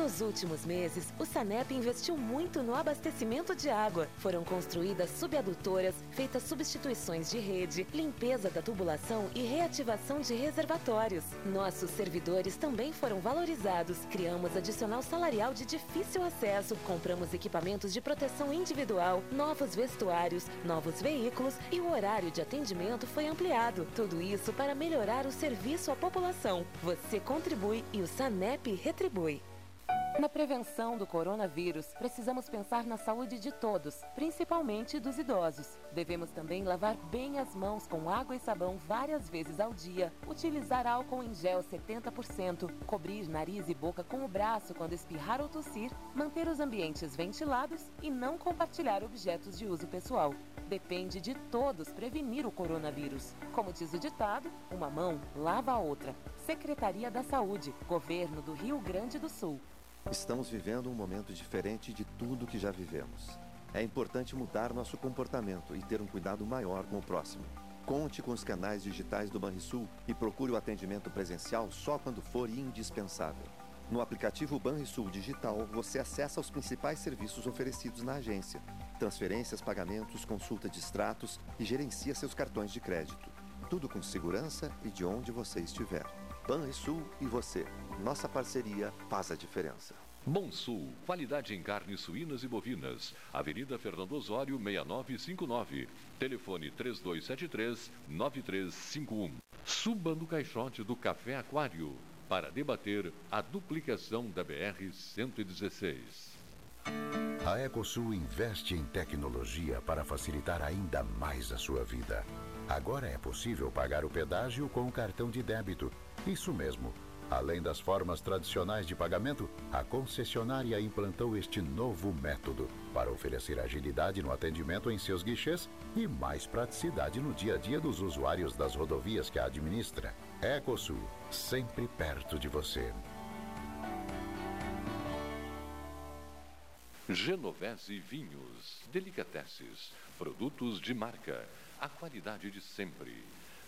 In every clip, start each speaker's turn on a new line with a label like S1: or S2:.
S1: Nos últimos meses, o Sanep investiu muito no abastecimento de água. Foram construídas subadutoras, feitas substituições de rede, limpeza da tubulação e reativação de reservatórios. Nossos servidores também foram valorizados. Criamos adicional salarial de difícil acesso, compramos equipamentos de proteção individual, novos vestuários, novos veículos e o horário de atendimento foi ampliado. Tudo isso para melhorar o serviço à população. Você contribui e o Sanep retribui. Na prevenção do coronavírus, precisamos pensar na saúde de todos, principalmente dos idosos. Devemos também lavar bem as mãos com água e sabão várias vezes ao dia, utilizar álcool em gel 70%, cobrir nariz e boca com o braço quando espirrar ou tossir, manter os ambientes ventilados e não compartilhar objetos de uso pessoal. Depende de todos prevenir o coronavírus. Como diz o ditado, uma mão lava a outra. Secretaria da Saúde, Governo do Rio Grande do Sul.
S2: Estamos vivendo um momento diferente de tudo que já vivemos. É importante mudar nosso comportamento e ter um cuidado maior com o próximo. Conte com os canais digitais do Banrisul e procure o atendimento presencial só quando for indispensável. No aplicativo Banrisul Digital, você acessa os principais serviços oferecidos na agência: transferências, pagamentos, consulta de extratos e gerencia seus cartões de crédito. Tudo com segurança e de onde você estiver. Banrisul e você. Nossa parceria faz a diferença.
S3: Monsul, qualidade em carnes suínas e bovinas. Avenida Fernando Osório, 6959. Telefone 3273-9351. Suba no caixote do Café Aquário para debater a duplicação da BR-116.
S4: A Ecosul investe em tecnologia para facilitar ainda mais a sua vida. Agora é possível pagar o pedágio com o cartão de débito. Isso mesmo Além das formas tradicionais de pagamento, a concessionária implantou este novo método para oferecer agilidade no atendimento em seus guichês e mais praticidade no dia a dia dos usuários das rodovias que a administra. Ecosul, sempre perto de você.
S3: Genovese Vinhos, Delicateces, produtos de marca, a qualidade de sempre.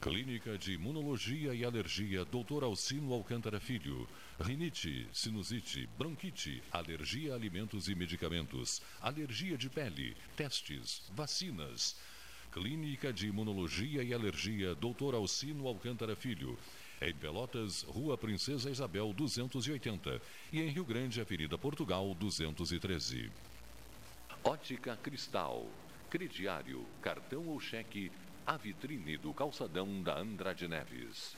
S3: Clínica de Imunologia e Alergia Dr. Alcino Alcântara Filho. Rinite, sinusite, bronquite, alergia a alimentos e medicamentos, alergia de pele, testes, vacinas. Clínica de Imunologia e Alergia Dr. Alcino Alcântara Filho. Em Pelotas, Rua Princesa Isabel 280 e em Rio Grande, Avenida Portugal 213. Ótica Cristal. Crediário, cartão ou cheque a vitrine do calçadão da Andrade Neves.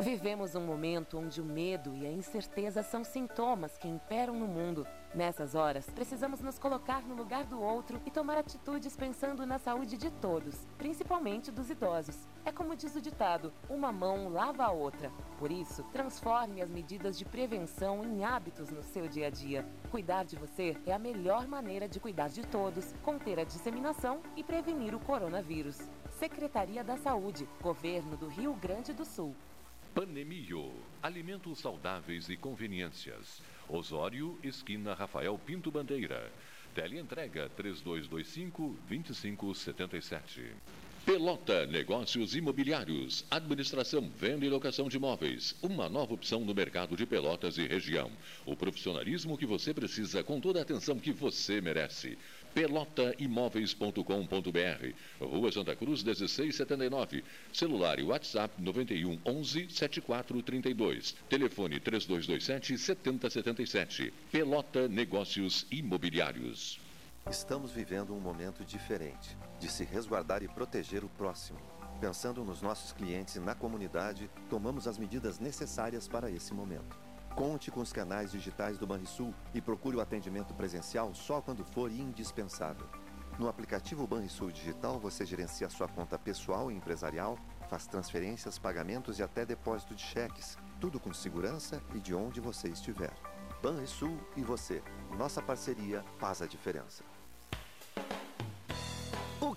S1: Vivemos um momento onde o medo e a incerteza são sintomas que imperam no mundo. Nessas horas, precisamos nos colocar no lugar do outro e tomar atitudes pensando na saúde de todos, principalmente dos idosos. É como diz o ditado: uma mão lava a outra. Por isso, transforme as medidas de prevenção em hábitos no seu dia a dia. Cuidar de você é a melhor maneira de cuidar de todos, conter a disseminação e prevenir o coronavírus. Secretaria da Saúde, Governo do Rio Grande do Sul.
S3: Panemio, alimentos saudáveis e conveniências. Osório, esquina Rafael Pinto Bandeira. Teleentrega 3225-2577. Pelota Negócios Imobiliários, Administração, Venda e Locação de Imóveis. Uma nova opção no mercado de Pelotas e região. O profissionalismo que você precisa com toda a atenção que você merece. pelotaimóveis.com.br, Rua Santa Cruz 1679, celular e WhatsApp 91 11 7432, telefone 3227 7077. Pelota Negócios Imobiliários.
S2: Estamos vivendo um momento diferente de se resguardar e proteger o próximo. Pensando nos nossos clientes e na comunidade, tomamos as medidas necessárias para esse momento. Conte com os canais digitais do Banrisul e procure o atendimento presencial só quando for indispensável. No aplicativo Banrisul Digital, você gerencia sua conta pessoal e empresarial, faz transferências, pagamentos e até depósito de cheques, tudo com segurança e de onde você estiver. Banrisul e você. Nossa parceria faz a diferença.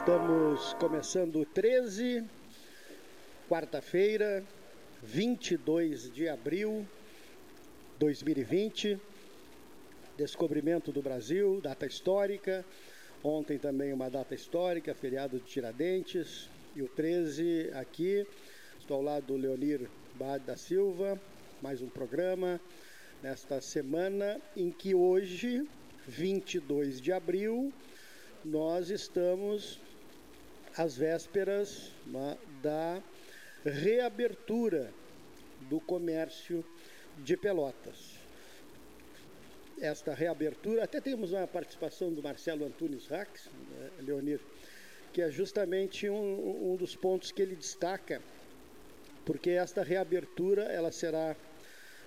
S5: Estamos começando 13, quarta-feira, 22 de abril 2020. Descobrimento do Brasil, data histórica. Ontem também uma data histórica, feriado de Tiradentes. E o 13 aqui. Estou ao lado do Leonir Bad da Silva. Mais um programa nesta semana em que hoje, 22 de abril, nós estamos às vésperas né, da reabertura do comércio de Pelotas. Esta reabertura, até temos uma participação do Marcelo Antunes Rax, né, Leonir, que é justamente um, um, dos pontos que ele destaca, porque esta reabertura ela será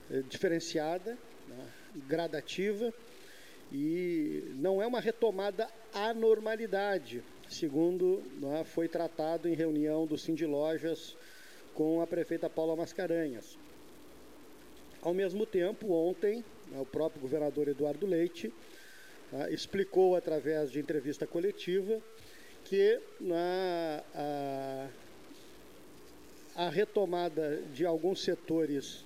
S5: eh, diferenciada, né, gradativa, e não é uma retomada à normalidade, segundo né, foi tratado em reunião do Cindy Lojas com a prefeita Paula Mascarenhas. Ao mesmo tempo, ontem, né, o próprio governador Eduardo Leite né, explicou através de entrevista coletiva que na, a, a retomada de alguns setores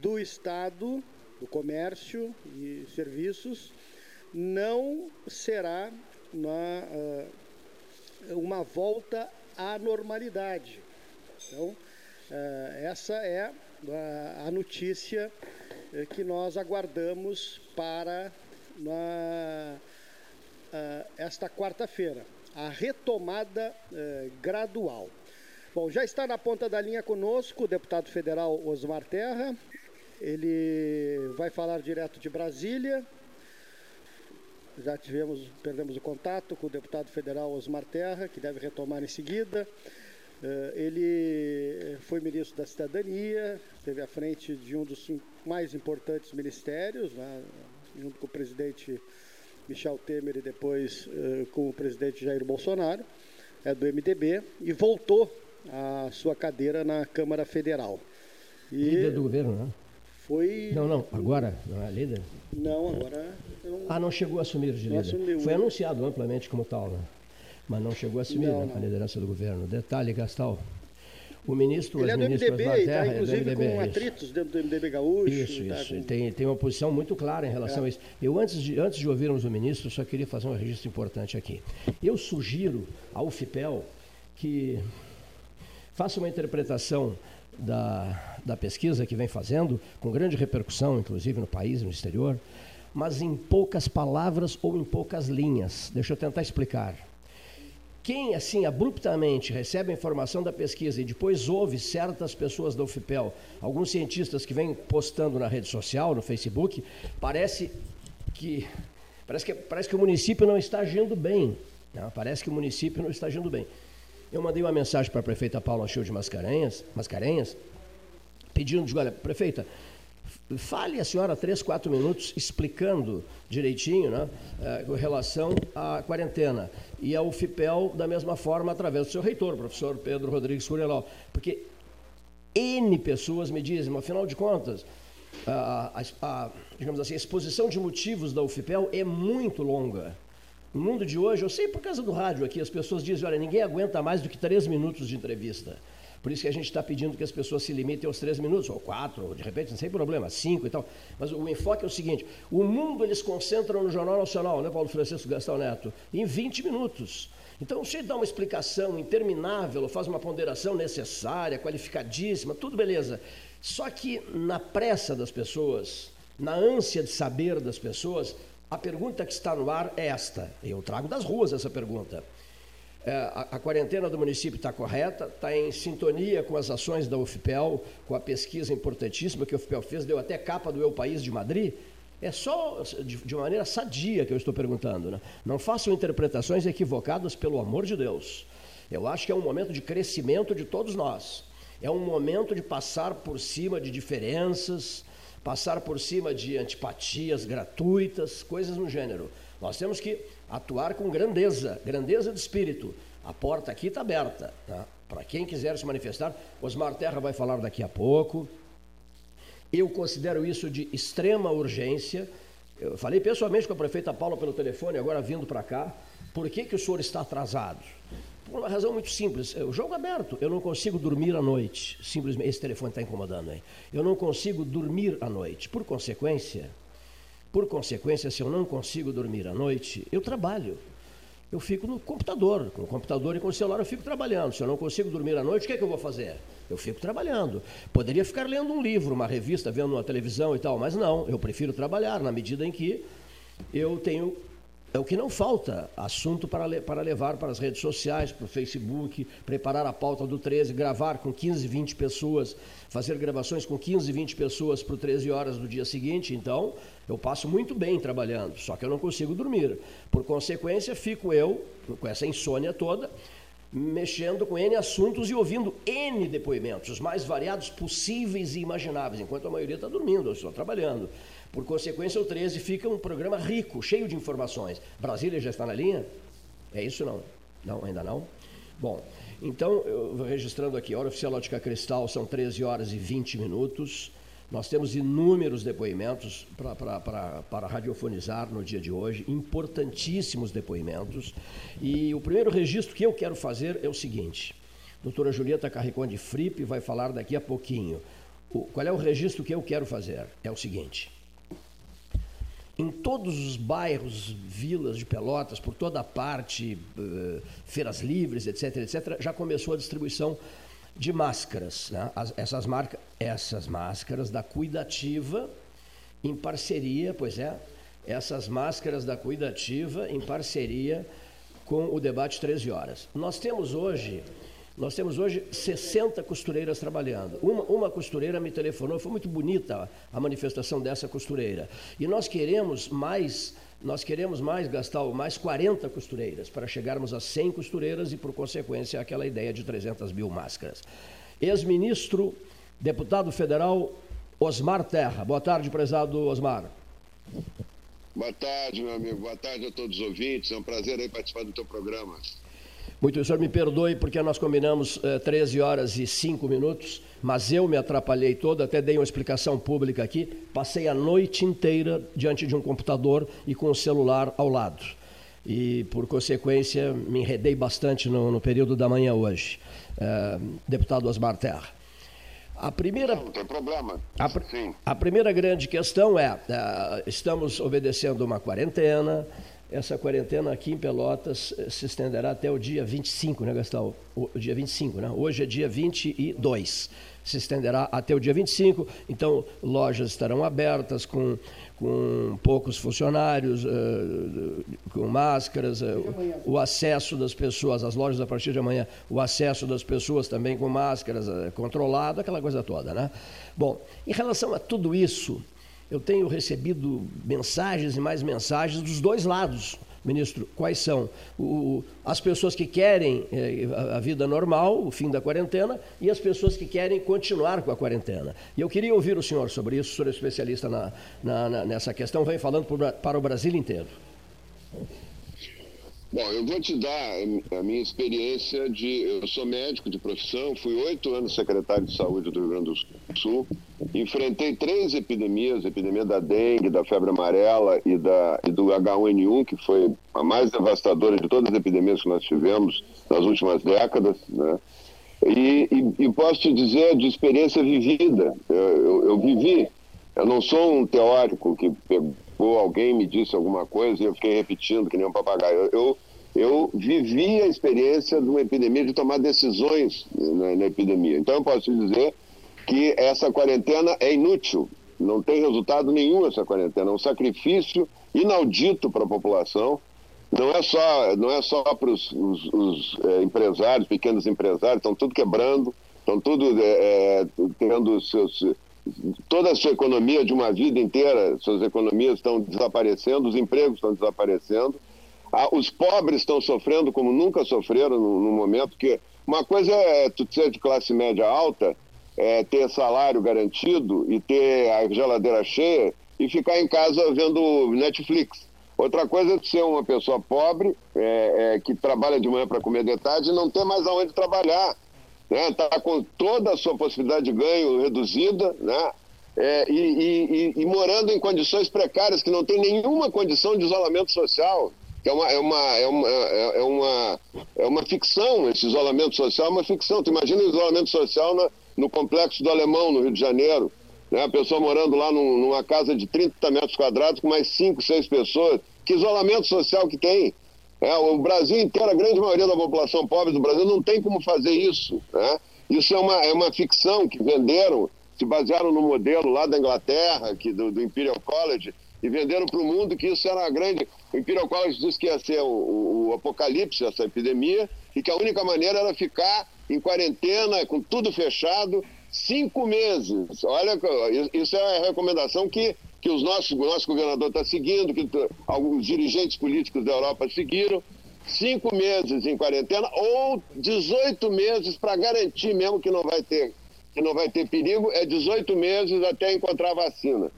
S5: do Estado, do comércio e serviços, não será na, uh, uma volta à normalidade. Então, eh, essa é a notícia eh, que nós aguardamos para eh, esta quarta-feira, a retomada gradual. Bom, já está na ponta da linha conosco o deputado federal Osmar Terra. Ele vai falar direto de Brasília já tivemos, perdemos o contato com o deputado federal Osmar Terra, que deve retomar em seguida. Eh, ele foi ministro da Cidadania, esteve à frente de um dos mais importantes ministérios, né, junto com o presidente Michel Temer e depois uh, com o presidente Jair Bolsonaro, é do MDB, e voltou à sua cadeira na Câmara Federal.
S6: E líder do governo, né?
S5: Foi.
S6: Não, não, agora não é líder?
S5: Não, agora.
S6: Não... Ah, não chegou a assumir de líder. Assumiu. Foi anunciado amplamente como tal, né? Mas não chegou a assumir não, né, a liderança do governo. Detalhe, Gastal. O ministro,
S5: Ele
S6: é
S5: do
S6: MDB,
S5: está inclusive é do MDB, com atritos dentro do MDB gaúcho.
S6: Isso,
S5: tá
S6: isso. Com... Tem, tem uma posição muito clara em relação é. a isso. Eu, antes de, antes de ouvirmos o ministro, só queria fazer um registro importante aqui. Eu sugiro ao FIPEL que faça uma interpretação da, da pesquisa que vem fazendo, com grande repercussão, inclusive no país e no exterior, mas em poucas palavras ou em poucas linhas. Deixa eu tentar explicar. Quem, assim, abruptamente recebe a informação da pesquisa e depois ouve certas pessoas da UFPEL, alguns cientistas que vêm postando na rede social, no Facebook, parece que, parece que, parece que o município não está agindo bem. Né? Parece que o município não está agindo bem. Eu mandei uma mensagem para a prefeita Paula Show de Mascarenhas, Mascarenhas pedindo, olha, prefeita, fale a senhora três, quatro minutos explicando direitinho né, eh, com relação à quarentena. E ao FIPEL, da mesma forma, através do seu reitor, professor Pedro Rodrigues Curieló. Porque N pessoas me dizem, afinal de contas, a, a, a, digamos assim, a exposição de motivos da UFPEL é muito longa. No mundo de hoje, eu sei por causa do rádio aqui, as pessoas dizem, olha, ninguém aguenta mais do que três minutos de entrevista. Por isso que a gente está pedindo que as pessoas se limitem aos três minutos, ou quatro, ou de repente, sem problema, cinco e tal. Mas o enfoque é o seguinte: o mundo eles concentram no Jornal Nacional, né, Paulo Francisco Gastão Neto, em 20 minutos. Então, se dá uma explicação interminável, faz uma ponderação necessária, qualificadíssima, tudo beleza. Só que na pressa das pessoas, na ânsia de saber das pessoas, a pergunta que está no ar é esta. Eu trago das ruas essa pergunta. É, a, a, quarentena do município está correta, está em sintonia com as ações da UFPEL, com a pesquisa importantíssima que a UFPEL fez, deu até capa do Eu País de Madrid. É só de, de maneira sadia que eu estou perguntando. Né? Não façam interpretações equivocadas, pelo amor de Deus. Eu acho que é um momento de crescimento de todos nós. É um momento de passar por cima de diferenças, passar por cima de antipatias gratuitas, coisas no gênero. Nós temos que atuar com grandeza, grandeza de espírito. A porta aqui está aberta. Tá? Para quem quiser se manifestar, Osmar Terra vai falar daqui a pouco. Eu considero isso de extrema urgência. Eu falei pessoalmente com a prefeita Paula pelo telefone, agora vindo para cá. Por que, que o senhor está atrasado? Por uma razão muito simples. O jogo é aberto, eu não consigo dormir à noite. Simplesmente, esse telefone está incomodando, hein? Eu não consigo dormir à noite. Por consequência, por consequência, se eu não consigo dormir à noite, eu trabalho. Eu fico no computador. Com o computador e com o celular eu fico trabalhando. Se eu não consigo dormir à noite, o que, é que eu vou fazer? Eu fico trabalhando. Poderia ficar lendo um livro, uma revista, vendo uma televisão e tal, mas não. Eu prefiro trabalhar na medida em que eu tenho é o que não falta, assunto para, para levar para as redes sociais, para o Facebook, preparar a pauta do 13, gravar com 15, 20 pessoas, fazer gravações com 15, 20 pessoas para o 13 horas do dia seguinte. Então, eu passo muito bem trabalhando, só que eu não consigo dormir. Por consequência, fico eu, com essa insônia toda, mexendo com N assuntos e ouvindo N depoimentos, os mais variados possíveis e imagináveis, enquanto a maioria está dormindo, eu estou trabalhando. Por consequência, o 13 fica um programa rico, cheio de informações. Brasília já está na linha? É isso não? Não, ainda não? Bom, então, eu vou registrando aqui, hora oficial Ótica Cristal, são 13 horas e 20 minutos. Nós temos inúmeros depoimentos para radiofonizar no dia de hoje, importantíssimos depoimentos. E o primeiro registro que eu quero fazer é o seguinte: doutora Julieta Carriconde Fripp vai falar daqui a pouquinho. O, qual é o registro que eu quero fazer? É o seguinte: em todos os bairros, vilas de Pelotas, por toda a parte, uh, feiras livres, etc., etc., já começou a distribuição de máscaras. Né? As, essas, marca, essas máscaras da Cuidativa, em parceria, pois é, essas máscaras da Cuidativa em parceria com o debate 13 horas. Nós temos hoje nós temos hoje 60 costureiras trabalhando. Uma, uma costureira me telefonou, foi muito bonita a manifestação dessa costureira. E nós queremos mais, nós queremos mais, gastar mais 40 costureiras para chegarmos a 100 costureiras e, por consequência, aquela ideia de 300 mil máscaras. Ex-ministro, deputado federal Osmar Terra. Boa tarde, prezado Osmar.
S7: Boa tarde, meu amigo. Boa tarde a todos os ouvintes. É um prazer participar do teu programa.
S6: Muito, o senhor me perdoe porque nós combinamos eh, 13 horas e 5 minutos, mas eu me atrapalhei todo, até dei uma explicação pública aqui. Passei a noite inteira diante de um computador e com o celular ao lado. E, por consequência, me enredei bastante no, no período da manhã hoje. Eh, deputado Osmar Terra. A primeira,
S7: Não, não tem problema.
S6: a, a primeira grande questão é: eh, estamos obedecendo uma quarentena. Essa quarentena aqui em Pelotas eh, se estenderá até o dia 25, né, Gastão? O, dia 25, né? Hoje é dia 22. Se estenderá até o dia 25. Então, lojas estarão abertas com, com poucos funcionários, eh, com máscaras, eh, o, acesso das pessoas, as lojas a partir de amanhã, o acesso das pessoas também com máscaras controlado, aquela coisa toda, né? Bom, em relação a tudo isso, eu tenho recebido mensagens e mais mensagens dos dois lados, ministro. Quais são? O- as pessoas que querem eh, a, vida normal, o fim da quarentena, e as pessoas que querem continuar com a quarentena. E eu queria ouvir o senhor sobre isso, o senhor é especialista na, na- na- nessa questão, vem falando para o Brasil inteiro.
S7: Bom, eu vou te dar a minha experiência de. Eu sou médico de profissão, fui oito anos secretário de saúde do Rio Grande do Sul, enfrentei três epidemias: a epidemia da dengue, da febre amarela e, da, e do H1N1, que foi a mais devastadora de todas as epidemias que nós tivemos nas últimas décadas. Né? E, e- e posso te dizer de experiência vivida. Eu, eu- eu vivi. Eu não sou um teórico que pegou alguém me disse alguma coisa e eu fiquei repetindo que nem um papagaio. Eu, eu, vivi a experiência de uma epidemia, de tomar decisões na, na epidemia. Então eu posso dizer que essa quarentena é inútil. Não tem resultado nenhum essa quarentena. É um sacrifício inaudito para a população. Não é só, não é só para os, os- os, eh, empresários, pequenos empresários, estão tudo quebrando, estão tudo eh, eh, tendo seus, toda a sua economia de uma vida inteira, suas economias estão desaparecendo, os empregos estão desaparecendo. Ah, os pobres estão sofrendo como nunca sofreram no, no momento que uma coisa é tu ser de classe média alta, é, ter salário garantido e ter a geladeira cheia e ficar em casa vendo Netflix. Outra coisa é ser uma pessoa pobre, é, é, que trabalha de manhã para comer de tarde e não ter mais aonde trabalhar. Está com toda a sua possibilidade de ganho reduzida, né? É, e, e- e- e morando em condições precárias, que não tem nenhuma condição de isolamento social. É uma, é, uma, é, uma, é, é uma, é uma ficção, esse isolamento social é uma ficção. Tu imagina o isolamento social na- no complexo do Alemão, no Rio de Janeiro. Né? A pessoa morando lá num- numa casa de 30 metros quadrados com mais 5, 6 pessoas. Que isolamento social que tem? É, o Brasil inteiro, a grande maioria da população pobre do Brasil não tem como fazer isso. Né? Isso é uma, é uma ficção que venderam, se basearam no modelo lá da Inglaterra, que, do, do Imperial College, e venderam para o mundo que isso era a grande. O College disse que ia ser o, o- apocalipse, essa epidemia, e que a única maneira era ficar em quarentena, com tudo fechado, cinco meses. Olha, isso é a recomendação que, que os nossos, o nosso governador está seguindo, que alguns dirigentes políticos da Europa seguiram. Cinco meses em quarentena ou 18 meses para garantir mesmo que não vai ter que não vai ter perigo, é 18 meses até encontrar vacina.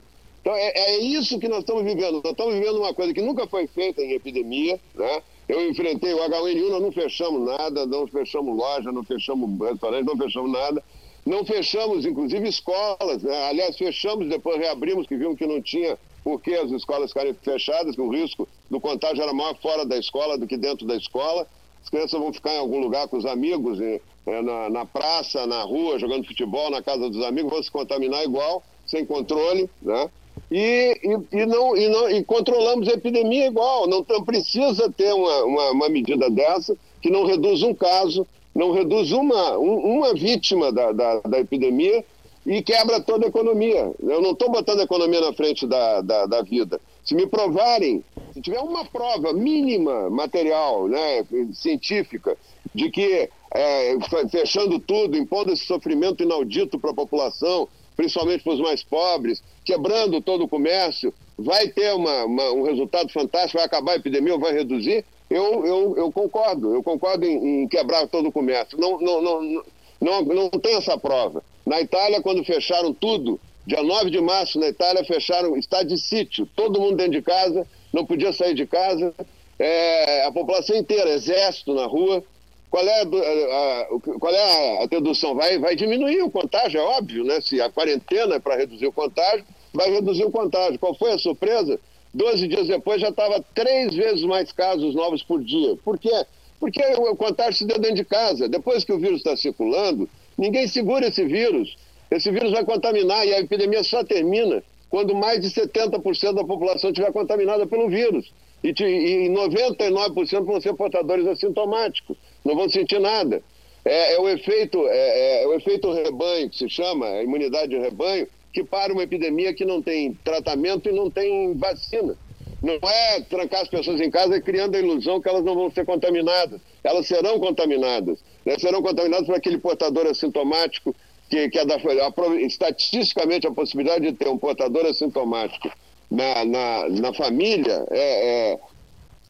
S7: Então é, é isso que nós estamos vivendo. Nós estamos vivendo uma coisa que nunca foi feita em epidemia, né? Eu enfrentei o H1N1, nós não fechamos nada, não fechamos loja, não fechamos restaurante, não fechamos nada. Não fechamos, inclusive, escolas. Né? Aliás, fechamos, depois reabrimos, que vimos que não tinha por que as escolas ficarem fechadas, que o risco do contágio era maior fora da escola do que dentro da escola. As crianças vão ficar em algum lugar com os amigos, eh, na, na praça, na rua, jogando futebol, na casa dos amigos, vão se contaminar igual, sem controle, né? E, e, e não, e, não, e controlamos a epidemia igual. Não, não precisa ter uma, uma, uma medida dessa que não reduz um caso, não reduz uma, um- uma vítima da, da, da epidemia e quebra toda a economia. Eu não estou botando a economia na frente da, da, da vida. Se me provarem, se tiver uma prova mínima material, né, científica, de que é, fe- fechando tudo, impondo esse sofrimento inaudito para a população, principalmente para os mais pobres, quebrando todo o comércio, vai ter uma- uma- um resultado fantástico, vai acabar a epidemia vai reduzir, eu, eu, eu concordo, eu concordo em, em quebrar todo o comércio. Não, não, não, não, não, tem essa prova. Na Itália, quando fecharam tudo, Dia 9 de março, na Itália, fecharam estado de sítio. Todo mundo dentro de casa, não podia sair de casa. É, a população inteira, exército na rua. Qual é a, a, qual é a dedução? Vai, vai diminuir o contágio, é óbvio, né? Se a quarentena é para reduzir o contágio, vai reduzir o contágio. Qual foi a surpresa? Doze dias depois já estava três vezes mais casos novos por dia. Por quê? Porque o contágio se deu dentro de casa. Depois que o vírus está circulando, ninguém segura esse vírus. Esse vírus vai contaminar e a epidemia só termina quando mais de 70% da população estiver contaminada pelo vírus. E, e 99% vão ser portadores assintomáticos, não vão sentir nada. É, é o efeito, é, é, é, o efeito rebanho, que se chama, a imunidade de rebanho, que para uma epidemia que não tem tratamento e não tem vacina. Não é trancar as pessoas em casa criando a ilusão que elas não vão ser contaminadas. Elas serão contaminadas. Né? Serão contaminadas por aquele portador assintomático que, que é da, a, estatisticamente a possibilidade de ter um portador assintomático na, na, na família é, é,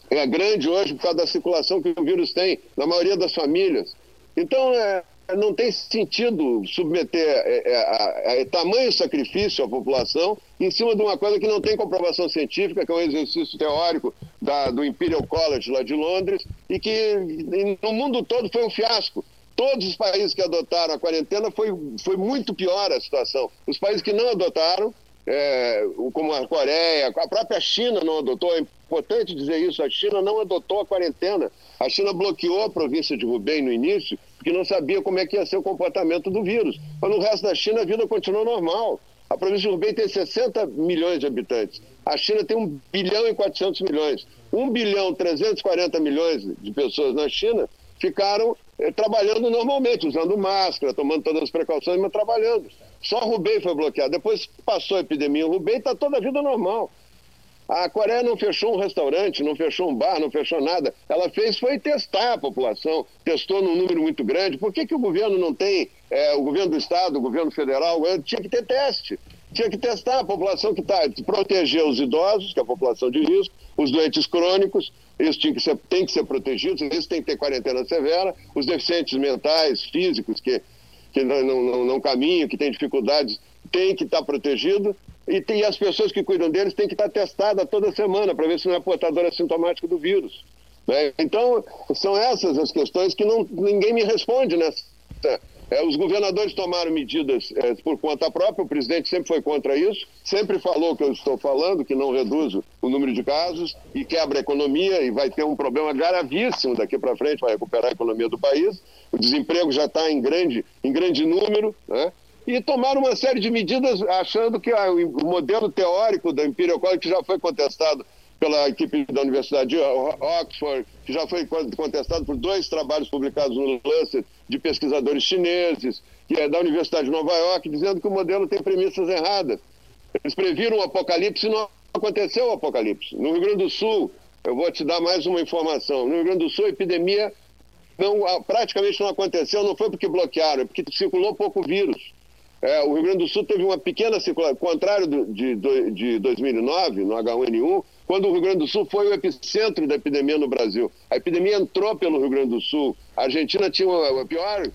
S7: é, grande hoje por causa da circulação que o vírus tem na maioria das famílias. Então, é, não tem sentido submeter é, é, a, tamanho sacrifício à população em cima de uma coisa que não tem comprovação científica, que é um exercício teórico da, do Imperial College lá de Londres, e que no mundo todo foi um fiasco. Todos os países que adotaram a quarentena foi, foi muito pior a situação. Os países que não adotaram, é, como a Coreia, a própria China não adotou, é importante dizer isso, a China não adotou a quarentena. A China bloqueou a província de Hubei no início, porque não sabia como é que ia ser o comportamento do vírus. Mas no resto da China a vida continuou normal. A província de Hubei tem 60 milhões de habitantes. A China tem 1 bilhão e 400 milhões. 1 bilhão e 340 milhões de pessoas na China ficaram eh, trabalhando normalmente, usando máscara, tomando todas as precauções, mas trabalhando. Só Rubem foi bloqueado. Depois passou a epidemia em Rubem, está toda a vida normal. A Coreia não fechou um restaurante, não fechou um bar, não fechou nada. Ela fez foi testar a população, testou num número muito grande. Por que, que o governo não tem, é, o governo do Estado, o governo federal, tinha que ter teste. Tinha que testar a população que está, proteger os idosos, que é a população de risco, os doentes crônicos, eles têm que ser, têm que ser protegidos, eles têm que ter quarentena severa, os deficientes mentais, físicos, que, que não, não, não caminham, que têm dificuldades, têm que estar protegidos, e, tem, as pessoas que cuidam deles têm que estar testadas toda semana para ver se não é portador assintomático do vírus. Né? Então, são essas as questões que não, ninguém me responde nessa é, os governadores tomaram medidas é, por conta própria, o presidente sempre foi contra isso, sempre falou que eu estou falando, que não reduz o número de casos e quebra a economia e vai ter um problema gravíssimo daqui para frente para recuperar a economia do país. O desemprego já está em grande, em grande número, né? E tomaram uma série de medidas achando que ah, o modelo teórico da Imperial College, que já foi contestado pela equipe da Universidade de Oxford, que já foi contestado por dois trabalhos publicados no Lancet de pesquisadores chineses, que é da Universidade de Nova York, dizendo que o modelo tem premissas erradas. Eles previram o apocalipse e não aconteceu o apocalipse. No Rio Grande do Sul, eu vou te dar mais uma informação. No Rio Grande do Sul, a epidemia não, praticamente não aconteceu, não foi porque bloquearam, é porque circulou pouco vírus. É, o Rio Grande do Sul teve uma pequena circulação, contrário de, de, de 2009, no H1N1, quando o Rio Grande do Sul foi o epicentro da epidemia no Brasil. A epidemia entrou pelo Rio Grande do Sul. A Argentina tinha o pior,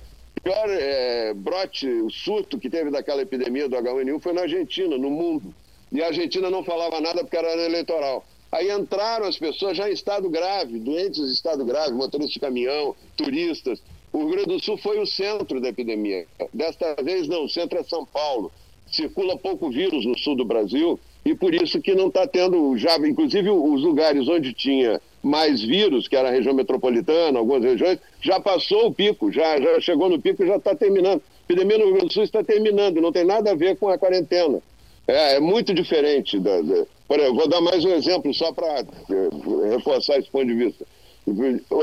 S7: pior é, brote, o surto que teve daquela epidemia do H1N1 foi na Argentina, no mundo. E a Argentina não falava nada porque era eleitoral. Aí entraram as pessoas já em estado grave, doentes em estado grave, motoristas de caminhão, turistas. O Rio Grande do Sul foi o centro da epidemia. Desta vez não, o centro é São Paulo. Circula pouco vírus no sul do Brasil e por isso que não está tendo já, inclusive os lugares onde tinha mais vírus, que era a região metropolitana, algumas regiões, já passou o pico, já, já chegou no pico e já está terminando. A epidemia no Rio Grande do Sul está terminando, não tem nada a ver com a quarentena. É, é muito diferente. Da, da, por exemplo, vou dar mais um exemplo só para é, reforçar esse ponto de vista.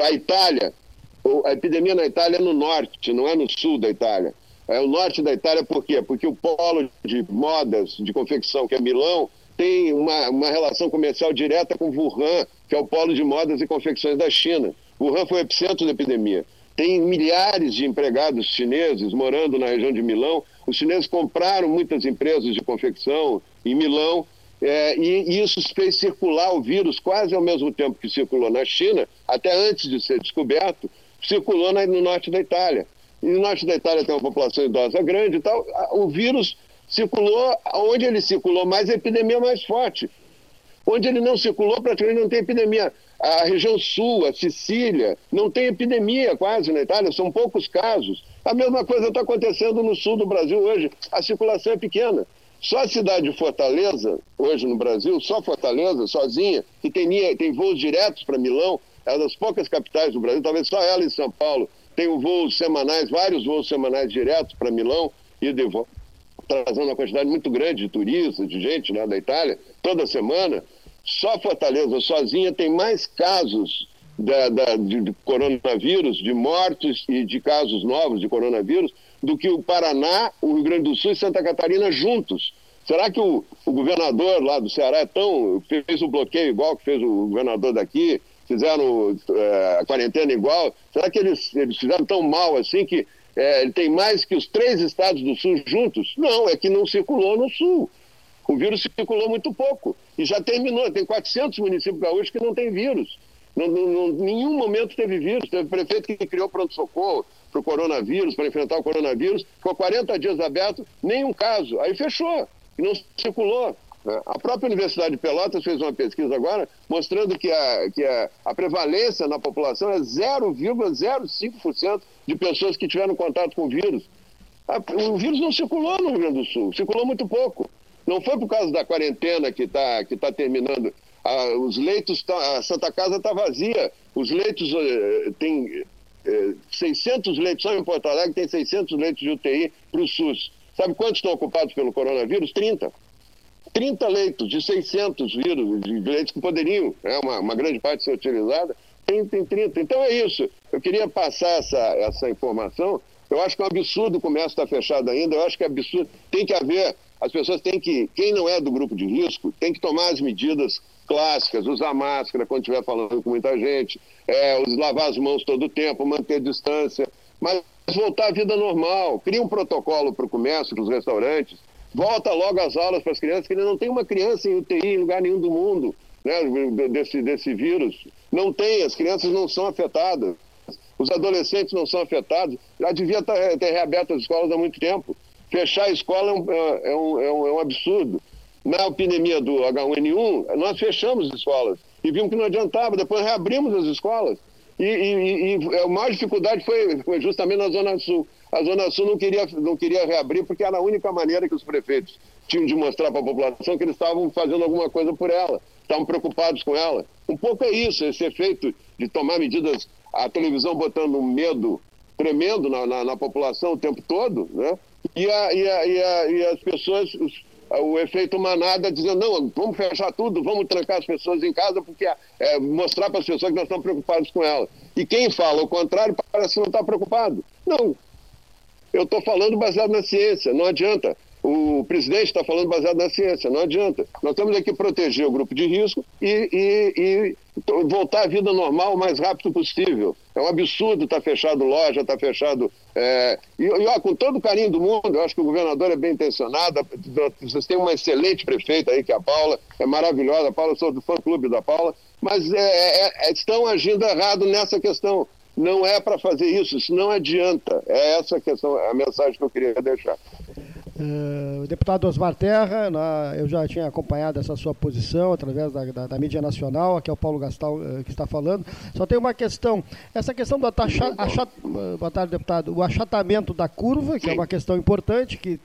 S7: A Itália, a epidemia na Itália é no norte, não é no sul da Itália. É o norte da Itália por quê? Porque o polo de modas, de confecção, que é Milão, tem uma, uma relação comercial direta com Wuhan, que é o polo de modas e confecções da China. Wuhan foi o epicentro da epidemia. Tem milhares de empregados chineses morando na região de Milão. Os chineses compraram muitas empresas de confecção em Milão é, e, isso fez circular o vírus quase ao mesmo tempo que circulou na China, até antes de ser descoberto, circulou no norte da Itália. E no norte da Itália tem uma população idosa grande e tal. O vírus circulou, onde ele circulou mais, a epidemia é mais forte. Onde ele não circulou, praticamente não tem epidemia. A região sul, a Sicília, não tem epidemia quase na Itália, são poucos casos. A mesma coisa está acontecendo no sul do Brasil hoje, a circulação é pequena. Só a cidade de Fortaleza, hoje no Brasil, só Fortaleza, sozinha, que tem, tem voos diretos para Milão, é uma das poucas capitais do Brasil, talvez só ela em São Paulo, tem voos semanais, vários voos semanais diretos para Milão e de volta, trazendo uma quantidade muito grande de turistas, de gente né, da Itália, toda semana. Só Fortaleza sozinha tem mais casos da, da, de, de coronavírus, de mortes e de casos novos de coronavírus, do que o Paraná, o Rio Grande do Sul e Santa Catarina juntos. Será que o, o governador lá do Ceará é tão, fez o bloqueio igual que fez o governador daqui? Fizeram é, a quarentena igual? Será que eles, eles fizeram tão mal assim que é, ele tem mais que os três estados do Sul juntos? Não, é que não circulou no Sul. O vírus circulou muito pouco e já terminou. Tem 400 municípios gaúchos que não tem vírus. Não, nenhum momento teve vírus. Teve prefeito que criou pronto-socorro, para o coronavírus, para enfrentar o coronavírus, ficou 40 dias aberto, nenhum caso. Aí fechou, e não circulou. Né? A própria Universidade de Pelotas fez uma pesquisa agora mostrando que a, que a, a prevalência na população é 0,05% de pessoas que tiveram contato com o vírus. O vírus não circulou no Rio Grande do Sul, circulou muito pouco. Não foi por causa da quarentena que está que tá terminando. Os leitos, tá, a Santa Casa está vazia. Os leitos eh, tem 600 é, leitos, só em Porto Alegre tem 600 leitos de UTI para o SUS. Sabe quantos estão ocupados pelo coronavírus? 30. 30 leitos de 600 vírus, de leitos que poderiam, é uma, uma grande parte ser utilizada, tem, tem 30. Então é isso. Eu queria passar essa, essa informação. Eu acho que é um absurdo o comércio estar fechado ainda. Eu acho que é absurdo. Tem que haver, as pessoas têm que, quem não é do grupo de risco, tem que tomar as medidas clássicas, usar máscara quando estiver falando com muita gente, é, lavar as mãos todo o tempo, manter distância, mas voltar à vida normal. Cria um protocolo para o comércio, para os restaurantes, volta logo às aulas para as crianças, que não tem uma criança em UTI em lugar nenhum do mundo né, desse, desse vírus. Não tem, as crianças não são afetadas. Os adolescentes não são afetados. Já devia ter reaberto as escolas há muito tempo. Fechar a escola é um, é um, é um, é um absurdo na epidemia do H1N1, nós fechamos as escolas e vimos que não adiantava, depois reabrimos as escolas. E, e, e a maior dificuldade foi, justamente na Zona Sul. A Zona Sul não queria, não queria reabrir porque era a única maneira que os prefeitos tinham de mostrar para a população que eles estavam fazendo alguma coisa por ela, estavam preocupados com ela. Um pouco é isso, esse efeito de tomar medidas, a televisão botando um medo tremendo na, na, na população o tempo todo, né? E, a, e, a, e, a, e as pessoas, os, o efeito manada dizendo, não, vamos fechar tudo, vamos trancar as pessoas em casa, porque é, mostrar para as pessoas que nós estamos preocupados com elas. E quem fala o contrário parece não estar preocupado. Não. Eu estou falando baseado na ciência, não adianta. O presidente está falando baseado na ciência, não adianta. Nós temos aqui proteger o grupo de risco e, e, e voltar à vida normal o mais rápido possível. É um absurdo estar tá fechado loja, estar tá fechado. É... E, e ó, com todo o carinho do mundo, eu acho que o governador é bem intencionado. Vocês têm uma excelente prefeita aí, que é a Paula, é maravilhosa. A Paula, eu sou do fã-clube da Paula, mas é, é, é, estão agindo errado nessa questão. Não é para fazer isso, isso não adianta. É essa a questão, a mensagem que eu queria deixar.
S5: Uh, o deputado Osmar Terra, na, eu já tinha acompanhado essa sua posição através da, da, da mídia nacional, aqui é o Paulo Gastal uh, que está falando. Só tem uma questão, essa questão do achat, achat, uh, boa tarde, deputado, o achatamento da curva, que é uma questão importante, que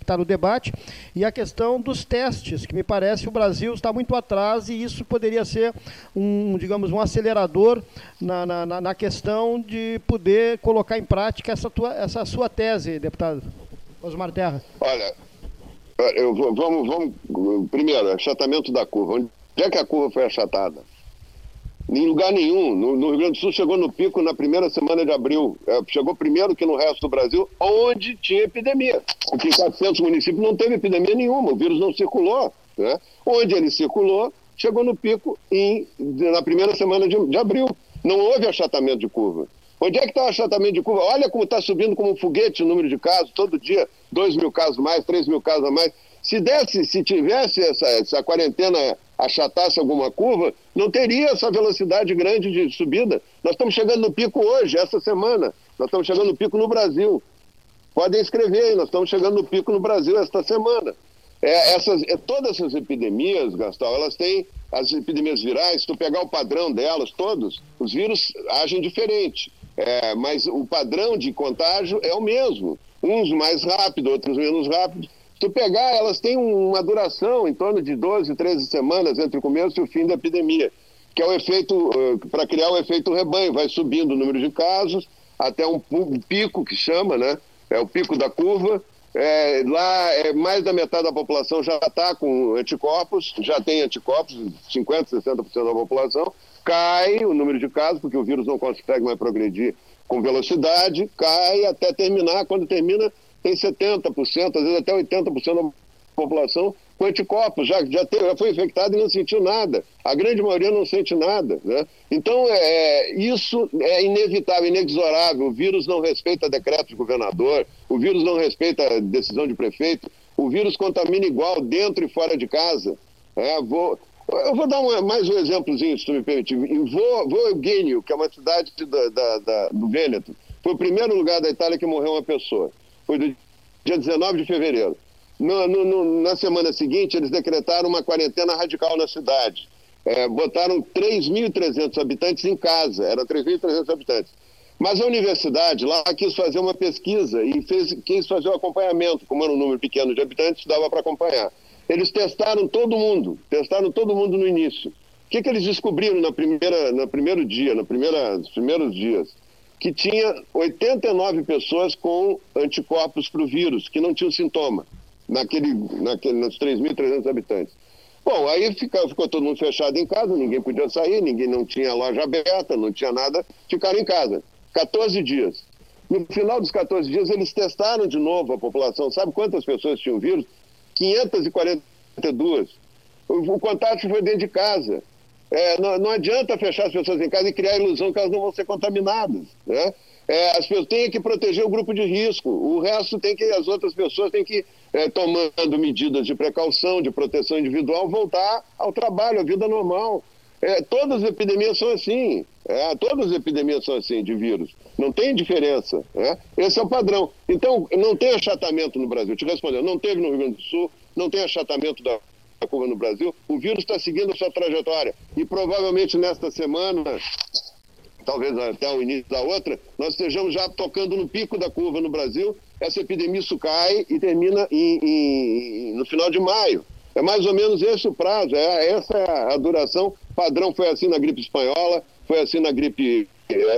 S5: está no debate, e a questão dos testes, que me parece o Brasil está muito atrás e isso poderia ser um, digamos, um acelerador na, na, na questão de poder colocar em prática essa, tua, essa sua tese, deputado. Osmar Terra.
S7: Olha, eu vamos, vamos. Primeiro, achatamento da curva. Onde é que a curva foi achatada? Em lugar nenhum. No, no, Rio Grande do Sul chegou no pico na primeira semana de abril. É, chegou primeiro que no resto do Brasil, onde tinha epidemia. Porque em 400 municípios não teve epidemia nenhuma, o vírus não circulou. Né? Onde ele circulou, chegou no pico em, na primeira semana de, de abril. Não houve achatamento de curva. Onde é que está o achatamento de curva? Olha como está subindo como um foguete o número de casos, todo dia, 2 mil casos mais, 3 mil casos a mais. Se desse, se tivesse essa, essa quarentena achatasse alguma curva, não teria essa velocidade grande de subida. Nós estamos chegando no pico hoje, essa semana. Nós estamos chegando no pico no Brasil. Podem escrever aí, nós estamos chegando no pico no Brasil esta semana. É, essas, é, todas essas epidemias, Gastão, elas têm, as epidemias virais, se tu pegar o padrão delas, todos, os vírus agem diferente. É, mas o padrão de contágio é o mesmo. Uns mais rápido, outros menos rápido. Se pegar, elas têm uma duração em torno de 12, 13 semanas entre o começo e o fim da epidemia, que é o efeito, uh, para criar o efeito rebanho, vai subindo o número de casos até um pico que chama, né? É o pico da curva. É, lá, é, mais da metade da população já está com anticorpos, já tem anticorpos, 50%, 60% da população cai o número de casos, porque o vírus não consegue mais progredir com velocidade, cai até terminar. Quando termina, tem 70%, às vezes até 80% da população com anticorpos, já, já, teve, já foi infectado e não sentiu nada. A grande maioria não sente nada. Né? Então, é, isso é inevitável, inexorável. O vírus não respeita decreto de governador, o vírus não respeita decisão de prefeito, o vírus contamina igual dentro e fora de casa. É, vou, eu vou dar um, mais um exemplozinho, se tu me permitir. Em Voeugênio, que é uma cidade da, da, da, do Vêneto, foi o primeiro lugar da Itália que morreu uma pessoa. Foi do dia 19 de fevereiro. No, no, no, na semana seguinte, eles decretaram uma quarentena radical na cidade. É, botaram 3.300 habitantes em casa, eram 3.300 habitantes. Mas a universidade lá quis fazer uma pesquisa e fez, quis fazer o um acompanhamento, como era um número pequeno de habitantes, dava para acompanhar. Eles testaram todo mundo, testaram todo mundo no início. O que, que eles descobriram na primeira, no primeiro dia, na primeira, nos primeiros dias? Que tinha 89 pessoas com anticorpos para o vírus, que não tinham sintoma, naquele, naquele, nos 3.300 habitantes. Bom, aí ficou, ficou todo mundo fechado em casa, ninguém podia sair, ninguém não tinha loja aberta, não tinha nada, ficaram em casa. 14 dias. No final dos 14 dias, eles testaram de novo a população. Sabe quantas pessoas tinham vírus? 542. O, contato foi dentro de casa. É, não, não, adianta fechar as pessoas em casa e criar a ilusão que elas não vão ser contaminadas. Né? É, as pessoas têm que proteger o grupo de risco. O resto tem que, as outras pessoas têm que, é, tomando medidas de precaução, de proteção individual, voltar ao trabalho, à vida normal. É, todas as epidemias são assim. É, todas as epidemias são assim, de vírus. Não tem diferença. Né? Esse é o padrão. Então, não tem achatamento no Brasil. Te respondendo, não teve no Rio Grande do Sul, não tem achatamento da curva no Brasil. O vírus está seguindo a sua trajetória. E provavelmente nesta semana, talvez até o início da outra, nós estejamos já tocando no pico da curva no Brasil. Essa epidemia isso cai e termina em, em, no final de maio. É mais ou menos esse o prazo, é, essa é a duração. Padrão foi assim na gripe espanhola, foi assim na gripe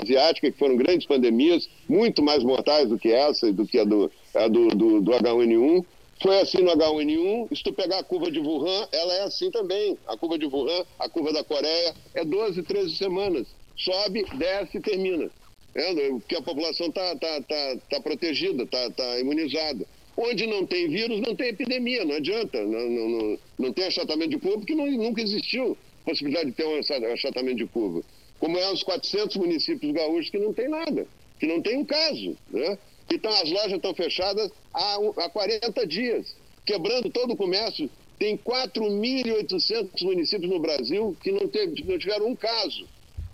S7: asiática, que foram grandes pandemias, muito mais mortais do que essa e do que a do, a do, do, do H1N1. Foi assim no H1N1. Se tu pegar a curva de Wuhan, ela é assim também. A curva de Wuhan, a curva da Coreia, é 12, 13 semanas. Sobe, desce e termina. É, porque a população está tá, tá, tá protegida, está tá imunizada. Onde não tem vírus, não tem epidemia, não adianta. Não, não, não, não tem achatamento de curva, porque não, nunca existiu possibilidade de ter um achatamento de curva como é os 400 municípios gaúchos que não tem nada, que não tem um caso, né? Então as lojas estão fechadas há, há 40 dias, quebrando todo o comércio. Tem 4.800 municípios no Brasil que não, teve, não tiveram um caso.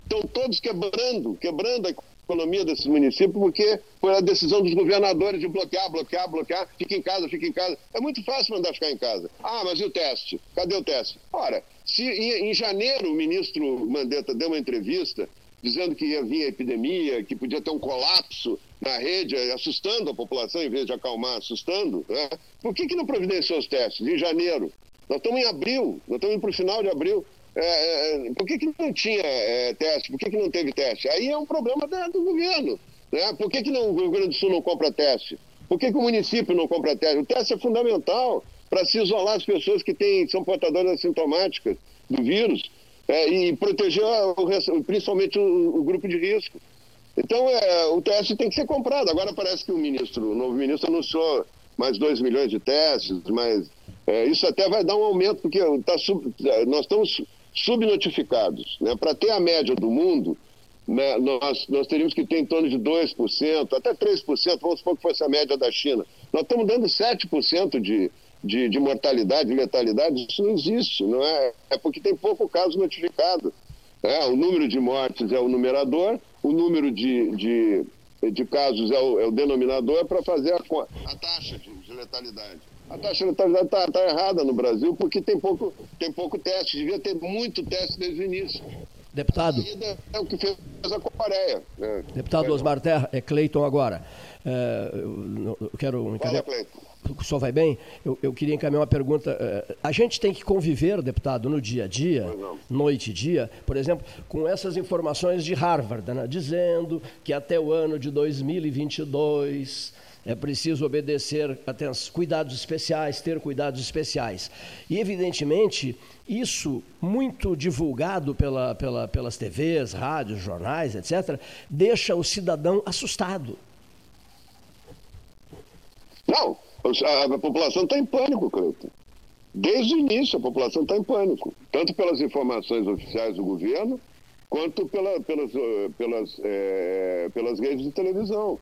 S7: Estão todos quebrando, quebrando a economia desses municípios, porque foi a decisão dos governadores de bloquear, bloquear, bloquear, fica em casa, fica em casa. É muito fácil mandar ficar em casa. Ah, mas e o teste? Cadê o teste? Ora, se em, janeiro o ministro Mandetta deu uma entrevista dizendo que ia vir a epidemia, que podia ter um colapso na rede, assustando a população, em vez de acalmar, assustando, né? por que, que não providenciou os testes em janeiro? Nós estamos em abril, nós estamos para o final de abril. É, é, por que, que não tinha é, teste? Por que, que não teve teste? Aí é um problema da, do governo. Né? Por que, que não, o Rio Grande do Sul não compra teste? Por que, que o município não compra teste? O teste é fundamental para se isolar as pessoas que têm, são portadoras assintomáticas do vírus é, e proteger o, principalmente o, o, grupo de risco. Então, é, o teste tem que ser comprado. Agora parece que o ministro, o novo ministro anunciou mais 2 milhões de testes, mas é, isso até vai dar um aumento, porque tá nós estamos subnotificados. Né? Para ter a média do mundo, né, nós, nós teríamos que ter em torno de 2%, até 3%, vamos supor que fosse a média da China. Nós estamos dando 7% de, de, de mortalidade, de letalidade, isso não existe, não é? É porque tem pouco caso notificado. É, o número de mortes é o numerador, o número de, de, de casos é o, é o denominador para fazer a, a taxa de, de, letalidade. A taxa de letalidade está tá errada no Brasil porque tem pouco, tem pouco teste. Devia ter muito teste desde o início.
S6: Deputado.
S7: É o que fez a Coreia.
S6: Né? Deputado Osmar Terra, é Cleiton agora. É, eu, eu quero
S7: Fala, Cleiton
S6: o senhor vai bem? Eu, eu, queria encaminhar uma pergunta. É, a gente tem que conviver, deputado, no dia a dia, noite e dia, por exemplo, com essas informações de Harvard, né, dizendo que até o ano de 2022 é preciso obedecer, cuidados especiais, ter cuidados especiais. E, evidentemente, isso, muito divulgado pela, pela, pelas TVs, rádios, jornais, etc., deixa o cidadão assustado.
S7: Não, a, a população está em pânico, Cleiton. Desde o início, a população está em pânico, tanto pelas informações oficiais do governo, quanto pela, pelas, eh, pelas, é, pelas redes de televisão.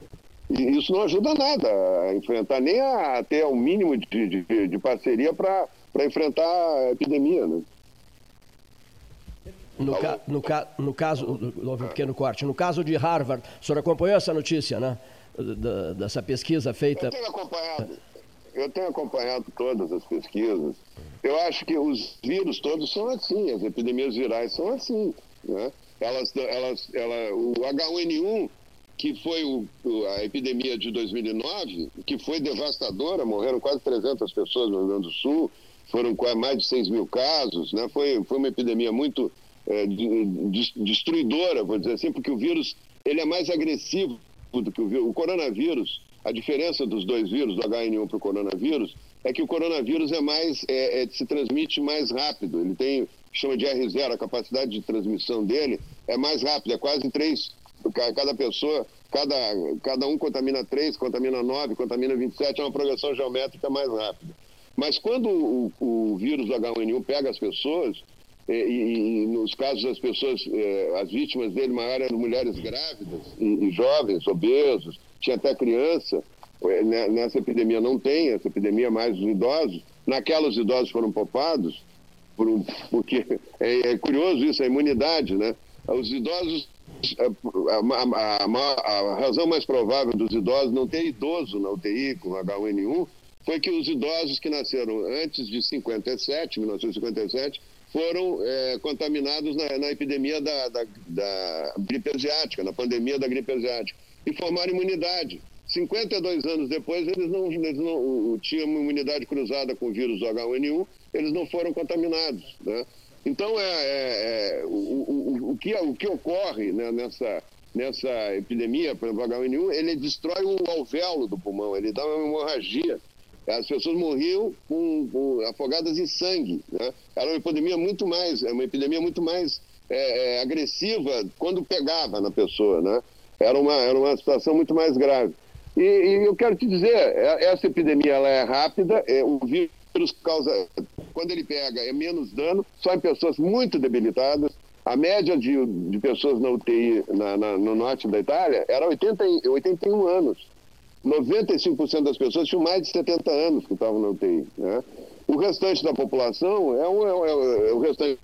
S7: E isso não ajuda nada a enfrentar, nem a ter um mínimo de, de, de parceria para enfrentar a epidemia. Né?
S6: No, ca, no, ca, no caso, houve um pequeno corte, no caso de Harvard, o senhor acompanhou essa notícia, né? Da, dessa pesquisa feita. Eu
S7: tenho acompanhado eu tenho acompanhado todas as pesquisas. Eu acho que os vírus todos são assim, as epidemias virais são assim. Né? Elas, elas, ela, o H1N1, que foi o, a epidemia de 2009, que foi devastadora, morreram quase 300 pessoas no Rio Grande do Sul, foram mais de 6 mil casos, né? foi, foi uma epidemia muito é, destruidora, vou dizer assim, porque o vírus ele é mais agressivo do que o vírus. O coronavírus, a diferença dos dois vírus, do HN1 para o coronavírus, é que o coronavírus é mais, é, é, se transmite mais rápido. Ele tem, chama de R0, a capacidade de transmissão dele é mais rápida, é quase três. Cada pessoa, cada, cada um contamina 3, contamina 9, contamina 27, é uma progressão geométrica mais rápida. Mas quando o, o vírus do H1N1 pega as pessoas, e, e, e, nos casos das pessoas, eh, as vítimas dele maior eram mulheres grávidas e, e, jovens, obesos, tinha até criança. Eh, né, nessa epidemia não tem, essa epidemia é mais os idosos. Naquela os idosos foram poupados, por um, porque é, é, curioso isso, a imunidade, né? Os idosos, a, a, a, razão mais provável dos idosos não ter idoso na UTI com H1N1 foi que os idosos que nasceram antes de 57, 1957, foram é, contaminados na, na epidemia da, da, da, gripe asiática, na pandemia da gripe asiática, e formaram imunidade. 52 anos depois, eles não, eles não tinham imunidade cruzada com o vírus H1N1, eles não foram contaminados. Né? Então, é, é, é o, o, o, que, o que ocorre né, nessa, nessa epidemia, por exemplo, H1N1, ele destrói o alvéolo do pulmão, ele dá uma hemorragia as pessoas morriam com, com, afogadas em sangue. Né? Era uma epidemia muito mais, é uma epidemia muito mais é, é, agressiva quando pegava na pessoa. Né? Era, uma, era uma situação muito mais grave. E, e eu quero te dizer, é, essa epidemia ela é rápida, o vírus causa, quando ele pega, é menos dano, só em pessoas muito debilitadas. A média de, de pessoas na UTI na, na, no norte da Itália era 80, 81 anos. 95% das pessoas tinham mais de 70 anos que estavam na UTI. Né? O restante da população é, um, é, é, é, o restante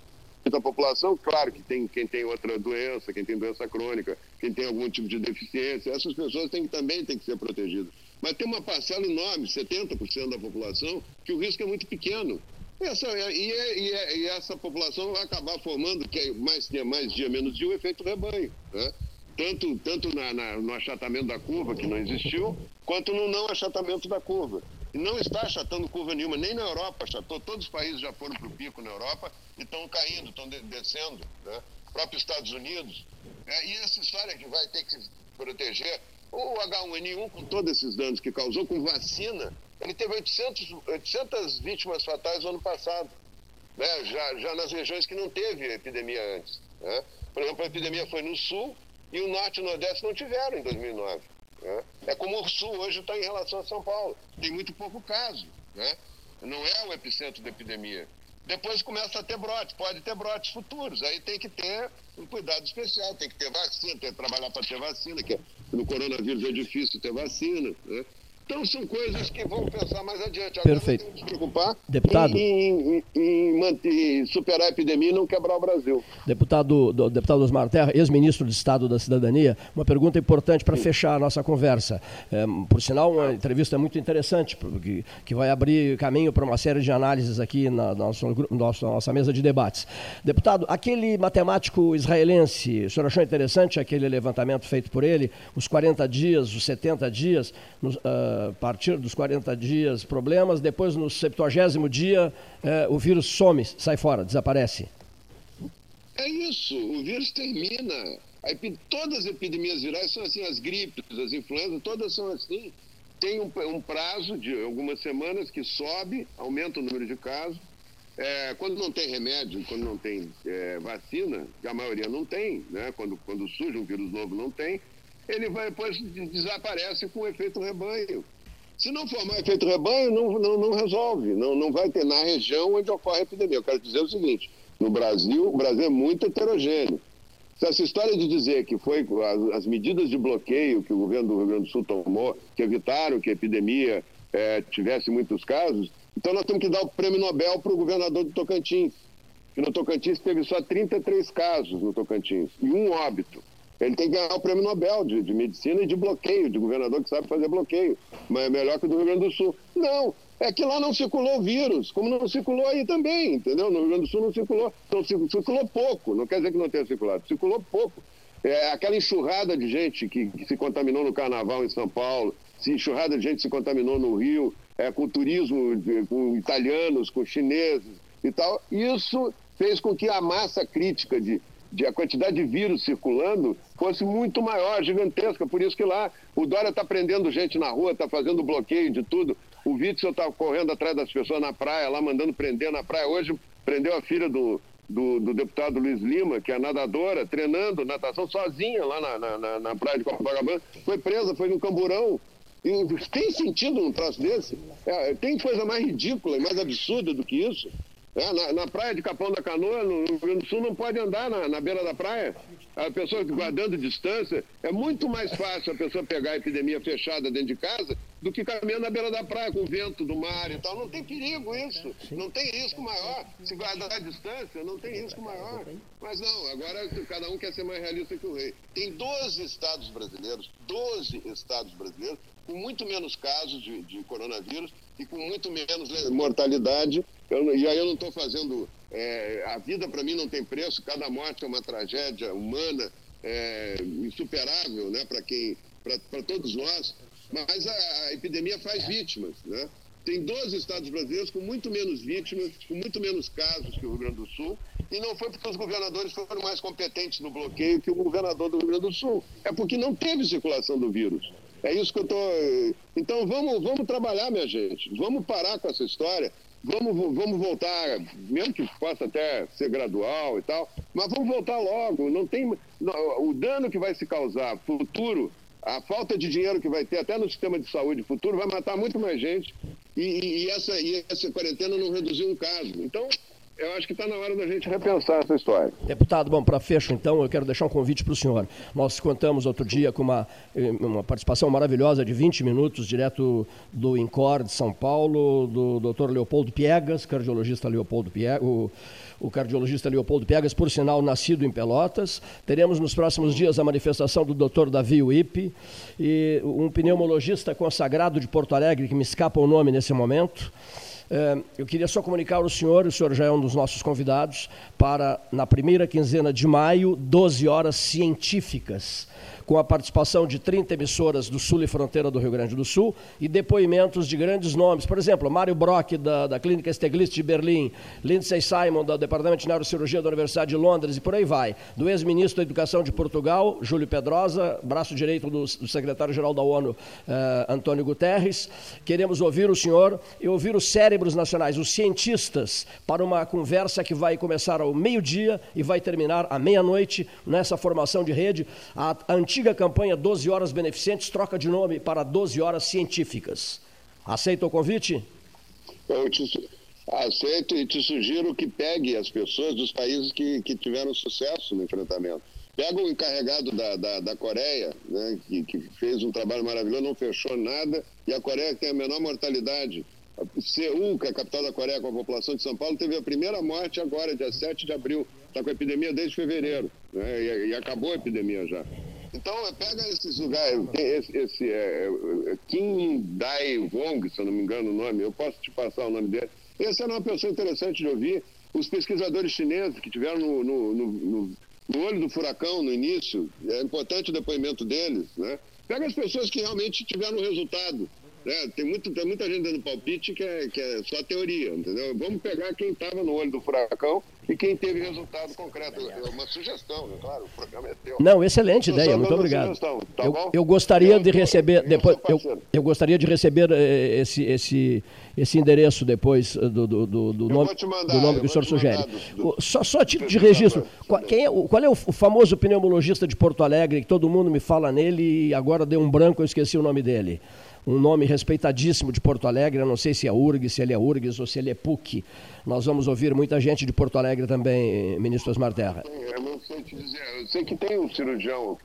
S7: da população, claro que tem quem tem outra doença, quem tem doença crônica, quem tem algum tipo de deficiência, essas pessoas têm, também têm que ser protegidas. Mas tem uma parcela enorme, 70% da população, que o risco é muito pequeno. Essa, e, e, e, essa população vai acabar formando, que é mais dia, mais dia, menos dia, o efeito rebanho. Né? tanto, tanto na, na, no achatamento da curva, que não existiu, quanto no não achatamento da curva. E não está achatando curva nenhuma, nem na Europa achatou. Todos os países já foram para o pico na Europa e estão caindo, estão de, descendo. Né? Próprio Estados Unidos. É, e essa história que vai ter que proteger, o H1N1, com todos esses danos que causou, com vacina, ele teve 800, 800 vítimas fatais no ano passado. Né? Já, já nas regiões que não teve epidemia antes. Né? Por exemplo, a epidemia foi no sul, e o Norte e o Nordeste não tiveram em 2009. Né? É como o Sul hoje está em relação a São Paulo. Tem muito pouco caso. Né? Não é o epicentro da epidemia. Depois começa a ter brotes, pode ter brotes futuros. Aí tem que ter um cuidado especial, tem que ter vacina, tem que trabalhar para ter vacina, que no coronavírus é difícil ter vacina. Né? Então são coisas que vão pensar mais adiante.
S6: Agora Perfeito.
S7: que se preocupar
S6: Deputado.
S7: em, em, em, manter, superar a epidemia e não quebrar o Brasil.
S6: Deputado, do, deputado Osmar Terra, ex-ministro de Estado da Cidadania, uma pergunta importante para fechar a nossa conversa. É, por sinal, uma entrevista muito interessante, que, que vai abrir caminho para uma série de análises aqui na, na nossa, nossa, nossa mesa de debates. Deputado, aquele matemático israelense, o senhor achou interessante aquele levantamento feito por ele, os 40 dias, os 70 dias, nos, uh, a partir dos 40 dias problemas, depois no 70 dia eh, o vírus some, sai fora, desaparece.
S7: É isso, o vírus termina. todas as epidemias virais são assim, as gripes, as influenzas, todas são assim. Tem um, um prazo de algumas semanas que sobe, aumenta o número de casos. É, quando não tem remédio, quando não tem é, vacina, que a maioria não tem, né? quando, quando surge um vírus novo não tem, ele vai depois desaparece com efeito rebanho. Se não formar efeito rebanho, não, não, não resolve, não, não vai ter na região onde ocorre a epidemia. Eu quero dizer o seguinte: no Brasil, o Brasil é muito heterogêneo. Essa história de dizer que foi as, as, medidas de bloqueio que o governo do Rio Grande do Sul tomou, que evitaram que a epidemia é, tivesse muitos casos, então nós temos que dar o prêmio Nobel para o governador do Tocantins. Que no Tocantins teve só 33 casos no Tocantins e um óbito. Ele tem que ganhar o prêmio Nobel de, de medicina e de bloqueio, de governador que sabe fazer bloqueio. Mas é melhor que o do Rio Grande do Sul. Não, é que lá não circulou vírus, como não circulou aí também, entendeu? No Rio Grande do Sul não circulou. Então circulou pouco, não quer dizer que não tenha circulado, circulou pouco. É, aquela enxurrada de gente que, que, se contaminou no carnaval em São Paulo, se enxurrada de gente se contaminou no Rio, é, com turismo, com italianos, com chineses e tal, isso fez com que a massa crítica de de a quantidade de vírus circulando fosse muito maior, gigantesca. Por isso que lá o Dória está prendendo gente na rua, está fazendo bloqueio de tudo. O Witzel está correndo atrás das pessoas na praia, lá mandando prender na praia. Hoje prendeu a filha do, do, do deputado Luiz Lima, que é nadadora, treinando natação sozinha lá na, na, na praia de Copacabana. Foi presa, foi no camburão. E tem sentido um troço desse? É, tem coisa mais ridícula e mais absurda do que isso? É, na, na, praia de Capão da Canoa, no Rio Grande do Sul, não pode andar na, na, beira da praia. A pessoa guardando distância. É muito mais fácil a pessoa pegar a epidemia fechada dentro de casa do que caminhando na beira da praia, com o vento do mar e tal. Não tem perigo isso. Não tem risco maior. Se guardar a distância, não tem risco maior. Mas não, agora cada um quer ser mais realista que o rei. Tem 12 estados brasileiros, 12 estados brasileiros, com muito menos casos de, de coronavírus e com muito menos mortalidade eu, e aí eu não estou fazendo. É, a vida para mim não tem preço, cada morte é uma tragédia humana é, insuperável né, para quem. para todos nós. Mas a, a, epidemia faz vítimas. Né? Tem 12 estados brasileiros com muito menos vítimas, com muito menos casos que o Rio Grande do Sul. E não foi porque os governadores foram mais competentes no bloqueio que o governador do Rio Grande do Sul. É porque não teve circulação do vírus. É isso que eu estou. Então vamos, vamos trabalhar, minha gente. Vamos parar com essa história vamos, vamos voltar, mesmo que possa até ser gradual e tal, mas vamos voltar logo. Não tem o dano que vai se causar futuro, a falta de dinheiro que vai ter até no sistema de saúde futuro vai matar muito mais gente e, e essa, e essa quarentena não reduziu um caso. Então eu acho que está na hora da gente repensar essa história.
S6: Deputado, bom, para fecho então, eu quero deixar um convite para o senhor. Nós contamos outro dia com uma, eh, uma participação maravilhosa de 20 minutos, direto do INCOR de São Paulo, do doutor Leopoldo Piegas, cardiologista Leopoldo Piegas, o, cardiologista Leopoldo Piegas, por sinal, nascido em Pelotas. Teremos nos próximos dias a manifestação do doutor Davi Uip e um pneumologista consagrado de Porto Alegre, que me escapa o nome nesse momento. É, eu queria só comunicar ao senhor, o senhor já é um dos nossos convidados, para, na primeira quinzena de maio, 12 horas científicas com a participação de 30 emissoras do Sul e Fronteira do Rio Grande do Sul e depoimentos de grandes nomes. Por exemplo, Mário Brock, da, da Clínica Steglitz de Berlim, Lindsay Simon, do Departamento de Neurocirurgia da Universidade de Londres e por aí vai. Do ex-ministro da Educação de Portugal, Júlio Pedrosa, braço direito do, do secretário-geral da ONU, uh, Antônio Guterres. Queremos ouvir o senhor e ouvir os cérebros nacionais, os cientistas, para uma conversa que vai começar ao meio-dia e vai terminar à meia-noite nessa formação de rede. A, a antiga campanha 12 Horas Beneficentes troca de nome para 12 Horas Científicas. Aceita o convite?
S7: Eu te, aceito e te sugiro que pegue as pessoas dos países que, que tiveram sucesso no enfrentamento. Pega o encarregado da, da, da Coreia, né, que, que, fez um trabalho maravilhoso, não fechou nada, e a Coreia tem a menor mortalidade. Seul, que é a capital da Coreia, com a população de São Paulo, teve a primeira morte agora, dia 7 de abril. Está com a epidemia desde fevereiro, né, e, e, acabou a epidemia já. Então, pega esses lugares, esse, esse é, é, Kim Dai Wong, se eu não me engano o nome, eu posso te passar o nome dele. Esse era uma pessoa interessante de ouvir. Os pesquisadores chineses que tiveram no, no, no, no olho do furacão no início, é importante o depoimento deles, né? Pega as pessoas que realmente tiveram resultado. Né? Tem, muito, tem muita gente dando palpite que é, que é só teoria, entendeu? Vamos pegar quem estava no olho do furacão e quem teve resultado concreto. É uma sugestão, claro, o programa é teu.
S6: Não, excelente ideia, muito obrigado. Tá eu, eu, gostaria eu, de receber, depois, eu, eu gostaria de receber eh, esse, esse, esse endereço depois eh, do, do, do, do nome, mandar, do nome que o senhor sugere. Do, só, só tipo de registro, qual, quem é, qual é o, o famoso pneumologista de Porto Alegre, que todo mundo me fala nele e agora deu um branco, eu esqueci o nome dele um nome respeitadíssimo de Porto Alegre, eu não sei se é URGS, se ele é URGS ou se ele é PUC. Nós vamos ouvir muita gente de Porto Alegre também, ministro Osmar Terra.
S7: Eu não sei te dizer, eu sei que tem um cirurgião,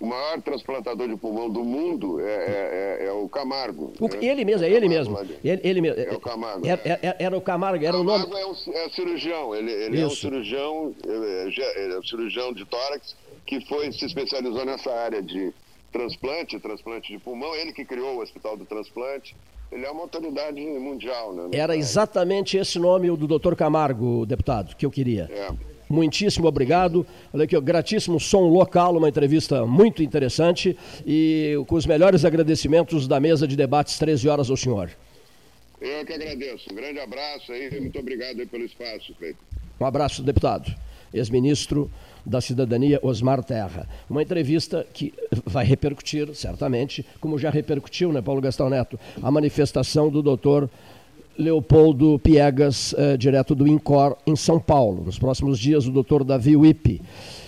S7: o maior transplantador de pulmão do mundo é, é, é, é o Camargo.
S6: O? Ele mesmo, é ele mesmo. Ele, ele mesmo.
S7: É o Camargo.
S6: Era, era, é, era o Camargo, era o nome.
S7: É, um, é cirurgião, ele, ele é um cirurgião, é, é um cirurgião de tórax que foi, se especializou nessa área de transplante, transplante de pulmão, ele que criou o Hospital do Transplante. Ele é uma autoridade mundial, né?
S6: Era exatamente esse nome do Dr. Camargo, deputado, que eu queria. É. Muitíssimo obrigado. Olha aqui, ó, gratíssimo som local, uma entrevista muito interessante e com os melhores agradecimentos da mesa de debates 13 horas ao senhor.
S7: Eu que agradeço. Um grande abraço aí, muito obrigado aí pelo espaço, Feito.
S6: Um abraço, deputado. Ex-ministro da Cidadania, Osmar Terra. Uma entrevista que vai repercutir, certamente, como já repercutiu, né, Paulo Gastão Neto, a manifestação do doutor Leopoldo Piegas, eh, direto do INCOR, em São Paulo. Nos próximos dias, o doutor Davi Wippe.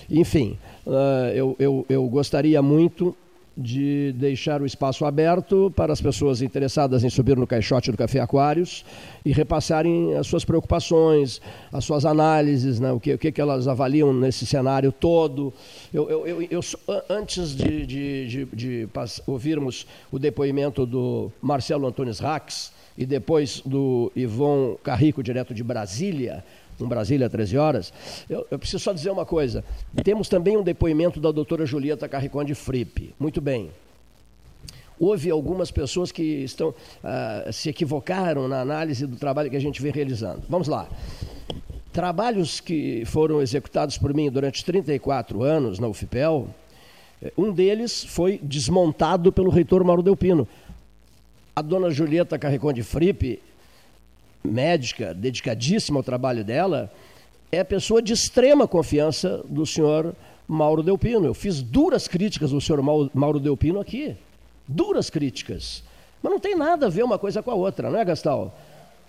S6: Enfim, uh, eu, eu, eu gostaria muito de deixar o espaço aberto para as pessoas interessadas em subir no caixote do Café Aquários e repassarem as suas preocupações, as suas análises, né? o, que, o que, elas avaliam nesse cenário todo. Eu, eu, eu, eu antes de, de, de, de ouvirmos o depoimento do Marcelo Antunes Rax e depois do Ivon Carrico, direto de Brasília, em Brasília, 13 horas. Eu, eu, preciso só dizer uma coisa. Temos também um depoimento da doutora Julieta Carriconde Fripp. Muito bem. Houve algumas pessoas que estão uh, se equivocaram na análise do trabalho que a gente vem realizando. Vamos lá. Trabalhos que foram executados por mim durante 34 anos na UFPEL, eh, um deles foi desmontado pelo reitor Mauro Delpino. A dona Julieta Carriconde Fripp médica, dedicadíssima ao trabalho dela, é pessoa de extrema confiança do senhor Mauro Delpino. Eu fiz duras críticas do senhor Mauro Delpino aqui. Duras críticas. Mas não tem nada a ver uma coisa com a outra, não é, Gastal?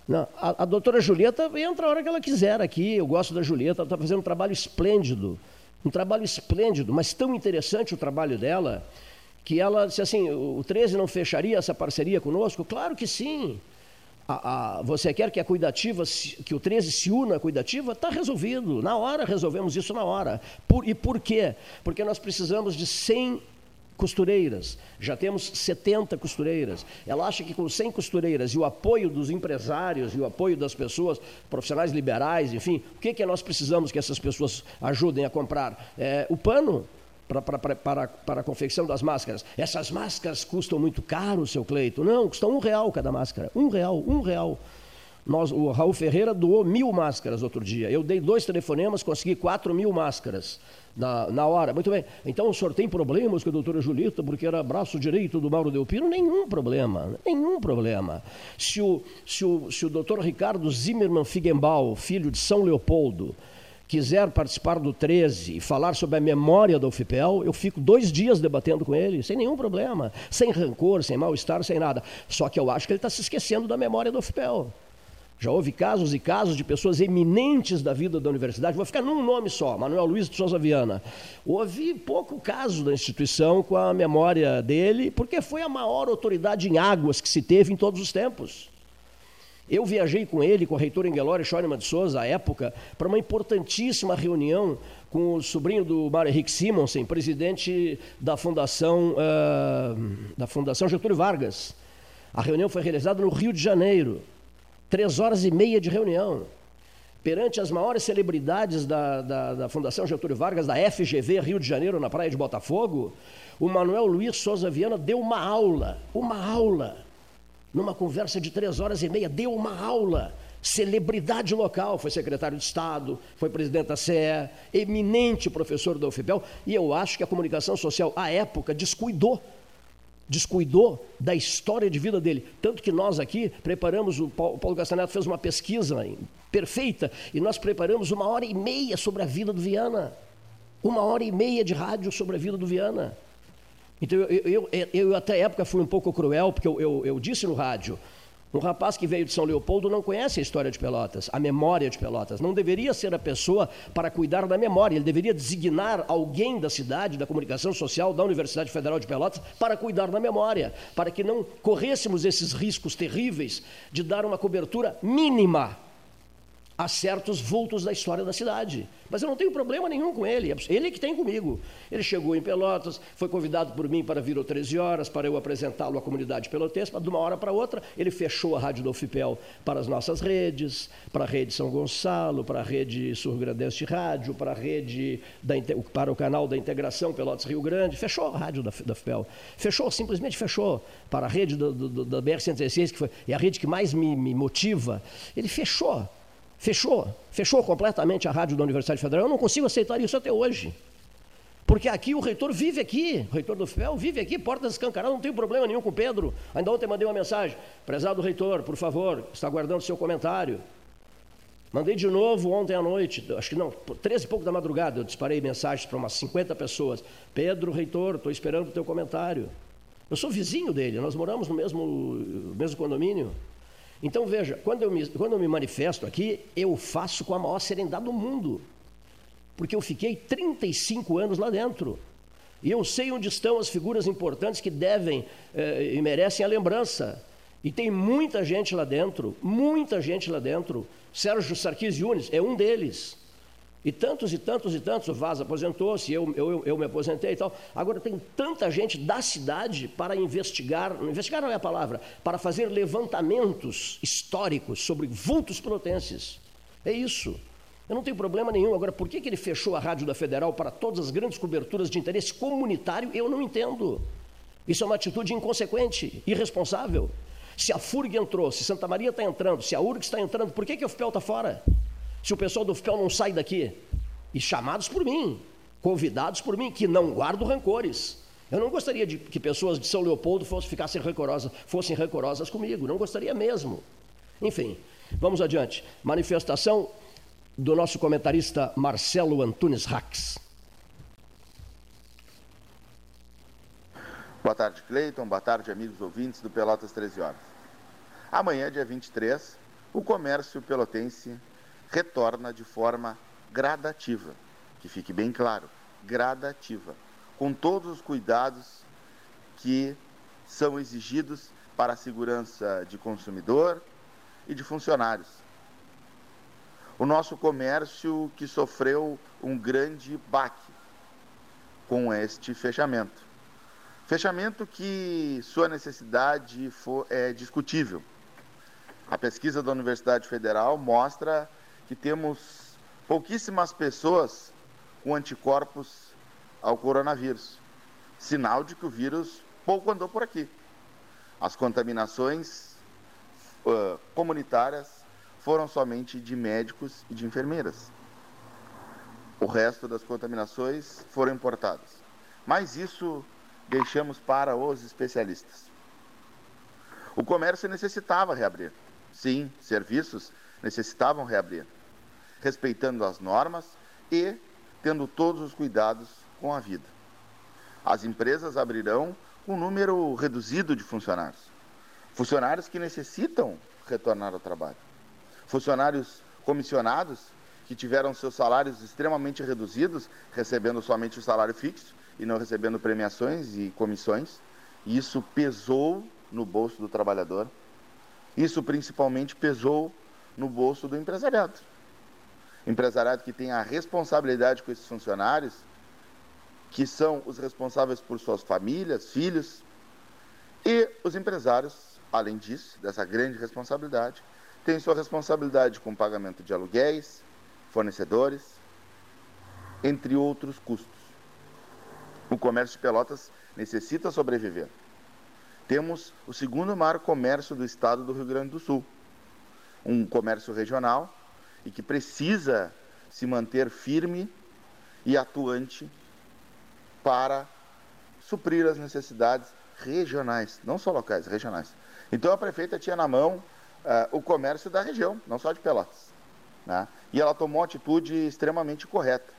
S6: Não, a, a doutora Julieta entra a hora que ela quiser aqui. Eu gosto da Julieta, ela está fazendo um trabalho esplêndido. Um trabalho esplêndido, mas tão interessante o trabalho dela, que ela disse assim: o 13 não fecharia essa parceria conosco? Claro que sim a, a, você quer que a cuidativa, que o 13 se una à cuidativa? Está resolvido. Na hora resolvemos isso na hora. Por, e por quê? Porque nós precisamos de 100 costureiras. Já temos 70 costureiras. Ela acha que com 100 costureiras e o apoio dos empresários e o apoio das pessoas, profissionais liberais, enfim, o que, que nós precisamos que essas pessoas ajudem a comprar? É, o pano para, para, para, a confecção das máscaras. Essas máscaras custam muito caro, seu Cleito. Não, custam um real cada máscara. Um real, um real. Nós, o Raul Ferreira doou mil máscaras outro dia. Eu dei dois telefonemas, consegui quatro mil máscaras na, na hora. Muito bem. Então o senhor tem problemas com a doutora Julita, porque era braço direito do Mauro Delpino? Nenhum problema. Nenhum problema. Se o, se o, se o doutor Ricardo Zimmermann Figuembal, filho de São Leopoldo, quiser participar do 13 e falar sobre a memória da UFPEL, eu fico dois dias debatendo com ele, sem nenhum problema, sem rancor, sem mal-estar, sem nada. Só que eu acho que ele está se esquecendo da memória da UFPEL. Já houve casos e casos de pessoas eminentes da vida da universidade, vou ficar num nome só, Manuel Luiz de Souza Viana. Houve pouco caso da instituição com a memória dele, porque foi a maior autoridade em águas que se teve em todos os tempos. Eu viajei com ele, com a reitora Engelore Schoenemann de Souza, à época, para uma importantíssima reunião com o sobrinho do Mário Henrique Simonsen, presidente da Fundação, uh, da Fundação Getúlio Vargas. A reunião foi realizada no Rio de Janeiro. Três horas e meia de reunião. Perante as maiores celebridades da, da, da Fundação Getúlio Vargas, da FGV Rio de Janeiro, na praia de Botafogo, o Manuel Luiz Souza Viana deu uma aula, uma aula, numa conversa de três horas e meia, deu uma aula celebridade local, foi secretário de Estado, foi presidente da CE, eminente professor da UFPEL, e eu acho que a comunicação social, à época, descuidou, descuidou da história de vida dele. Tanto que nós aqui preparamos, o Paulo Castaneto fez uma pesquisa perfeita, e nós preparamos uma hora e meia sobre a vida do Viana. Uma hora e meia de rádio sobre a vida do Viana. Então, eu, eu, eu, até época fui um pouco cruel, porque eu, eu, eu disse no rádio, um rapaz que veio de São Leopoldo não conhece a história de Pelotas, a memória de Pelotas. Não deveria ser a pessoa para cuidar da memória. Ele deveria designar alguém da cidade, da comunicação social, da Universidade Federal de Pelotas, para cuidar da memória, para que não corrêssemos esses riscos terríveis de dar uma cobertura mínima a certos vultos da história da cidade. Mas eu não tenho problema nenhum com ele, ele é que tem comigo. Ele chegou em Pelotas, foi convidado por mim para vir às 13 horas, para eu apresentá-lo à comunidade pelotense, de uma hora para outra ele fechou a Rádio do UFIPEL para as nossas redes, para a rede São Gonçalo, para a rede Sul-Grandense de Rádio, para a rede, da, para o canal da Integração Pelotas Rio Grande, fechou a rádio da, da. Fechou, simplesmente fechou. Para a rede do, do, da BR-116, que foi, é a rede que mais me, me motiva, ele fechou. Fechou, fechou completamente a rádio da Universidade Federal. Eu não consigo aceitar isso até hoje. Porque aqui o reitor vive aqui, o reitor do FEL vive aqui, portas escancaradas, não tenho problema nenhum com o Pedro. Ainda ontem mandei uma mensagem, prezado reitor, por favor, está aguardando seu comentário. Mandei de novo ontem à noite, acho que não, treze e pouco da madrugada, eu disparei mensagens para umas 50 pessoas. Pedro, reitor, estou esperando o teu comentário. Eu sou vizinho dele, nós moramos no mesmo, no mesmo condomínio. Então veja, quando eu, me, quando eu me manifesto aqui, eu faço com a maior serenidade do mundo, porque eu fiquei 35 anos lá dentro. E eu sei onde estão as figuras importantes que devem eh, e merecem a lembrança. E tem muita gente lá dentro, muita gente lá dentro. Sérgio Sarkis Yunes é um deles. E tantos e tantos e tantos, o Vaz aposentou-se, eu, eu, eu me aposentei e tal. Agora tem tanta gente da cidade para investigar, investigar não é a palavra, para fazer levantamentos históricos sobre vultos pelotenses. É isso. Eu não tenho problema nenhum. Agora, por que, que ele fechou a Rádio da Federal para todas as grandes coberturas de interesse comunitário? Eu não entendo. Isso é uma atitude inconsequente, irresponsável. Se a FURG entrou, se Santa Maria está entrando, se a URG está entrando, por que, que o FPEL está fora? Se o pessoal do FPEL não sai daqui, e chamados por mim, convidados por mim, que não guardo rancores. Eu não gostaria de que pessoas de São Leopoldo fossem, ficassem rancorosas, fossem rancorosas comigo, não gostaria mesmo. Enfim, vamos adiante. Manifestação do nosso comentarista Marcelo Antunes Rax.
S8: Boa tarde, Cleiton. Boa tarde, amigos ouvintes do Pelotas 13 Horas. Amanhã, dia 23, o comércio pelotense retorna de forma gradativa, que fique bem claro, gradativa, com todos os cuidados que são exigidos para a segurança de consumidor e de funcionários. O nosso comércio que sofreu um grande baque com este fechamento. Fechamento que sua necessidade for, é discutível. A pesquisa da Universidade Federal mostra que temos pouquíssimas pessoas com anticorpos ao coronavírus. Sinal de que o vírus pouco andou por aqui. As contaminações uh, comunitárias foram somente de médicos e de enfermeiras. O resto das contaminações foram importadas. Mas isso deixamos para os especialistas. O comércio necessitava reabrir. Sim, serviços necessitavam reabrir respeitando as normas e tendo todos os cuidados com a vida. As empresas abrirão um número reduzido de funcionários. Funcionários que necessitam retornar ao trabalho. Funcionários comissionados que tiveram seus salários extremamente reduzidos, recebendo somente o salário fixo e não recebendo premiações e comissões. Isso pesou no bolso do trabalhador. Isso principalmente pesou no bolso do empresariado. empresariado que tem a responsabilidade com esses funcionários, que são os responsáveis por suas famílias, filhos, e os empresários, além disso, dessa grande responsabilidade, têm sua responsabilidade com pagamento de aluguéis, fornecedores, entre outros custos. O comércio de Pelotas necessita sobreviver. Temos o segundo maior comércio do estado do Rio Grande do Sul, um comércio regional e que precisa se manter firme e atuante para suprir as necessidades regionais, não só locais, regionais. Então a prefeita tinha na mão uh, o comércio da região, não só de Pelotas. Né? E ela tomou uma atitude extremamente correta.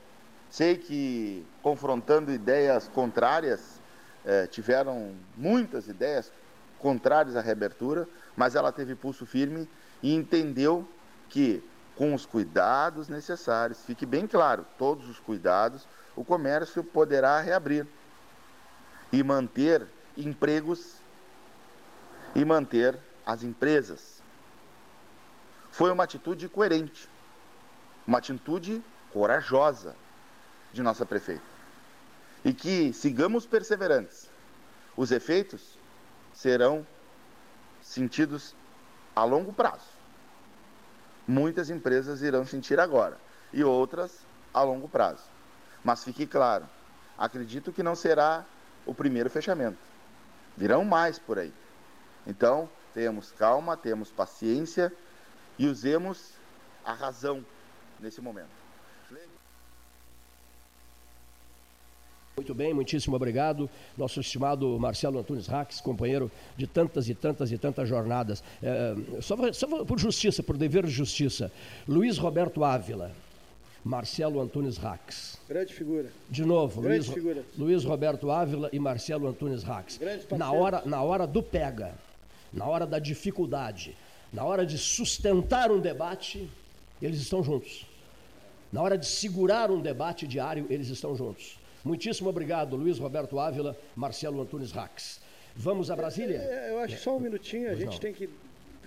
S8: Sei que confrontando ideias contrárias, eh, tiveram muitas ideias contrárias à reabertura, mas ela teve pulso firme e entendeu que com os cuidados necessários, fique bem claro, todos os cuidados, o comércio poderá reabrir e manter empregos e manter as empresas. Foi uma atitude coerente, uma atitude corajosa de nossa prefeita. E que sigamos perseverantes. Os efeitos serão sentidos a longo prazo muitas empresas irão sentir agora e outras a longo prazo. Mas fique claro, acredito que não será o primeiro fechamento. Virão mais por aí. Então, tenhamos calma, temos paciência e usemos a razão nesse momento.
S6: Muito bem, muitíssimo obrigado. Nosso estimado Marcelo Antunes Rax, companheiro de tantas e tantas e tantas jornadas. É, só, só por justiça, por dever de justiça. Luiz Roberto Ávila, Marcelo Antunes Rax.
S5: Grande figura.
S6: De novo,
S5: Grande
S6: Luiz,
S5: figura.
S6: Luiz Roberto Ávila e Marcelo Antunes Rax. Na hora, na hora do pega, na hora da dificuldade, na hora de sustentar um debate, eles estão juntos. Na hora de segurar um debate diário, eles estão juntos. Muitíssimo obrigado, Luiz Roberto Ávila, Marcelo Antunes Rax. Vamos a Brasília?
S5: É, eu acho que só um minutinho, a gente tem que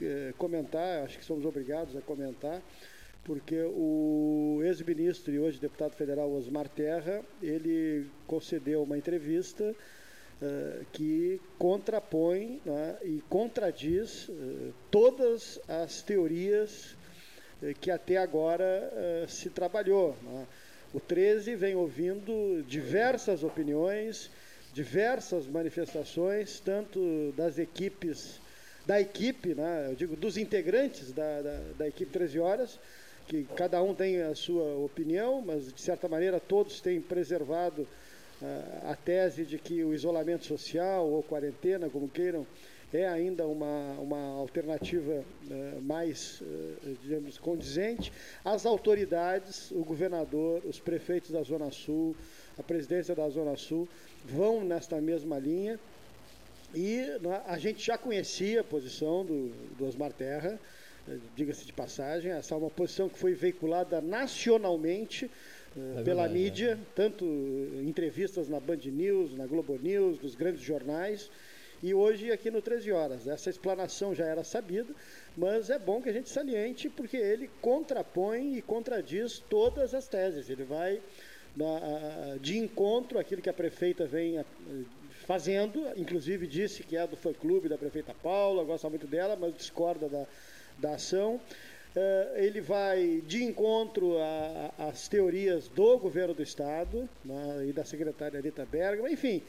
S5: é, comentar, acho que somos obrigados a comentar, porque o ex-ministro e hoje deputado federal Osmar Terra, ele concedeu uma entrevista uh, que contrapõe né, e contradiz uh, todas as teorias uh, que até agora se trabalhou. Né? O 13 vem ouvindo diversas opiniões, diversas manifestações, tanto das equipes, da equipe, né, eu digo dos integrantes da, da, da equipe 13 Horas, que cada um tem a sua opinião, mas de certa maneira todos têm preservado uh, a tese de que o isolamento social ou quarentena, como queiram, é ainda uma, uma alternativa uh, mais, uh, digamos, condizente. As autoridades, o governador, os prefeitos da Zona Sul, a presidência da Zona Sul, vão nesta mesma linha. E né, a gente já conhecia a posição do, do Osmar Terra, uh, diga-se de passagem, essa é uma posição que foi veiculada nacionalmente é pela verdade, mídia, é. tanto entrevistas na Band News, na Globo News, nos grandes jornais, e hoje aqui no 13 Horas. Essa explanação já era sabida, mas é bom que a gente saliente porque ele contrapõe e contradiz todas as teses. Ele vai de encontro àquilo que a prefeita vem fazendo, inclusive disse que é do fã-clube da prefeita Paula, gosta muito dela, mas discorda da, da ação. Uh, ele vai de encontro às teorias do governo do Estado né, e da secretária Rita Bergman, enfim,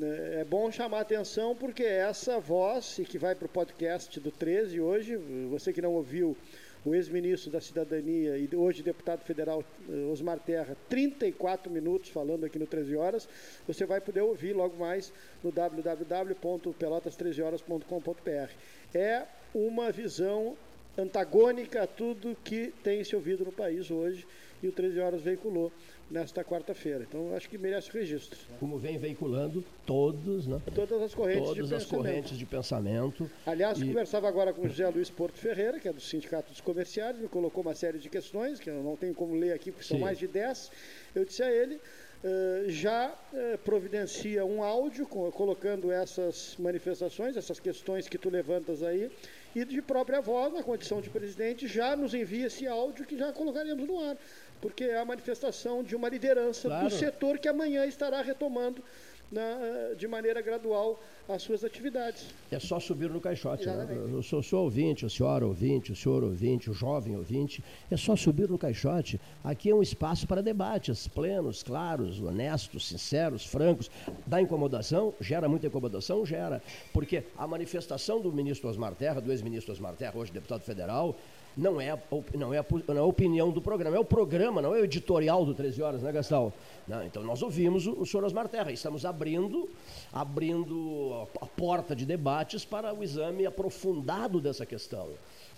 S5: é, é bom chamar a atenção porque essa voz, e que vai para o podcast do 13 hoje, você que não ouviu o ex-ministro da Cidadania e hoje deputado federal eh, Osmar Terra, 34 minutos falando aqui no 13 Horas, você vai poder ouvir logo mais no www.pelotas13horas.com.br. É uma visão antagônica a tudo que tem se ouvido no país hoje e o 13 Horas veiculou nesta quarta-feira. Então, acho que merece registro.
S6: Como vem veiculando todos, né?
S5: Todas as correntes
S6: Todas
S5: de
S6: as
S5: pensamento.
S6: correntes de pensamento.
S5: Aliás, e... conversava agora com o José Luiz Porto Ferreira, que é do Sindicato dos Comerciários, me colocou uma série de questões, que eu não tenho como ler aqui, porque Sim. são mais de 10. Eu disse a ele, Uh, já uh, providencia um áudio com, colocando essas manifestações, essas questões que tu levantas aí, e de própria voz, na condição de presidente, já nos envia esse áudio que já colocaremos no ar, porque é a manifestação de uma liderança
S6: Claro.
S5: do setor que amanhã estará retomando na- de maneira gradual as suas atividades.
S6: É só subir no caixote. Né? Eu sou, sou ouvinte, o senhor ouvinte, o senhor ouvinte, o jovem ouvinte. É só subir no caixote. Aqui é um espaço para debates plenos, claros, honestos, sinceros, francos. Dá incomodação? Gera muita incomodação? Gera. Porque a manifestação do ministro Osmar Terra, do ex-ministro Osmar Terra, hoje deputado federal, não é, a não, é a, não é a opinião do programa, é o programa, não é o editorial do 13 Horas, né, Gastão? Não, então nós ouvimos o, o senhor Osmar Terra e estamos abrindo, abrindo a, a porta de debates para o exame aprofundado dessa questão.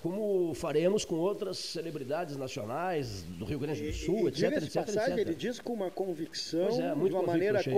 S6: Como faremos com outras celebridades nacionais do Rio Grande do Sul,
S5: E,
S6: etc,
S5: diga-se de
S6: etc,
S5: passagem,
S6: etc.
S5: ele diz com uma convicção,
S6: Pois é,
S5: de uma
S6: convicto,
S5: maneira
S6: achei, é,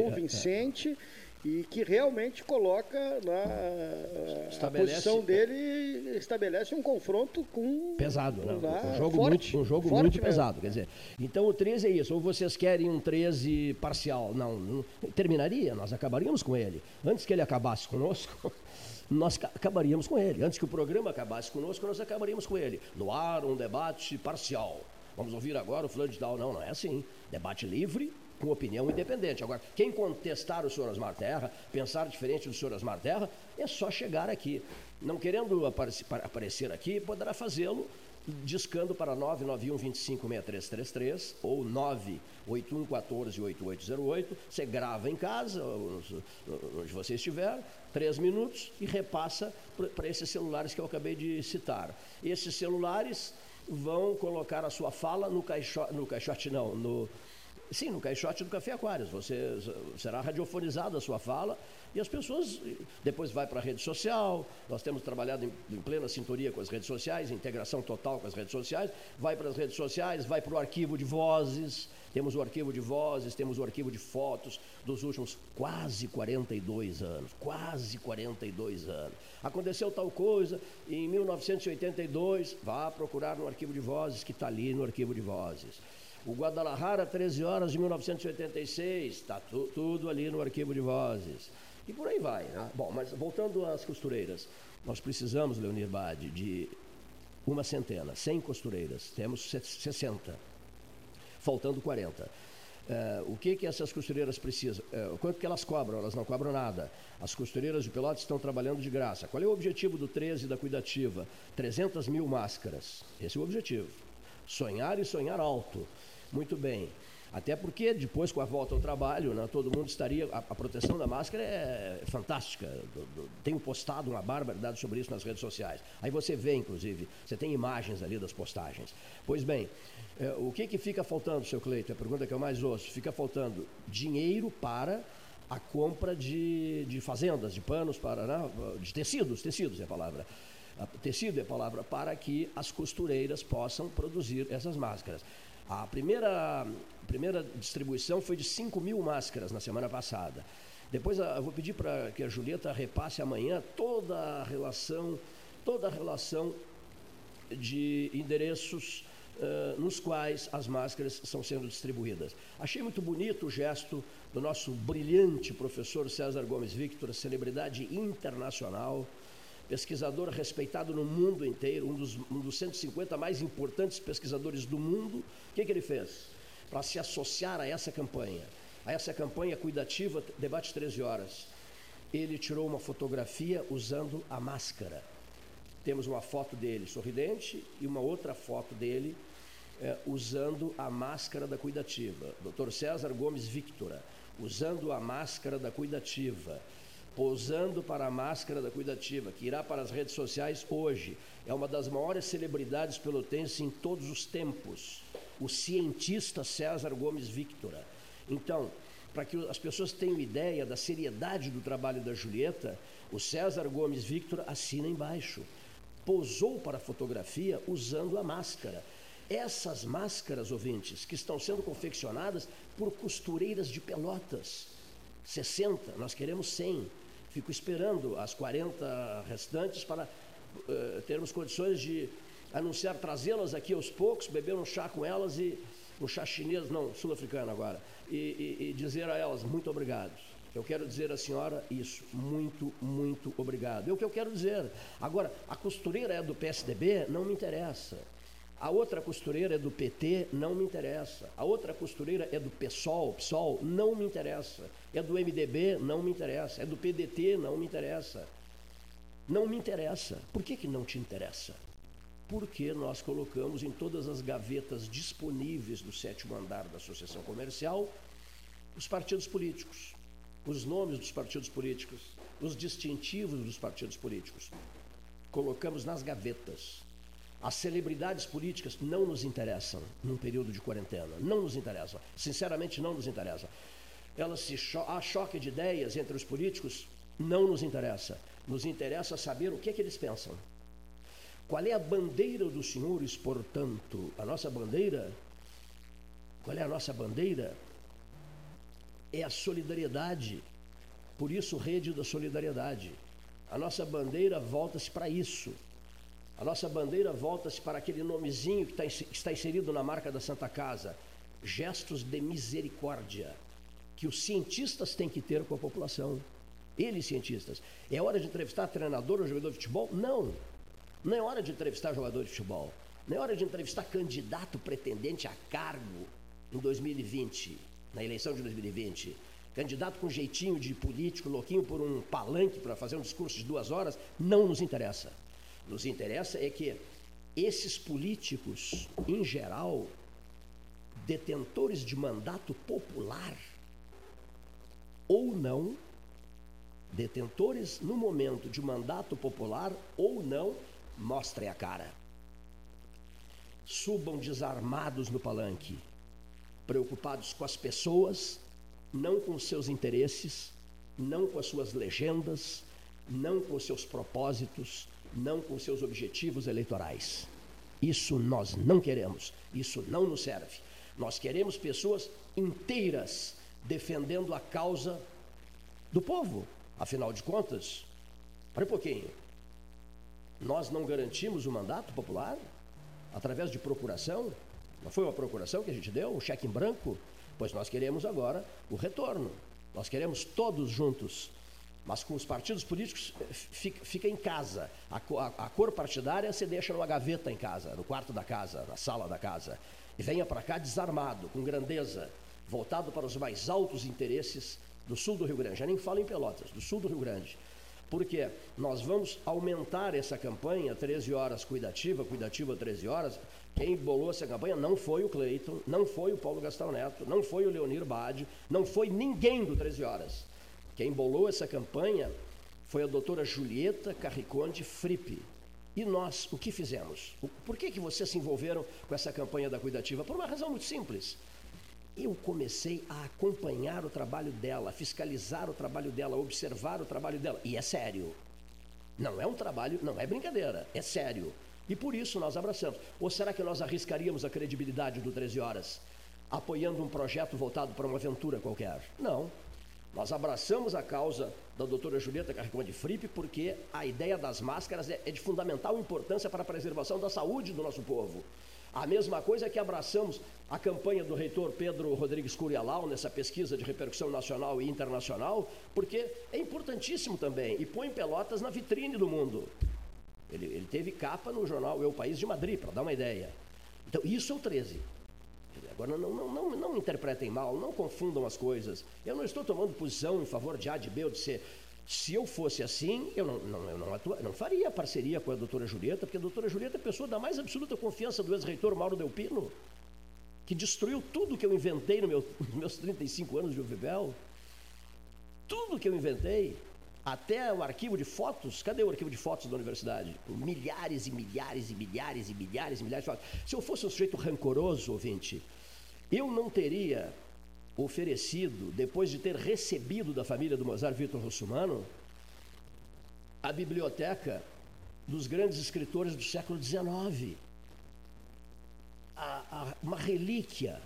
S6: é.
S5: E que realmente coloca lá a
S6: Estabelece-
S5: posição dele estabelece um confronto com
S6: Pesado, né? um jogo,
S5: forte,
S6: muito, um jogo muito
S5: mesmo.
S6: pesado. Quer dizer, então o 13 é isso. Ou vocês querem um 13 parcial? Não, não terminaria, nós acabaríamos com ele. Antes que ele acabasse conosco, nós ca- acabaríamos com ele. Antes que o programa acabasse conosco, nós acabaríamos com ele. No ar, um debate parcial. Vamos ouvir agora o fulano de tal. Não, não é assim. Debate livre, com opinião independente. Agora, quem contestar o senhor Osmar Terra, pensar diferente do senhor Osmar Terra, é só chegar aqui. Não querendo aparecer aqui, poderá fazê-lo discando para 991 25 6333 ou 981 14 8808. Você grava em casa, onde você estiver, três minutos e repassa para esses celulares que eu acabei de citar. Esses celulares vão colocar a sua fala no caixote, no caixote não, no, Sim, no caixote do Café Aquários. Você será radiofonizada a sua fala e as pessoas depois vai para a rede social. Nós temos trabalhado em, em plena sintonia com as redes sociais, integração total com as redes sociais. Vai para as redes sociais, vai para o arquivo de vozes. Temos o arquivo de vozes, temos o arquivo de fotos dos últimos quase 42 anos. Quase 42 anos. Aconteceu tal coisa em 1982. Vá procurar no arquivo de vozes, que está ali no arquivo de vozes. O Guadalajara, 13 horas de 1986, está tu, tudo ali no arquivo de vozes. E por aí vai. Né? Bom, mas voltando às costureiras, nós precisamos, Leonir Bade, de uma centena, 100 costureiras, temos 60, faltando 40. É, o que, que essas costureiras precisam? É, quanto que elas cobram? Elas não cobram nada. As costureiras de Pelotas estão trabalhando de graça. Qual é o objetivo do 13 da Cuidativa? 300 mil máscaras. Esse é o objetivo. Sonhar e sonhar alto. Muito bem. Até porque depois, com a volta ao trabalho, né, todo mundo estaria. A, a proteção da máscara é fantástica. Do, do, tenho postado uma barbaridade sobre isso nas redes sociais. Aí você vê, inclusive, você tem imagens ali das postagens. Pois bem, é, o que, que fica faltando, seu Cleito? É a pergunta que eu mais ouço. Fica faltando dinheiro para a compra de, de fazendas, de panos, para, né, de tecidos, tecidos é a palavra. Tecido é a palavra, para que as costureiras possam produzir essas máscaras. A primeira, a primeira distribuição foi de 5 mil máscaras na semana passada. Depois eu vou pedir para que a Julieta repasse amanhã toda a relação, toda a relação de endereços uh, nos quais as máscaras são sendo distribuídas. Achei muito bonito o gesto do nosso brilhante professor César Gomes Victor, celebridade internacional, pesquisador respeitado no mundo inteiro, um dos, um dos 150 mais importantes pesquisadores do mundo. O que, que ele fez? Para se associar a essa campanha, a essa campanha cuidativa, debate 13 horas. Ele tirou uma fotografia usando a máscara. Temos uma foto dele sorridente e uma outra foto dele eh, usando a máscara da cuidativa. Dr. César Gomes Victora, usando a máscara da cuidativa posando para a máscara da cuidativa, que irá para as redes sociais hoje. É uma das maiores celebridades pelotenses em todos os tempos, o cientista César Gomes Victora. Então, para que as pessoas tenham ideia da seriedade do trabalho da Julieta, o César Gomes Victor assina embaixo. Posou para a fotografia usando a máscara. Essas máscaras, ouvintes, que estão sendo confeccionadas por costureiras de pelotas. 60, nós queremos 100 fico esperando as 40 restantes para uh, termos condições de anunciar, trazê-las aqui aos poucos, beber um chá com elas e um chá chinês, não, sul-africano agora, e, e, e, dizer a elas muito obrigado. Eu quero dizer à senhora isso. Muito, muito obrigado. É o que eu quero dizer. Agora, a costureira é do PSDB? Não me interessa. A outra costureira é do PT, não me interessa. A outra costureira é do PSOL, PSOL, não me interessa. É do MDB, não me interessa. É do PDT, não me interessa. Não me interessa. Por que, que não te interessa? Porque nós colocamos em todas as gavetas disponíveis do sétimo andar da Associação Comercial os partidos políticos, os nomes dos partidos políticos, os distintivos dos partidos políticos. Colocamos nas gavetas as celebridades políticas não nos interessam num período de quarentena. Não nos interessam. Sinceramente, não nos interessam. Elas se cho há choque de ideias entre os políticos, não nos interessa. Nos interessa saber o que, é que eles pensam. Qual é a bandeira dos senhores, portanto? A nossa bandeira, qual é a nossa bandeira? É a solidariedade. Por isso, rede da solidariedade. A nossa bandeira volta-se para isso a nossa bandeira volta-se para aquele nomezinho que, tá, que está inserido na marca da Santa Casa: gestos de misericórdia, que os cientistas têm que ter com a população. Eles, cientistas. É hora de entrevistar treinador ou jogador de futebol? Não. Não é hora de entrevistar jogador de futebol. Não é hora de entrevistar candidato pretendente a cargo em 2020, na eleição de 2020. Candidato com jeitinho de político, louquinho por um palanque para fazer um discurso de duas horas, não nos interessa nos interessa é que esses políticos, em geral, detentores de mandato popular ou não, detentores no momento de mandato popular ou não, mostrem a cara. Subam desarmados no palanque, preocupados com as pessoas, não com seus interesses, não com as suas legendas, não com seus propósitos, não com seus objetivos eleitorais. Isso nós não queremos, isso não nos serve. Nós queremos pessoas inteiras defendendo a causa do povo. Afinal de contas, para um pouquinho, nós não garantimos o mandato popular através de procuração? Não foi uma procuração que a gente deu, um cheque em branco? Pois nós queremos agora o retorno. Nós queremos todos juntos mas com os partidos políticos eh, fica, fica em casa. A, a, a, cor partidária você deixa numa gaveta em casa, no quarto da casa, na sala da casa. E venha para cá desarmado, com grandeza, voltado para os mais altos interesses do sul do Rio Grande. Já nem falo em Pelotas, do sul do Rio Grande. Porque nós vamos aumentar essa campanha 13 horas cuidativa, cuidativa 13 horas. Quem bolou essa campanha não foi o Cleiton, não foi o Paulo Gastão Neto, não foi o Leonir Bade, não foi ninguém do 13 horas. Quem bolou essa campanha foi a doutora Julieta Carriconde Frippe. E nós, o que fizemos? Por que, que vocês se envolveram com essa campanha da Cuidativa? Por uma razão muito simples. Eu comecei a acompanhar o trabalho dela, fiscalizar o trabalho dela, observar o trabalho dela. E é sério. Não é um trabalho, não é brincadeira, é sério. E por isso nós abraçamos. Ou será que nós arriscaríamos a credibilidade do 13 Horas apoiando um projeto voltado para uma aventura qualquer? Não. Nós abraçamos a causa da doutora Julieta Carricão de Fripe porque a ideia das máscaras é, é de fundamental importância para a preservação da saúde do nosso povo. A mesma coisa que abraçamos a campanha do reitor Pedro Rodrigues Curialau nessa pesquisa de repercussão nacional e internacional, porque é importantíssimo também e põe Pelotas na vitrine do mundo. Ele, ele teve capa no jornal Eu País de Madrid, para dar uma ideia. Então, isso é o 13. Agora, não, não, não, não interpretem mal, não confundam as coisas. Eu não estou tomando posição em favor de A, de B ou de C. Se eu fosse assim, eu não, não, eu não, atua, não faria parceria com a doutora Julieta, porque a doutora Julieta é a pessoa da mais absoluta confiança do ex-reitor Mauro Delpino, que destruiu tudo que eu inventei no meu, nos meus 35 anos de UFBEL. Tudo que eu inventei, até o arquivo de fotos, cadê o arquivo de fotos da universidade? Milhares e milhares e milhares e milhares e milhares de fotos. Se eu fosse um sujeito rancoroso, ouvinte, eu não teria oferecido, depois de ter recebido da família do Mozart Vitor Russumano, a biblioteca dos grandes escritores do século XIX. A, a, uma relíquia,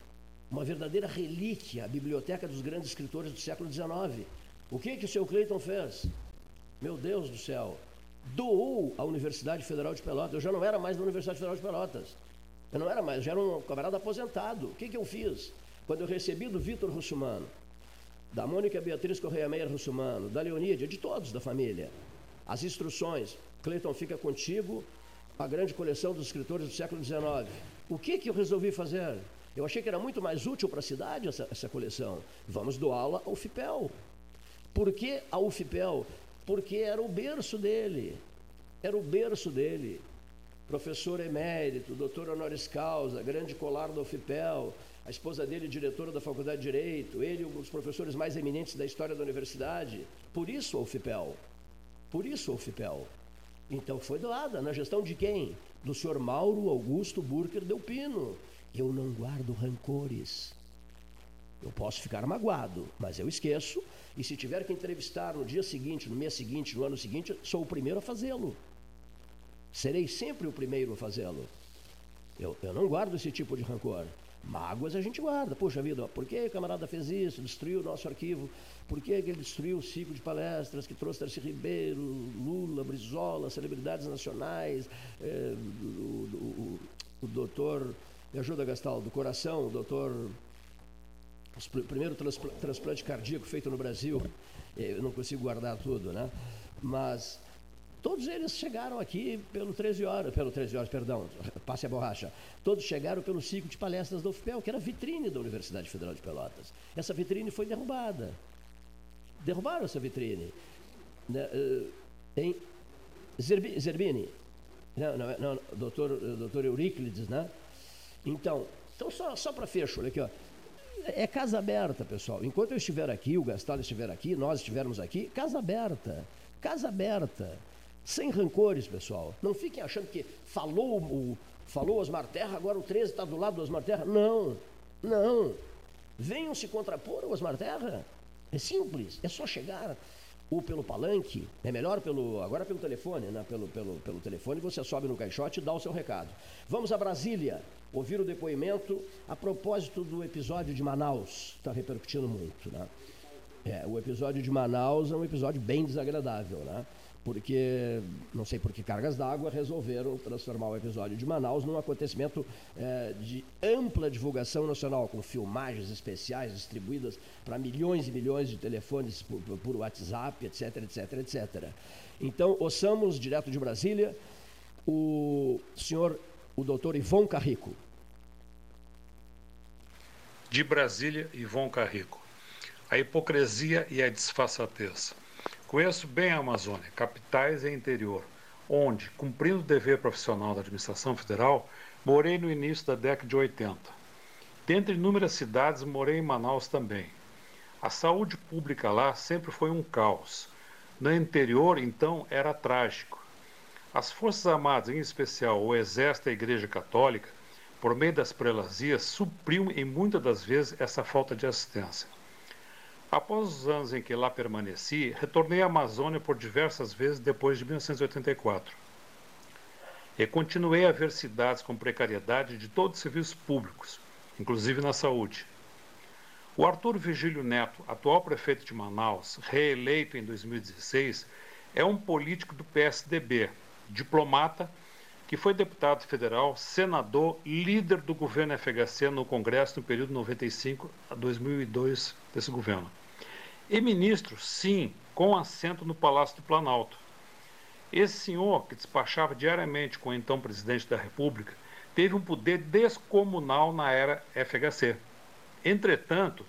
S6: uma verdadeira relíquia, a biblioteca dos grandes escritores do século XIX. O que, que o seu Cleiton fez? Meu Deus do céu, doou à Universidade Federal de Pelotas. Eu já não era mais da Universidade Federal de Pelotas. Eu não era mais, já era um camarada aposentado. O que, que eu fiz? Quando eu recebi do Vitor Russumano da Mônica Beatriz Correia Meia Russumano, da Leonídia, de todos da família. As instruções, Cleiton fica contigo, a grande coleção dos escritores do século XIX. O que, que eu resolvi fazer? Eu achei que era muito mais útil para a cidade essa, essa coleção. Vamos doá-la ao FIPEL. Por que a UFIPEL? Porque era o berço dele. Era o berço dele. Professor emérito, doutor honoris causa, grande colar do UFIPEL, a esposa dele, diretora da Faculdade de Direito, ele, um dos professores mais eminentes da história da universidade. Por isso a UFIPEL. Por isso a UFIPEL. Então foi doada na gestão de quem? Do senhor Mauro Augusto Burker Delpino. Eu não guardo rancores. Eu posso ficar magoado, mas eu esqueço. E se tiver que entrevistar no dia seguinte, no mês seguinte, no ano seguinte, sou o primeiro a fazê-lo. Serei sempre o primeiro a fazê-lo. Eu, eu não guardo esse tipo de rancor. Mágoas a gente guarda. Puxa vida, por que o camarada fez isso? Destruiu o nosso arquivo. Por que ele destruiu o ciclo de palestras que trouxe Darcy Ribeiro, Lula, Brizola, celebridades nacionais, eh, o, o, o, o doutor, me ajuda Gastal, do coração, o doutor, o primeiro transplante cardíaco feito no Brasil. Eh, eu não consigo guardar tudo, né? Mas Todos eles chegaram aqui pelo 13 horas, pelo 13 horas, perdão, passe a borracha. Todos chegaram pelo ciclo de palestras da UFPEL, que era a vitrine da Universidade Federal de Pelotas. Essa vitrine foi derrubada. Derrubaram essa vitrine. Né, eh, em Zerbini. Não, não, não, doutor, doutor Euríclides, né? Então, então só, só para fecho, olha aqui, ó. É casa aberta, pessoal. Enquanto eu estiver aqui, o Gastalho estiver aqui, nós estivermos aqui, casa aberta. Casa aberta. Sem rancores, pessoal. Não fiquem achando que falou o falou Osmar Terra, agora o 13 está do lado do Osmar Terra. Não, não. Venham se contrapor ao Osmar Terra. É simples, é só chegar ou pelo palanque, é melhor pelo agora pelo telefone, né? pelo, pelo, pelo telefone você sobe no caixote e dá o seu recado. Vamos a Brasília ouvir o depoimento a propósito do episódio de Manaus, está repercutindo muito, né? É, o episódio de Manaus é um episódio bem desagradável, né? Porque, não sei por que cargas d'água, resolveram transformar o episódio de Manaus num acontecimento é, de ampla divulgação nacional, com filmagens especiais distribuídas para milhões e milhões de telefones por, por WhatsApp, etc, etc, etc. Então, ouçamos, direto de Brasília, o senhor, o doutor Ivon Carrico.
S9: De Brasília, Ivon Carrico. A hipocrisia e a disfarçatez. Conheço bem a Amazônia, capitais e interior, onde, cumprindo o dever profissional da administração federal, morei no início da década de 80. Dentre inúmeras cidades, morei em Manaus também. A saúde pública lá sempre foi um caos. No interior, então, era trágico. As Forças Armadas, em especial o Exército e a Igreja Católica, por meio das prelazias, supriam em muitas das vezes essa falta de assistência. Após os anos em que lá permaneci, retornei à Amazônia por diversas vezes depois de 1984. E continuei a ver cidades com precariedade de todos os serviços públicos, inclusive na saúde. O Arthur Vigílio Neto, atual prefeito de Manaus, reeleito em 2016, é um político do PSDB, diplomata, que foi deputado federal, senador, líder do governo FHC no Congresso no período 95 a 2002 desse governo. E ministro, sim, com assento no Palácio do Planalto. Esse senhor, que despachava diariamente com o então presidente da República, teve um poder descomunal na era FHC. Entretanto,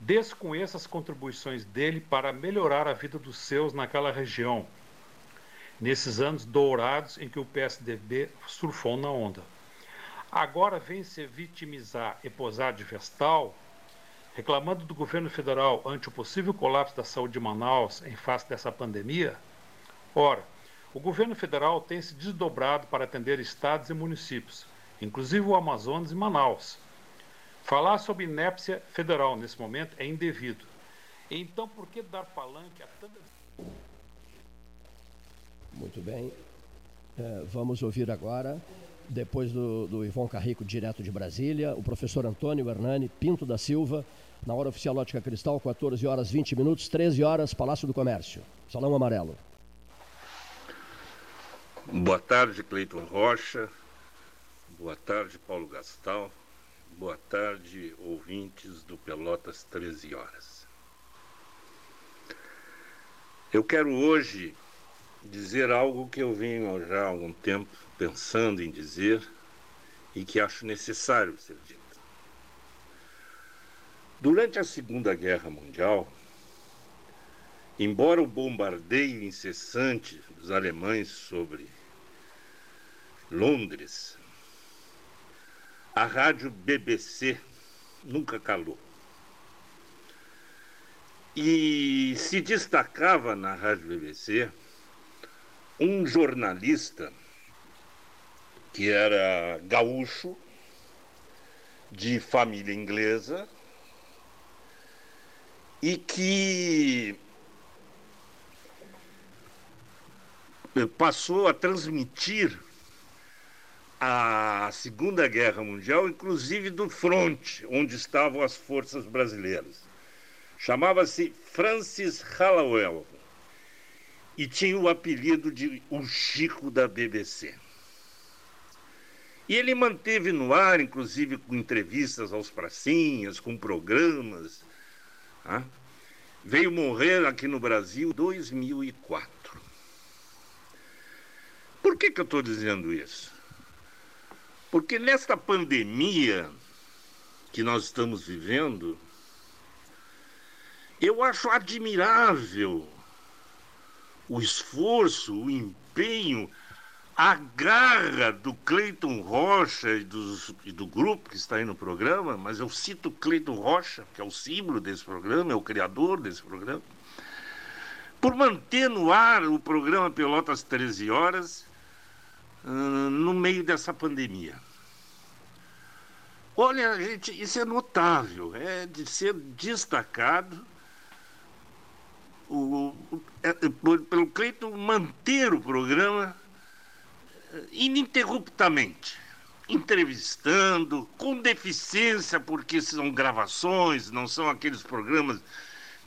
S9: desconheço as contribuições dele para melhorar a vida dos seus naquela região, nesses anos dourados em que o PSDB surfou na onda. Agora vem se vitimizar e posar de vestal reclamando do governo federal ante o possível colapso da saúde de Manaus em face dessa pandemia? Ora, o governo federal tem se desdobrado para atender estados e municípios, inclusive o Amazonas e Manaus. Falar sobre inépcia federal nesse momento é indevido. Então, por que dar palanque a tanta.
S6: Muito bem. É, vamos ouvir agora, depois do, do Ivon Carrico, direto de Brasília, o professor Antônio Hernani Pinto da Silva, na hora oficial Ótica Cristal, 14 horas 20 minutos, 13 horas, Palácio do Comércio. Salão Amarelo.
S10: Boa tarde, Cleiton Rocha. Boa tarde, Paulo Gastal. Boa tarde, ouvintes do Pelotas 13 horas. Eu quero hoje dizer algo que eu venho já há algum tempo pensando em dizer e que acho necessário ser dito. Durante a Segunda Guerra Mundial, embora o bombardeio incessante dos alemães sobre Londres, a rádio BBC nunca calou. E se destacava na rádio BBC um jornalista que era gaúcho, de família inglesa, e que passou a transmitir a Segunda Guerra Mundial, inclusive do fronte, onde estavam as forças brasileiras. Chamava-se Francis Hallowell e tinha o apelido de o Chico da BBC. E ele manteve no ar, inclusive com entrevistas aos pracinhas, com programas. Tá? Veio morrer aqui no Brasil em 2004. Por que, que eu estou dizendo isso? Porque nesta pandemia que nós estamos vivendo, eu acho admirável o esforço, o empenho, a garra do Cleiton Rocha e, dos, e, do grupo que está aí no programa, mas eu cito Cleiton Rocha, que é o símbolo desse programa, é o criador desse programa, por manter no ar o programa Pelotas 13 Horas uh, no meio dessa pandemia. Olha, gente, isso é notável, é de ser destacado o, o, é, pelo Cleiton manter o programa ininterruptamente, entrevistando, com deficiência, porque são gravações, não são aqueles programas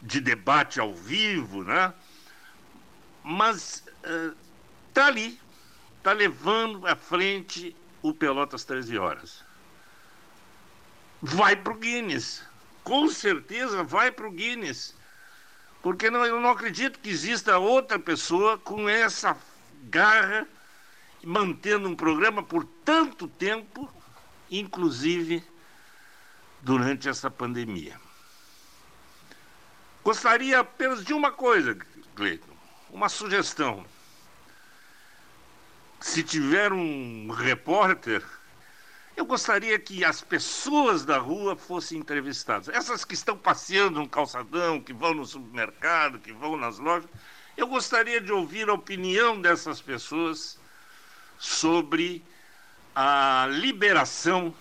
S10: de debate ao vivo, né? Mas está uh, ali, está levando à frente o Pelotas 13 Horas. Vai para o Guinness, com certeza vai para o Guinness porque não, eu não acredito que exista outra pessoa com essa garra, mantendo um programa por tanto tempo, inclusive durante essa pandemia. Gostaria apenas de uma coisa, Cleiton, uma sugestão. Se tiver um repórter eu gostaria que as pessoas da rua fossem entrevistadas. Essas que estão passeando no calçadão, que vão no supermercado, que vão nas lojas. Eu gostaria de ouvir a opinião dessas pessoas sobre a liberação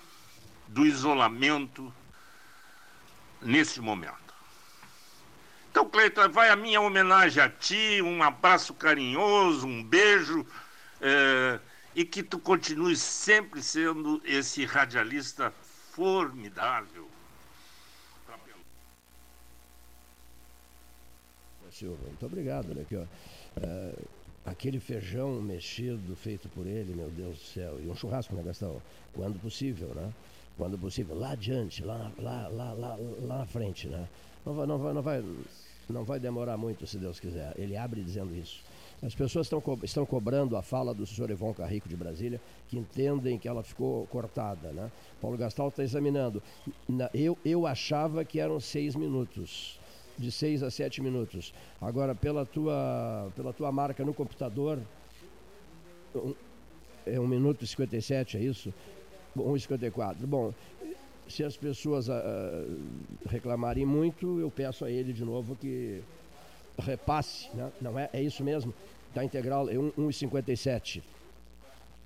S10: do isolamento nesse momento. Então, Cleiton, vai a minha homenagem a ti, um abraço carinhoso, um beijo. É e que tu continues sempre sendo esse radialista formidável.
S6: Silva, muito obrigado, né? Ó, é, aquele feijão mexido feito por ele, meu Deus do céu, e um churrasco, né, Gastão? Quando possível, né? Quando possível, lá adiante, lá, lá, lá, lá, lá na frente, né? Não vai, não vai, não vai, não vai demorar muito, se Deus quiser. Ele abre dizendo isso. As pessoas estão, co estão cobrando a fala do senhor Ivon Carrico de Brasília, que entendem que ela ficou cortada. Né? Paulo Gastal está examinando. Eu, eu achava que eram seis minutos, de seis a sete minutos. Agora, pela tua, pela tua marca no computador, um, é um minuto e 57, é isso? 1,54. Bom, se as pessoas uh, reclamarem muito, eu peço a ele de novo que repasse, né? não é? É isso mesmo? Está integral, é 1,57.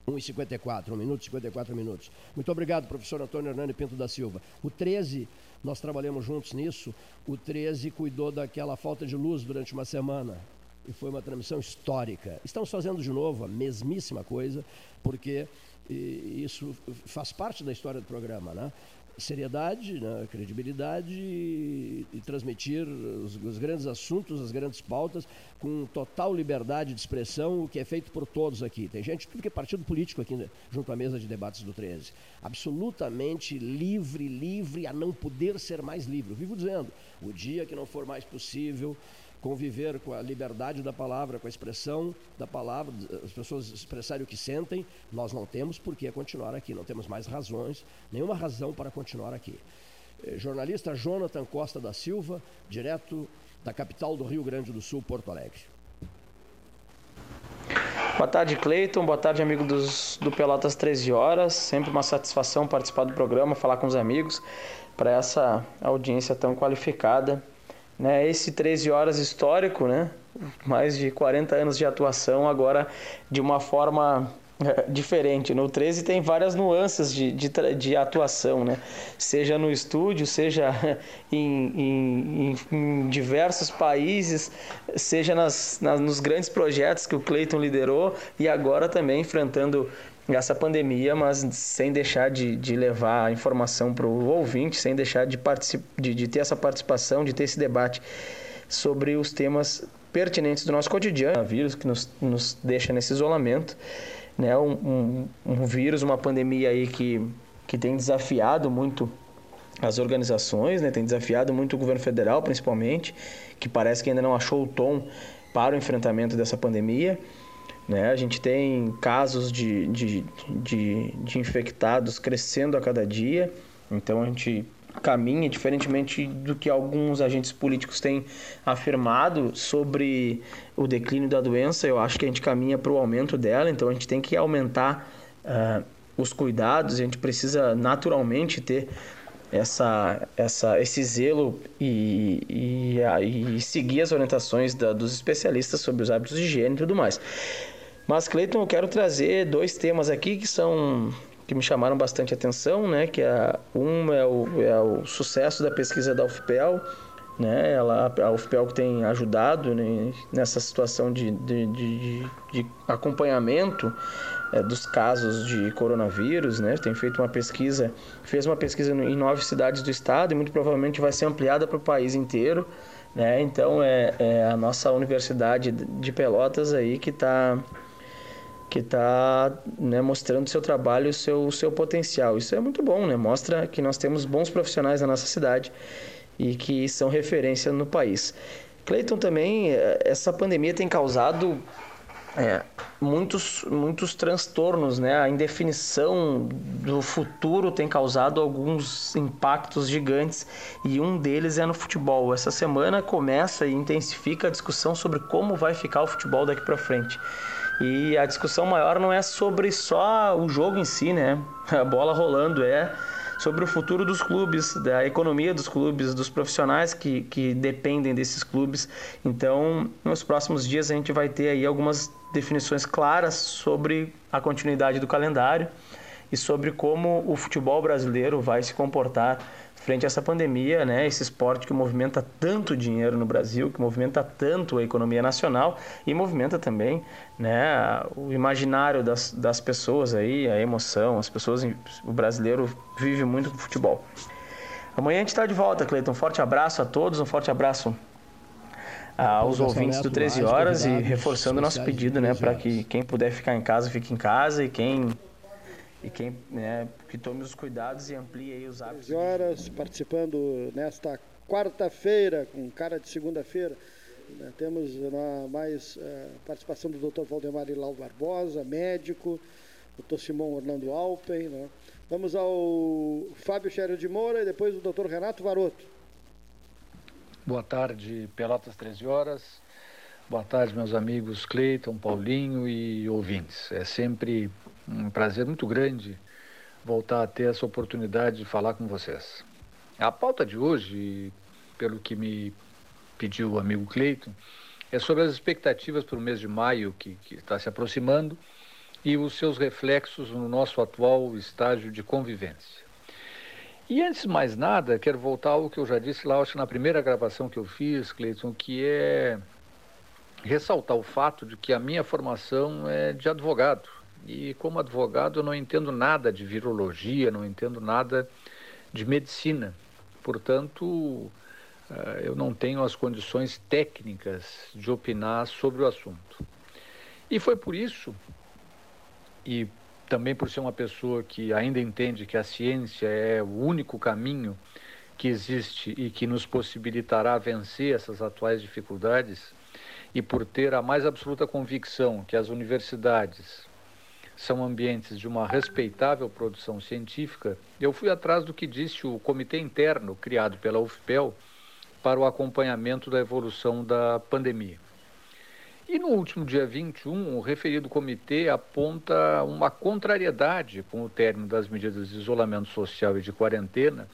S6: 1,54, 1 minuto e 54 minutos. Muito obrigado, professor Antônio Hernani Pinto da Silva. O 13, nós trabalhamos juntos nisso. O 13 cuidou daquela falta de luz durante uma semana. E foi uma transmissão histórica. Estamos fazendo de novo a mesmíssima coisa, porque isso faz parte da história do programa, né? Seriedade, né, credibilidade e, transmitir os, os, grandes assuntos, as grandes pautas com total liberdade de expressão, o que é feito por todos aqui. Tem gente, tudo que é partido político aqui né, junto à mesa de debates do 13. Absolutamente livre, livre a não poder ser mais livre. Eu vivo dizendo, o dia que não for mais possível conviver com a liberdade da palavra, com a expressão da palavra, as pessoas expressarem o que sentem, nós não temos por que continuar aqui, não temos mais razões, nenhuma razão para continuar aqui. Eh, jornalista Jonathan Costa da Silva, direto da capital do Rio Grande do Sul, Porto Alegre.
S11: Boa tarde, Cleiton. Boa tarde, amigo dos, do Pelotas 13 Horas. Sempre uma satisfação participar do programa, falar com os amigos para essa audiência tão qualificada. Né? Esse 13 Horas histórico, né? mais de 40 anos de atuação, agora de uma forma diferente. No 13 tem várias nuances de, de, de, atuação, né? Seja no estúdio, seja em, em, em diversos países, seja nas, nas, nos grandes projetos que o Cleiton liderou e agora também enfrentando essa pandemia, mas sem deixar de, de levar a informação para o ouvinte, sem deixar de, de, de ter essa participação, de ter esse debate sobre os temas pertinentes do nosso cotidiano, vírus que nos, nos deixa nesse isolamento né? Um, um, um vírus, uma pandemia aí que, que tem desafiado muito as organizações, né? tem desafiado muito o governo federal, principalmente, que parece que ainda não achou o tom para o enfrentamento dessa pandemia. Né? A gente tem casos de, de, de, de infectados crescendo a cada dia, então a gente caminha, diferentemente do que alguns agentes políticos têm afirmado sobre o declínio da doença, eu acho que a gente caminha para o aumento dela, então a gente tem que aumentar uh, os cuidados, a gente precisa naturalmente ter essa, essa, esse zelo e, e, e seguir as orientações da, dos especialistas sobre os hábitos de higiene e tudo mais. Mas, Cleiton, eu quero trazer dois temas aqui que são que me chamaram bastante atenção, né? Que é, um é o, é o sucesso da pesquisa da UFPEL, né? Ela, a UFPEL que tem ajudado né, nessa situação de, de, de, de acompanhamento é, dos casos de coronavírus, né? Tem feito uma pesquisa, fez uma pesquisa em nove cidades do estado e muito provavelmente vai ser ampliada para o país inteiro, né? Então é, é a nossa universidade de Pelotas aí que está que está né, mostrando seu trabalho, seu seu potencial. Isso é muito bom, né? Mostra que nós temos bons profissionais na nossa cidade e que são referência no país. Cleiton, também eh, essa pandemia tem causado é, muitos, muitos transtornos, né? A indefinição do futuro tem causado alguns impactos gigantes e um deles é no futebol. Essa semana começa e intensifica a discussão sobre como vai ficar o futebol daqui para frente. E a discussão maior não é sobre só o jogo em si, né? A bola rolando, é sobre o futuro dos clubes, da economia dos clubes, dos profissionais que, que dependem desses clubes. Então, nos próximos dias a gente vai ter aí algumas definições claras sobre a continuidade do calendário e sobre como o futebol brasileiro vai se comportar frente a essa pandemia, né, esse esporte que movimenta tanto dinheiro no Brasil, que movimenta tanto a economia nacional e movimenta também né, o imaginário das, das pessoas aí, a emoção, as pessoas, o brasileiro vive muito com futebol. Amanhã a gente está de volta, Cleiton. Um forte abraço a todos, um forte abraço aos ouvintes do 13 Horas e reforçando o nosso pedido, né, para que quem puder ficar em casa, fique em casa e quem e quem né, que tome os cuidados e amplie aí os hábitos.
S5: 13 horas, participando nesta quarta-feira, com cara de segunda-feira. Né, temos na, mais uh, participação do Dr. Valdemar Ilau Barbosa, médico, Dr. Simão Orlando Alpen. Né. Vamos ao Fábio Chério de Moura e depois o Dr. Renato Varoto.
S12: Boa tarde, Pelotas 13 horas. Boa tarde, meus amigos Cleiton, Paulinho e ouvintes. É sempre um prazer muito grande voltar a ter essa oportunidade de falar com vocês. A pauta de hoje, pelo que me pediu o amigo Cleiton, é sobre as expectativas para o mês de maio que, que está se aproximando e os seus reflexos no nosso atual estágio de convivência. E antes de mais nada, quero voltar ao que eu já disse lá, acho na primeira gravação que eu fiz, Cleiton, que é ressaltar o fato de que a minha formação é de advogado. E como advogado eu não entendo nada de virologia, não entendo nada de medicina. Portanto, eh, eu não tenho as condições técnicas de opinar sobre o assunto. E foi por isso, e também por ser uma pessoa que ainda entende que a ciência é o único caminho que existe e que nos possibilitará vencer essas atuais dificuldades, e por ter a mais absoluta convicção que as universidades são ambientes de uma respeitável produção científica, eu fui atrás do que disse o comitê interno criado pela UFPEL para o acompanhamento da evolução da pandemia. E no último dia 21, o referido comitê aponta uma contrariedade com o término das medidas de isolamento social e de quarentena,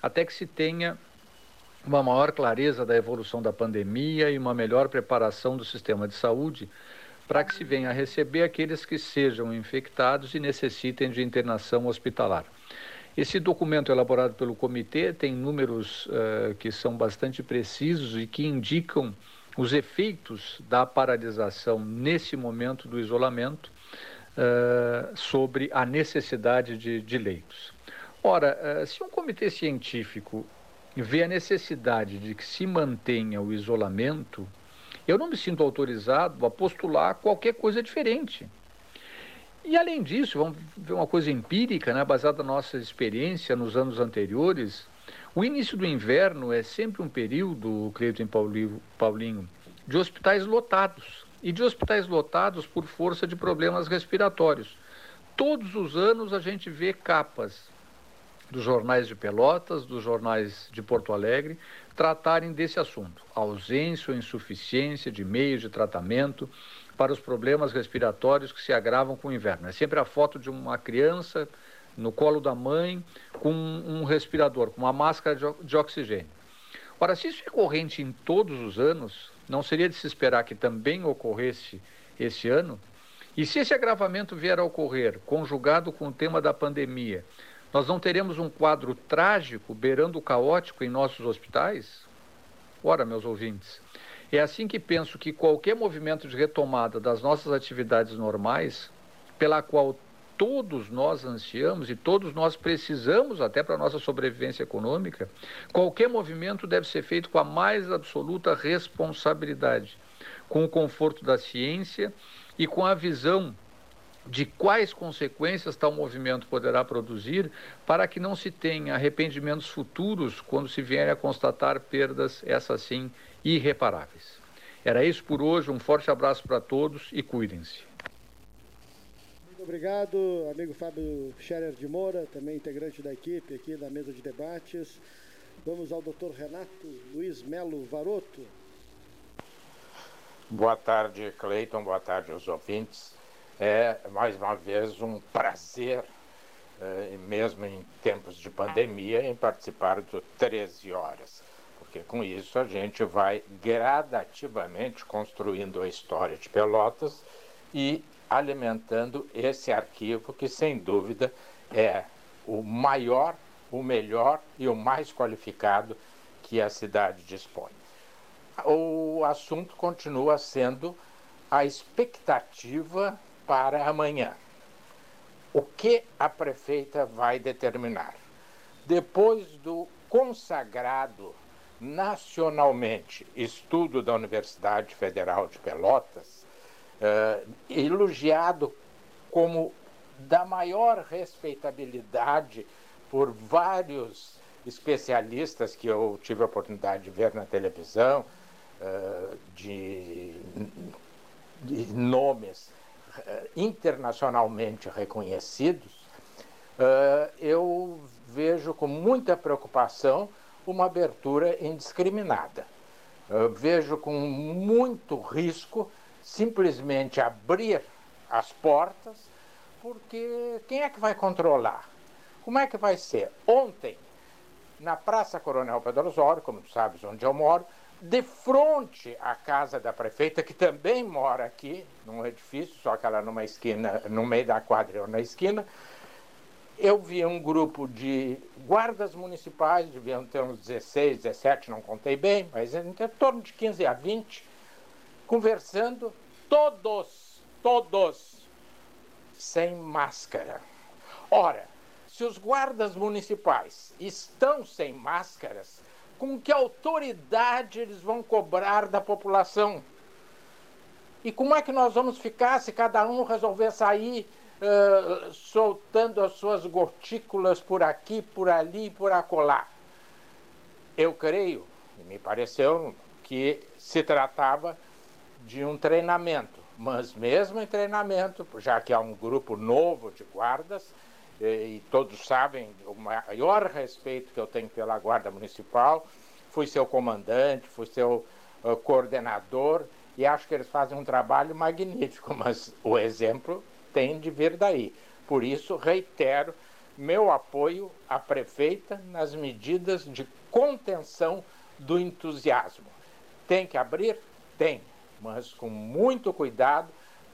S12: até que se tenha uma maior clareza da evolução da pandemia e uma melhor preparação do sistema de saúde para que se venha a receber aqueles que sejam infectados e necessitem de internação hospitalar. Esse documento elaborado pelo comitê tem números uh, que são bastante precisos e que indicam os efeitos da paralisação nesse momento do isolamento uh, sobre a necessidade de, de leitos. Ora, uh, se um comitê científico vê a necessidade de que se mantenha o isolamento, eu não me sinto autorizado a postular qualquer coisa diferente. E além disso, vamos ver uma coisa empírica, né, baseada na nossa experiência nos anos anteriores, o início do inverno é sempre um período, Cleiton Paulinho, de hospitais lotados. E de hospitais lotados por força de problemas respiratórios. Todos os anos a gente vê capas dos jornais de Pelotas, dos jornais de Porto Alegre, tratarem desse assunto: ausência ou insuficiência de meios de tratamento para os problemas respiratórios que se agravam com o inverno. É sempre a foto de uma criança no colo da mãe com um respirador, com uma máscara de oxigênio. Ora, se isso é corrente em todos os anos, não seria de se esperar que também ocorresse esse ano? E se esse agravamento vier a ocorrer, conjugado com o tema da pandemia, nós não teremos um quadro trágico beirando o caótico em nossos hospitais? Ora, meus ouvintes, é assim que penso que qualquer movimento de retomada das nossas atividades normais, pela qual todos nós ansiamos e todos nós precisamos até para a nossa sobrevivência econômica, qualquer movimento deve ser feito com a mais absoluta responsabilidade, com o conforto da ciência e com a visão de quais consequências tal movimento poderá produzir para que não se tenha arrependimentos futuros quando se vierem a constatar perdas, essas sim, irreparáveis. Era isso por hoje, um forte abraço para todos e cuidem-se.
S5: Muito obrigado, amigo Fábio Scherer de Moura, também integrante da equipe aqui da mesa de debates. Vamos ao doutor Renato Luiz Melo Varoto.
S13: Boa tarde, Cleiton, boa tarde aos ouvintes. É, mais uma vez, um prazer, é, mesmo em tempos de pandemia, em participar do 13 Horas. Porque com isso a gente vai gradativamente construindo a história de Pelotas e alimentando esse arquivo que, sem dúvida, é o maior, o melhor e o mais qualificado que a cidade dispõe. O assunto continua sendo a expectativa para amanhã. O que a prefeita vai determinar? Depois do consagrado nacionalmente estudo da Universidade Federal de Pelotas, uh, elogiado como da maior respeitabilidade por vários especialistas que eu tive a oportunidade de ver na televisão, uh, de, de nomes eh, internacionalmente reconhecidos, eh, eu vejo com muita preocupação uma abertura indiscriminada. vejo com muito risco simplesmente abrir as portas, porque quem é que vai controlar? Como é que vai ser? Ontem, na Praça Coronel Pedro Osório, como tu sabes onde eu moro, de frente à casa da prefeita, que também mora aqui, num edifício, só que ela numa esquina, no meio da quadra ou na esquina, eu vi um grupo de guardas municipais, deviam ter uns 16, 17, não contei bem, mas em torno de 15 a 20, conversando, todos, todos, sem máscara. Ora, se os guardas municipais estão sem máscaras, com que autoridade eles vão cobrar da população? E como é que nós vamos ficar se cada um resolver sair uh, soltando as suas gotículas por aqui, por ali, por acolá? Eu creio, e me pareceu, que se tratava de um treinamento, mas mesmo em treinamento, já que há um grupo novo de guardas, e, todos sabem o maior respeito que eu tenho pela Guarda Municipal, fui seu comandante, fui seu uh, coordenador e acho que eles fazem um trabalho magnífico, mas o exemplo tem de vir daí. Por isso, reitero meu apoio à prefeita nas medidas de contenção do entusiasmo. Tem que abrir? Tem, mas com muito cuidado,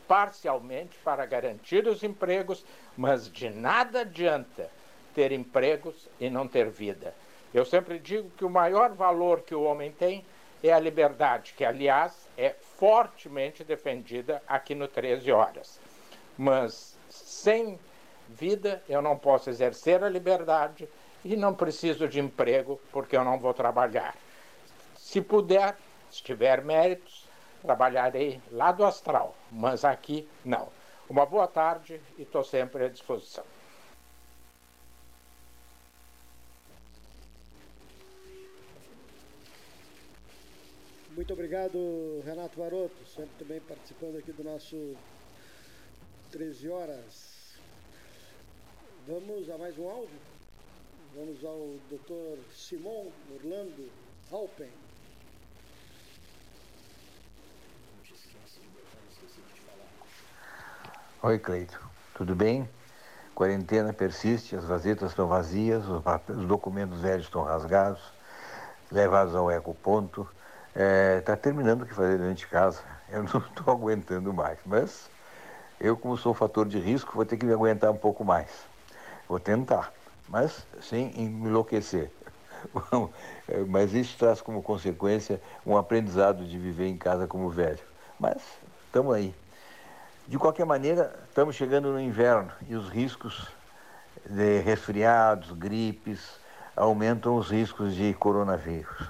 S13: parcialmente para garantir os empregos, mas de nada adianta ter empregos e não ter vida. Eu sempre digo que o maior valor que o homem tem é a liberdade, que, aliás, é fortemente defendida aqui no 13 Horas. Mas sem vida eu não posso exercer a liberdade e não preciso de emprego porque eu não vou trabalhar. Se puder, se tiver méritos, trabalharei lá do astral, mas aqui não. Uma boa tarde e estou sempre à disposição.
S5: Muito obrigado, Renato Varoto, sempre também participando aqui do nosso 13 horas. Vamos a mais um áudio? Vamos ao Dr. Simon Orlando Halpen.
S14: Oi, Cleito. Tudo bem? Quarentena persiste, as vasetas estão vazias, os, documentos velhos estão rasgados, levados ao ecoponto. Está é, tá terminando o que fazer dentro de casa. Eu não estou aguentando mais, mas eu, como sou fator de risco, vou ter que me aguentar um pouco mais. Vou tentar, mas sem enlouquecer. mas isso traz como consequência um aprendizado de viver em casa como velho. Mas estamos aí. De qualquer maneira, estamos chegando no inverno e os riscos de resfriados, gripes, aumentam os riscos de coronavírus.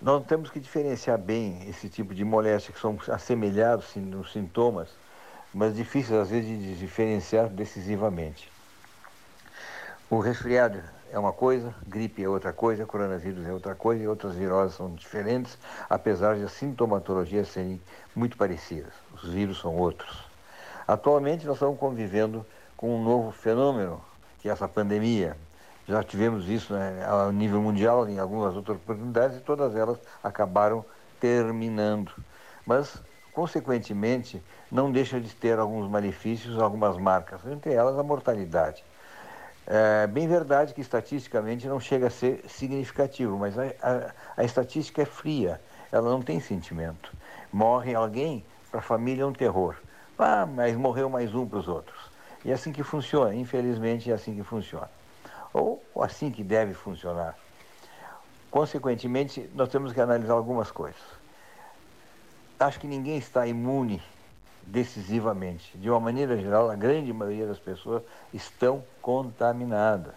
S14: Nós temos que diferenciar bem esse tipo de moléstia, que são assemelhados nos sintomas, mas difíceis às vezes de diferenciar decisivamente. O resfriado é uma coisa, gripe é outra coisa, coronavírus é outra coisa e outras viroses são diferentes, apesar de as sintomatologias serem muito parecidas. Os vírus são outros. Atualmente nós estamos convivendo com um novo fenômeno, que é essa pandemia, já tivemos isso né, a nível mundial em algumas outras oportunidades e todas elas acabaram terminando. Mas, consequentemente, não deixa de ter alguns malefícios, algumas marcas, entre elas a mortalidade. É bem verdade que estatisticamente não chega a ser significativo, mas a, a, a estatística é fria, ela não tem sentimento. Morre alguém, para a família é um terror. Ah, mas morreu mais um para os outros. E é assim que funciona, infelizmente é assim que funciona ou assim que deve funcionar. Consequentemente, nós temos que analisar algumas coisas. Acho que ninguém está imune decisivamente. De uma maneira geral, a grande maioria das pessoas estão contaminadas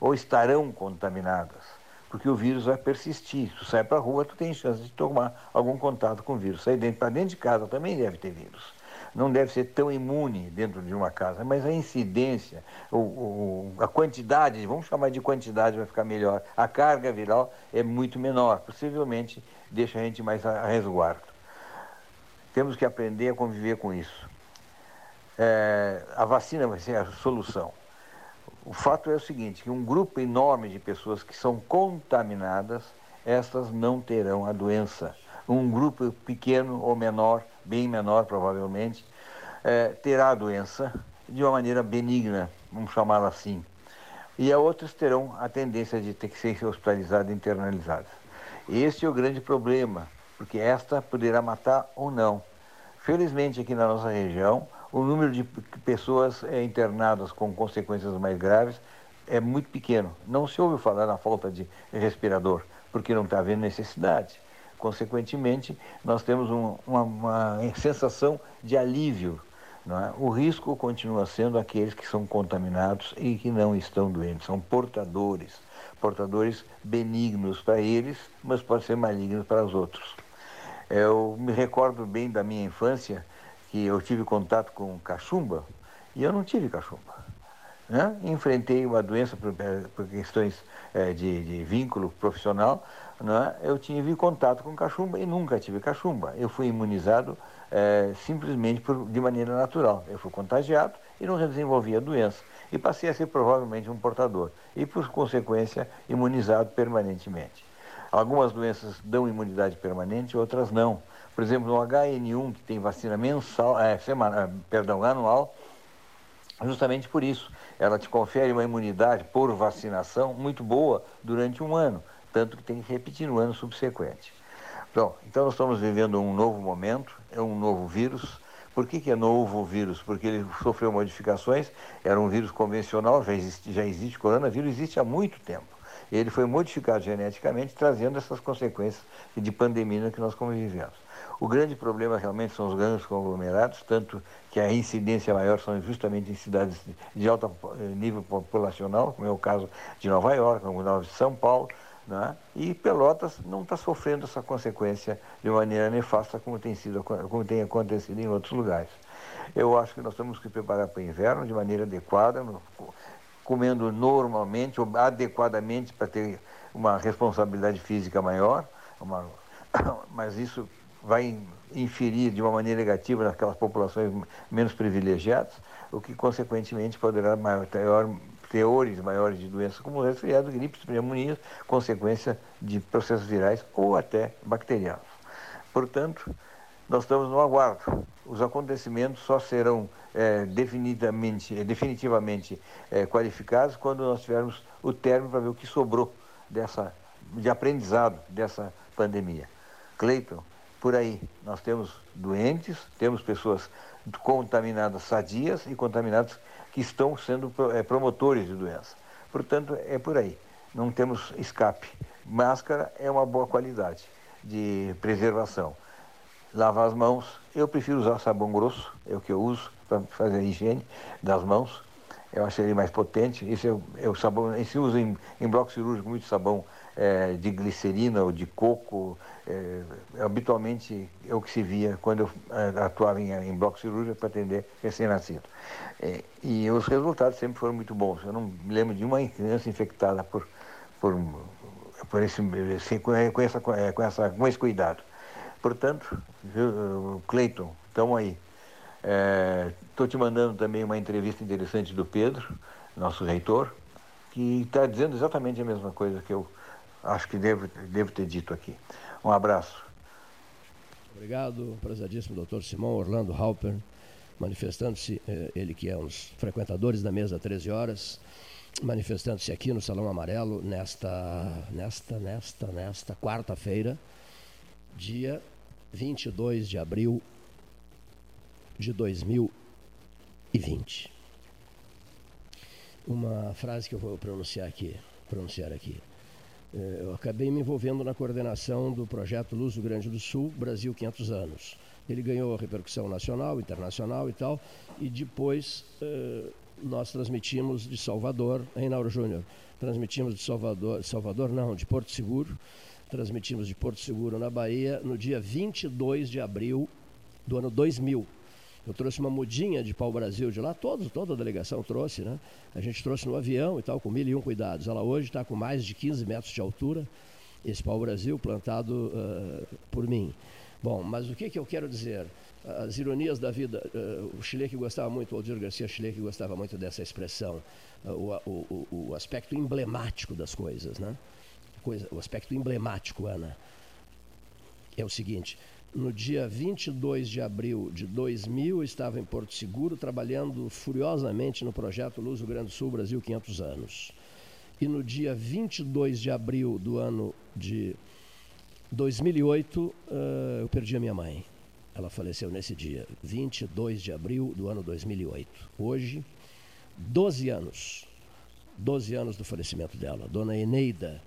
S14: ou estarão contaminadas, porque o vírus vai persistir. Tu sai para a rua, tu tem chance de tomar algum contato com o vírus. Sair para dentro de casa também deve ter vírus não deve ser tão imune dentro de uma casa, mas a incidência, a quantidade, vamos chamar de quantidade, vai ficar melhor. A carga viral é muito menor, possivelmente deixa a gente mais a, resguardo. Temos que aprender a conviver com isso. É, a vacina vai ser a solução. O fato é o seguinte, que um grupo enorme de pessoas que são contaminadas, estas não terão a doença. Um grupo pequeno ou menor bem menor provavelmente, é, terá a doença de uma maneira benigna, vamos chamá-la assim. E a outras terão a tendência de ter que ser hospitalizadas e internalizadas. Esse é o grande problema, porque esta poderá matar ou não. Felizmente, aqui na nossa região, o número de pessoas é, internadas com consequências mais graves é muito pequeno. Não se ouve falar na falta de respirador, porque não está havendo necessidade. Consequentemente, nós temos um, uma, uma, sensação de alívio. É? O risco continua sendo aqueles que são contaminados e que não estão doentes, são portadores, portadores benignos para eles, mas pode ser malignos para os outros. Eu me recordo bem da minha infância que eu tive contato com cachumba e eu não tive cachumba. Né? Enfrentei uma doença por, eh, por questões é, de, de, vínculo profissional. Né? Eu tive contato com cachumba e nunca tive cachumba. Eu fui imunizado é, simplesmente por, de maneira natural. Eu fui contagiado e não desenvolvi a doença. E passei a ser provavelmente um portador. E, por consequência, imunizado permanentemente. Algumas doenças dão imunidade permanente, outras não. Por exemplo, no HN1, que tem vacina mensal, é, semana, perdão, anual, justamente por isso. Ela te confere uma imunidade por vacinação muito boa durante um ano, tanto que tem que repetir no ano subsequente. Bom, então nós estamos vivendo um novo momento, é um novo vírus. Por que, que é novo vírus? Porque ele sofreu modificações, era um vírus convencional, já existe, já existe coronavírus, existe há muito tempo. Ele foi modificado geneticamente, trazendo essas consequências de pandemia que nós convivemos. O grande problema realmente são os grandes conglomerados, tanto que a incidência maior são justamente em cidades de alto eh, nível populacional, como é o caso de Nova York, como é o de São Paulo, né? e Pelotas não está sofrendo essa consequência de maneira nefasta como tem, sido, como tem acontecido em outros lugares. Eu acho que nós temos que preparar para o inverno de maneira adequada, comendo normalmente ou adequadamente para ter uma responsabilidade física maior, uma, mas isso vai inferir de uma maneira negativa naquelas populações menos privilegiadas, o que consequentemente poderá maior, teores maiores de doenças como resfriado, gripe, pneumonia, consequência de processos virais ou até bacterianos. Portanto, nós estamos no aguardo. Os acontecimentos só serão é, definitivamente, é, definitivamente é, qualificados quando nós tivermos o término para ver o que sobrou dessa, de aprendizado dessa pandemia. Cleiton, por aí nós temos doentes, temos pessoas contaminadas sadias e contaminadas que estão sendo é, promotores de doença. Portanto, é por aí. Não temos escape. Máscara é uma boa qualidade de preservação. Lavar as mãos, eu prefiro usar sabão grosso, é o que eu uso para fazer a higiene das mãos. Eu acho ele mais potente. Esse é o, é o sabão, esse usa em, em bloco cirúrgico muito sabão é, de glicerina ou de coco. É, habitualmente é o que se via quando eu é, atuava em, em bloco cirúrgico para atender recém-nascido. É, e os resultados sempre foram muito bons. Eu não me lembro de uma criança infectada por, por, por esse, com, essa, com, essa, com esse cuidado. Portanto, Cleiton, estamos aí. Estou é, te mandando também uma entrevista interessante do Pedro, nosso reitor, que está dizendo exatamente a mesma coisa que eu acho que devo, devo ter dito aqui. Um abraço.
S6: Obrigado, prezadíssimo doutor Simão Orlando Halper, manifestando-se, eh, ele que é um dos frequentadores da mesa 13 horas, manifestando-se aqui no Salão Amarelo nesta, nesta, nesta, nesta quarta-feira, dia 22 de abril de 2020. Uma frase que eu vou pronunciar aqui, pronunciar aqui. É, eu acabei me envolvendo na coordenação do projeto Luz do Grande do Sul, Brasil 500 anos. Ele ganhou repercussão nacional, internacional e tal, e depois eh, nós transmitimos de Salvador, em Júnior, transmitimos de Salvador, Salvador não, de Porto Seguro, transmitimos de Porto Seguro na Bahia no dia 22 de abril do ano 2000. Eu trouxe uma mudinha de pau-brasil de lá, todos, toda a delegação trouxe, né? A gente trouxe no avião e tal, com mil e um cuidados. Ela hoje está com mais de 15 metros de altura, esse pau-brasil plantado uh, por mim. Bom, mas o que, que eu quero dizer? As ironias da vida. Uh, o Chile que gostava muito, o Aldir Garcia Chile que gostava muito dessa expressão, uh, o, o, o, aspecto emblemático das coisas, né? Coisa, o aspecto emblemático, Ana, é o seguinte: no dia 22 de abril de 2000, eu estava em Porto Seguro trabalhando furiosamente no projeto Luz do Grande Sul Brasil 500 anos. E no dia 22 de abril do ano de 2008, uh, eh, eu perdi a minha mãe. Ela faleceu nesse dia, 22 de abril do ano 2008. Hoje, 12 anos. 12 anos do falecimento dela. Dona Eneida,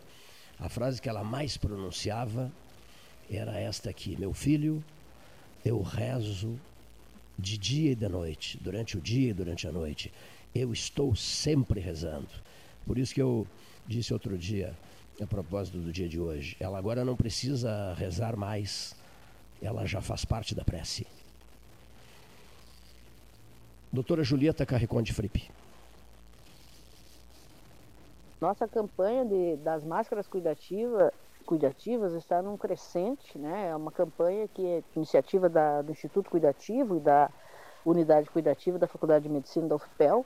S6: a frase que ela mais pronunciava era esta aqui: Meu filho, eu rezo de dia e de noite, durante o dia e durante a noite. Eu estou sempre rezando. Por isso que eu disse outro dia, a propósito do dia de hoje, ela agora não precisa rezar mais, ela já faz parte da prece. Doutora Julieta Carriconde Fripe.
S15: Nossa campanha de, das máscaras cuidativa, cuidativas está num crescente, né? É uma campanha que é iniciativa da, do Instituto Cuidativo e da Unidade Cuidativa da Faculdade de Medicina da UFPEL.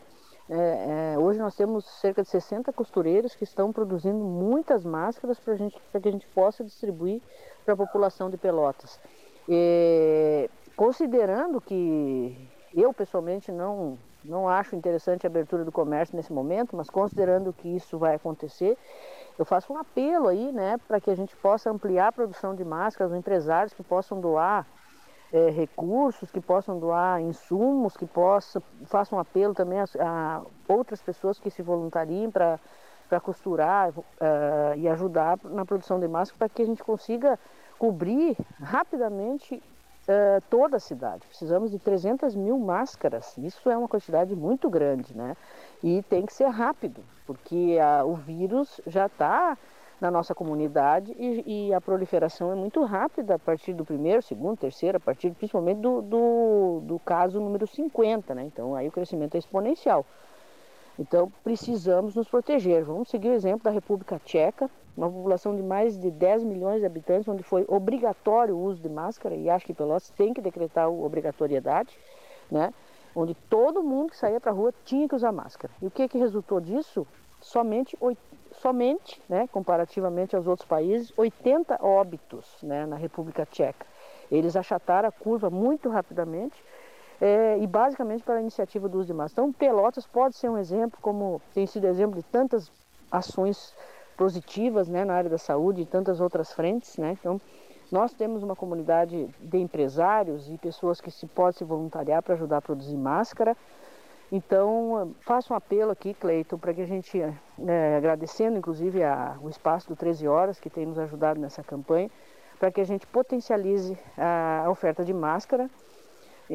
S15: É, é, hoje nós temos cerca de 60 costureiros que estão produzindo muitas máscaras para que a gente possa distribuir para a população de Pelotas. E, considerando que eu pessoalmente não, não acho interessante a abertura do comércio nesse momento, mas considerando que isso vai acontecer, eu faço um apelo aí, né, para que a gente possa ampliar a produção de máscaras, os empresários que possam doar é, recursos, que possam doar insumos, que possam, façam um apelo também a, a outras pessoas que se voluntariem para para costurar uh, e ajudar na produção de máscaras para que a gente consiga cobrir rapidamente uh, toda a cidade. Precisamos de 300 mil máscaras, isso é uma quantidade muito grande, né? E tem que ser rápido, porque uh, o vírus já está na nossa comunidade e, e, a proliferação é muito rápida a partir do primeiro, segundo, terceiro, a partir principalmente do, do, do caso número 50, né? Então aí o crescimento é exponencial. Então precisamos nos proteger. Vamos seguir o exemplo da República Tcheca, uma população de mais de 10 milhões de habitantes, onde foi obrigatório o uso de máscara, e acho que Pelotas tem que decretar a obrigatoriedade, né? onde todo mundo que saía para a rua tinha que usar máscara. E o que, que resultou disso? Somente, somente né, comparativamente aos outros países, 80 óbitos né, na República Tcheca. Eles achataram a curva muito rapidamente é, e basicamente pela iniciativa do uso de máscara. Então, Pelotas pode ser um exemplo, como tem sido exemplo de tantas ações positivas né, na área da saúde e tantas outras frentes. Né? Então, nós temos uma comunidade de empresários e pessoas que se podem se voluntariar para ajudar a produzir máscara. Então, faço um apelo aqui, Cleiton, para que a gente, né, agradecendo inclusive a, o espaço do 13 Horas, que tem nos ajudado nessa campanha, para que a gente potencialize a, a oferta de máscara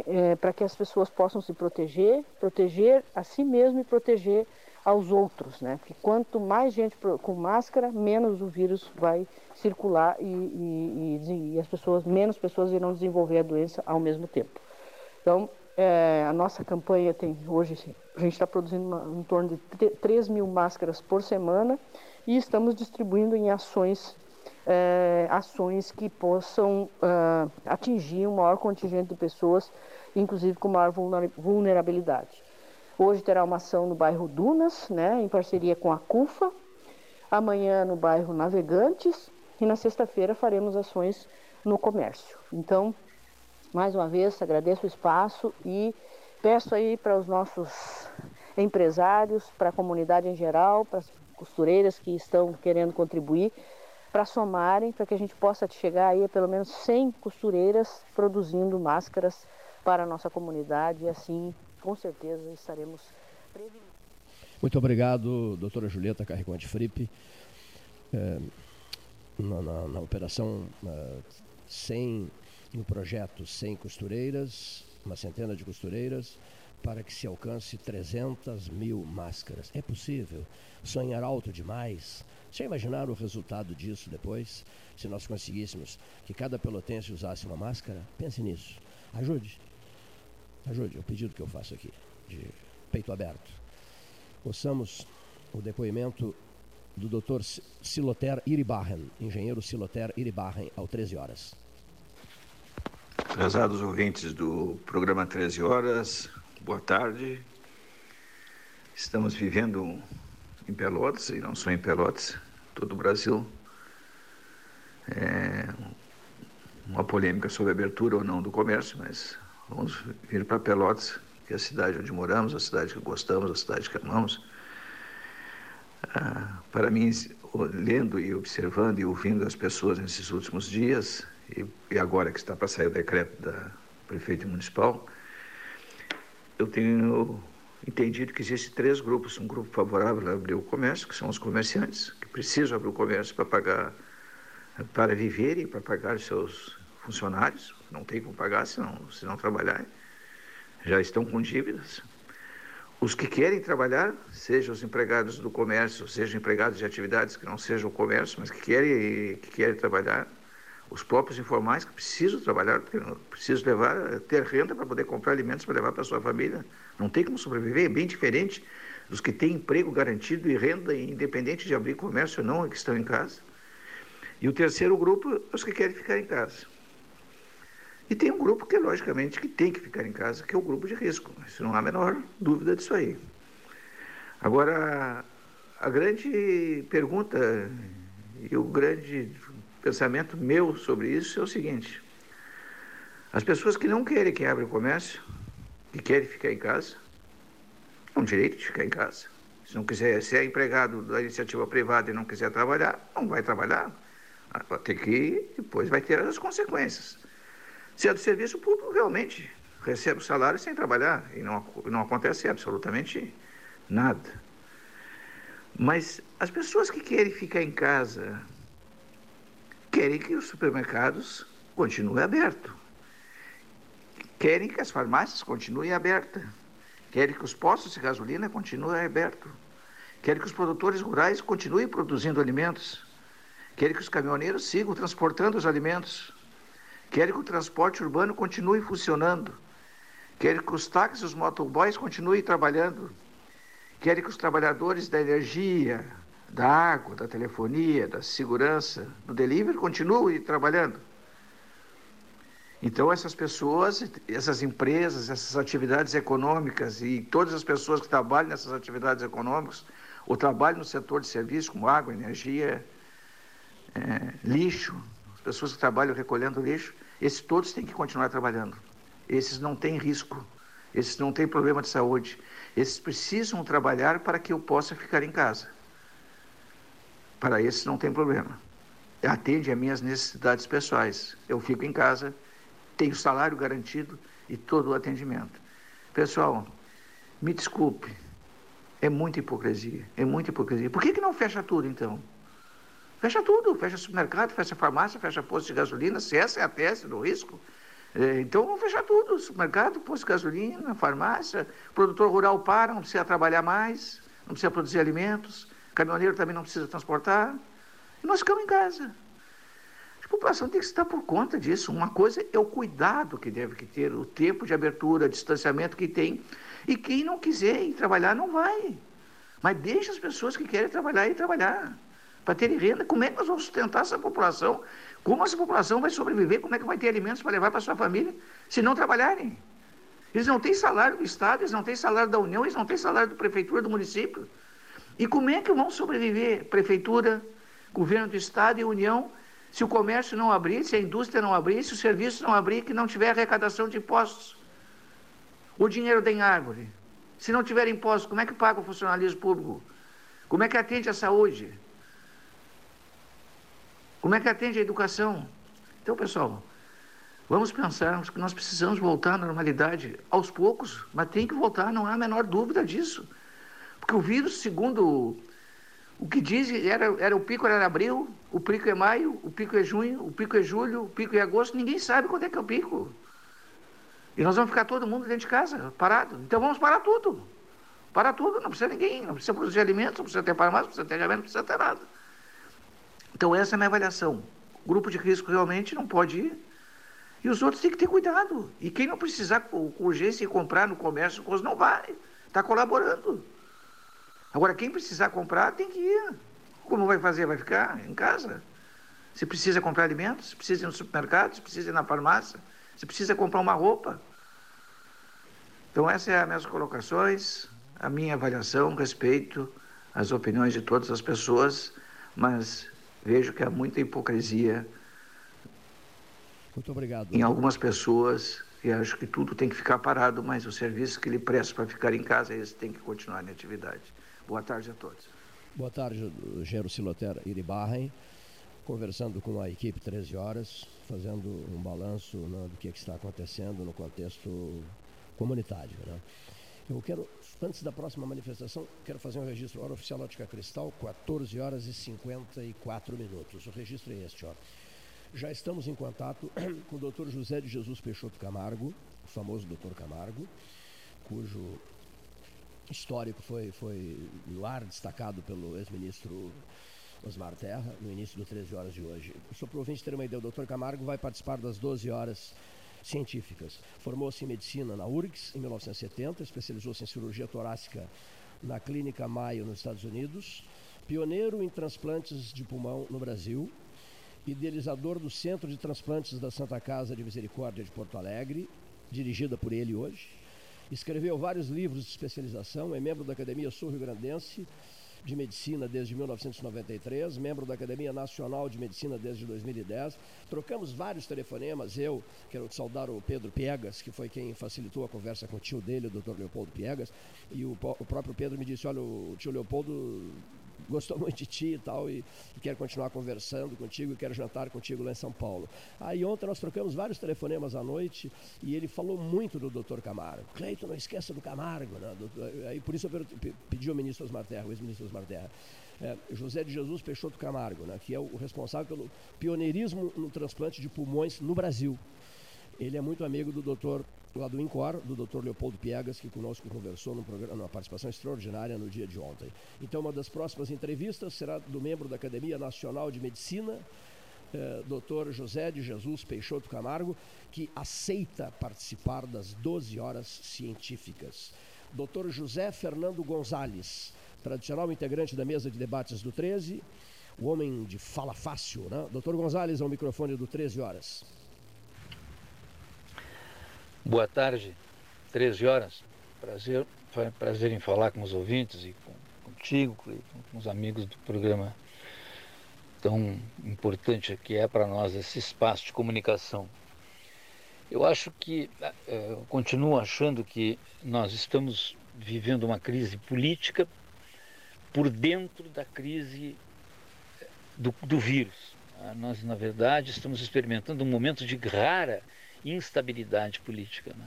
S15: é, para que as pessoas possam se proteger, proteger a si mesmo e proteger aos outros, né? Porque quanto mais gente com máscara, menos o vírus vai circular e, e, e, as pessoas, menos pessoas irão desenvolver a doença ao mesmo tempo. Então, é, a nossa campanha tem hoje, a gente está produzindo uma, em torno de 3 mil máscaras por semana e estamos distribuindo em ações é, ações que possam uh, atingir um maior contingente de pessoas, inclusive com maior vulnerabilidade. Hoje terá uma ação no bairro Dunas, né, em parceria com a CUFA, amanhã no bairro Navegantes e na sexta-feira faremos ações no comércio. Então, mais uma vez, agradeço o espaço e peço aí para os nossos empresários, para a comunidade em geral, para as costureiras que estão querendo contribuir, para somarem, para que a gente possa chegar aí a pelo menos 100 costureiras produzindo máscaras para a nossa comunidade e assim, com certeza, estaremos prevenidos.
S6: Muito obrigado, doutora Julieta Carreconte Fripe. É, na, na, na, operação uh, 100, no projeto 100 costureiras, uma centena de costureiras, para que se alcance 300 mil máscaras. É possível? Sonhar alto demais? Já imaginaram o resultado disso depois? Se nós conseguíssemos que cada pelotense usasse uma máscara? Pense nisso. Ajude. Ajude. O pedido que eu faço aqui, de peito aberto. Ouçamos o depoimento do Dr. Siloter Iribarren, engenheiro Siloter Iribarren, ao 13 horas.
S16: Prezados ouvintes do programa 13 horas, boa tarde. Estamos vivendo em Pelotas, e não só em Pelotas, todo o Brasil. É uma polêmica sobre a abertura ou não do comércio, mas vamos vir para Pelotas, que é a cidade onde moramos, a cidade que gostamos, a cidade que amamos. Ah, para mim, lendo e observando e ouvindo as pessoas nesses últimos dias, e, agora que está para sair o decreto da prefeita municipal, eu tenho entendido que existem três grupos. Um grupo favorável a abrir o comércio, que são os comerciantes, que precisam abrir o comércio para pagar, para viver e para pagar seus funcionários. Não tem como pagar se não, se não trabalhar. Já estão com dívidas. Os que querem trabalhar, sejam os empregados do comércio, sejam empregados de atividades que não sejam o comércio, mas que querem, que querem trabalhar, os próprios informais que precisam trabalhar, precisam levar, ter renda para poder comprar alimentos para levar para sua família. Não tem como sobreviver, é bem diferente os que têm emprego garantido e renda, independente de abrir comércio ou não, que estão em casa. E o terceiro grupo, os que querem ficar em casa. E tem um grupo que, logicamente, que tem que ficar em casa, que é o grupo de risco. Isso não há a menor dúvida disso aí. Agora, a grande pergunta e o grande pensamento meu sobre isso é o seguinte: as pessoas que não querem que abra o comércio, que querem ficar em casa, têm um direito de ficar em casa. Se não quiser, se é empregado da iniciativa privada e não quiser trabalhar, não vai trabalhar. Vai ter que, depois vai ter as consequências. Se é do serviço público, realmente recebe o salário sem trabalhar e não, não acontece absolutamente nada. Mas as pessoas que querem ficar em casa querem que os supermercados continuem abertos, querem que as farmácias continuem abertas, querem que os postos de gasolina continuem abertos, querem que os produtores rurais continuem produzindo alimentos, querem que os caminhoneiros sigam transportando os alimentos, querem que o transporte urbano continue funcionando, querem que os táxis e os motoboys continuem trabalhando, querem que os trabalhadores da energia, da água, da telefonia, da segurança, do delivery continuem trabalhando. Então, essas pessoas, essas empresas, essas atividades econômicas e todas as pessoas que trabalham nessas atividades econômicas, ou trabalham no setor de serviços como água, energia, é, lixo, pessoas que trabalham recolhendo lixo, esses todos têm que continuar trabalhando. Esses não têm risco, esses não têm problema de saúde. Esses precisam trabalhar para que eu possa ficar em casa. Para esses não tem problema. Atende às minhas necessidades pessoais. Eu fico em casa, tenho salário garantido e todo o atendimento. Pessoal, me desculpe, é muita hipocrisia, é muita hipocrisia. Por que, que não fecha tudo então? Fecha tudo, fecha supermercado, fecha farmácia, fecha posto de gasolina, se essa é a tese do risco. É, então vamos fechar tudo, supermercado, posto de gasolina, farmácia, produtor rural para, não precisa trabalhar mais, não precisa produzir alimentos, caminhoneiro também não precisa transportar, e nós ficamos em casa. A população tem que estar por conta disso. Uma coisa é o cuidado que deve ter, o tempo de abertura, distanciamento que tem. E quem não quiser ir trabalhar, não vai. Mas deixa as pessoas que querem trabalhar ir trabalhar para terem renda. Como é que nós vamos sustentar essa população? Como essa população vai sobreviver? Como é que vai ter alimentos para levar para sua família se não trabalharem? Eles não têm salário do Estado, eles não têm salário da União, eles não têm salário da Prefeitura, do município. E como é que vão sobreviver Prefeitura, Governo do Estado e União se o comércio não abrir, se a indústria não abrir, se o serviço não abrir, que não tiver arrecadação de impostos? O dinheiro tem árvore. Se não tiver impostos, como é que paga o funcionalismo público? Como é que atende a saúde? Como é que atende a educação? Então, pessoal, vamos pensar que nós precisamos voltar à normalidade aos poucos, mas tem que voltar, não há a menor dúvida disso. Porque o vírus, segundo o que diz, era, era o pico era abril, o pico é maio, o pico é junho, o pico é julho, o pico é agosto, ninguém sabe quando é que é o pico. E nós vamos ficar todo mundo dentro de casa, parado. Então vamos parar tudo. Parar tudo, não precisa ninguém, não precisa produzir alimentos, não precisa ter farmácia, não precisa ter alimento, não precisa ter nada. Então, essa é a minha avaliação. O grupo de risco realmente não pode ir. E os outros têm que ter cuidado. E quem não precisar com urgência comprar no comércio, não vai. Está colaborando. Agora, quem precisar comprar, tem que ir. Como vai fazer? Vai ficar em casa? Se precisa comprar alimentos, se precisa ir no supermercado, se precisa ir na farmácia, se precisa comprar uma roupa. Então, essas são as minhas colocações, a minha avaliação, respeito às opiniões de todas as pessoas, mas vejo que há muita hipocrisia em algumas pessoas e acho que tudo tem que ficar parado, mas o serviço que ele presta para ficar em casa, esse tem que continuar em atividade. Boa tarde a todos.
S6: Boa tarde, Gero Siloter Iribarren, conversando com a equipe 13 horas, fazendo um balanço né, do que, é que, está acontecendo no contexto comunitário. Né? Eu quero Antes da próxima manifestação, quero fazer um registro. Hora oficial Ótica Cristal, 14 horas e 54 minutos. O registro é este, ó. Já estamos em contato com o Dr. José de Jesus Peixoto Camargo, o famoso Dr. Camargo, cujo histórico foi, foi no ar destacado pelo ex-ministro Osmar Terra, no início do 13 horas de hoje. Só para o ouvinte ter uma ideia, o Dr. Camargo vai participar das 12 horas científicas. Formou-se em medicina na URGS em 1970, especializou-se em cirurgia torácica na Clínica Mayo nos Estados Unidos, pioneiro em transplantes de pulmão no Brasil, idealizador do Centro de Transplantes da Santa Casa de Misericórdia de Porto Alegre, dirigida por ele hoje. Escreveu vários livros de especialização, é membro da Academia Sul-Rio Grandense de Medicina desde 1993, membro da Academia Nacional de Medicina desde 2010. Trocamos vários telefonemas, eu quero saudar o Pedro Piegas, que foi quem facilitou a conversa com o tio dele, o Dr. Leopoldo Piegas, e o, o próprio Pedro me disse, olha, o tio Leopoldo gostou muito de ti e tal, e, e quer continuar conversando contigo e quer jantar contigo lá em São Paulo. Aí ontem nós trocamos vários telefonemas à noite e ele falou muito do doutor Camargo. Cleiton, não esqueça do Camargo. Né? Aí por isso eu pedi ao ministro Osmar Terra, o ex-ministro Osmar Terra. É, José de Jesus Peixoto Camargo, né, que é o responsável pelo pioneirismo no transplante de pulmões no Brasil. Ele é muito amigo do doutor lá do INCOR, do Dr. Leopoldo Piegas, que conosco conversou programa, numa participação extraordinária no dia de ontem. Então, uma das próximas entrevistas será do membro da Academia Nacional de Medicina, eh, Dr. José de Jesus Peixoto Camargo, que aceita participar das 12 horas científicas. Dr. José Fernando Gonzalez, tradicional integrante da mesa de debates do 13, o homem de fala fácil, né? Dr. Gonzalez, ao microfone do 13 horas.
S12: Boa tarde, 13 horas. Prazer, prazer em falar com os ouvintes e com, contigo, com os amigos do programa tão importante que é para nós esse espaço de comunicação. Eu acho que, é, eu continuo achando que nós estamos vivendo uma crise política por dentro da crise do, do vírus. Ah, nós, na verdade, estamos experimentando um momento de rara instabilidade política. Né?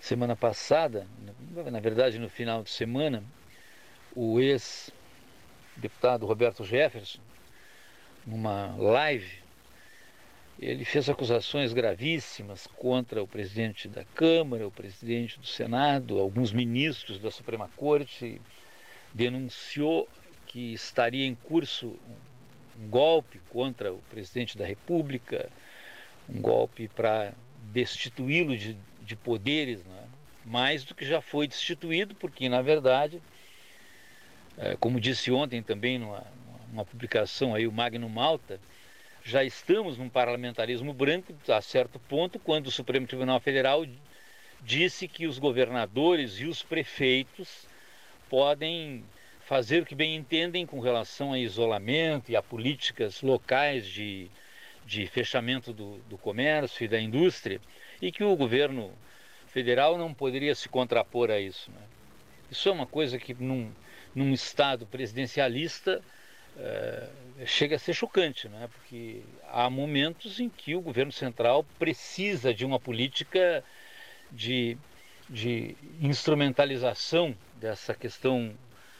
S12: Semana passada, na verdade no final de semana, o ex-deputado Roberto Jefferson, numa live, ele fez acusações gravíssimas contra o presidente da Câmara, o presidente do Senado, alguns ministros da Suprema Corte, denunciou que estaria em curso um golpe contra o presidente da República, um golpe para destituí-lo de, de poderes, né? mais do que já foi destituído, porque na verdade, é, como disse ontem também numa, numa publicação aí o Magno Malta, já estamos num parlamentarismo branco a certo ponto, quando o Supremo Tribunal Federal disse que os governadores e os prefeitos podem fazer o que bem entendem com relação a isolamento e a políticas locais de de fechamento do, do comércio e da indústria e que o governo federal não poderia se contrapor a isso. Né? Isso é uma coisa que num, num Estado presidencialista é, chega a ser chocante, né? porque há momentos em que o governo central precisa de uma política de, de instrumentalização dessa questão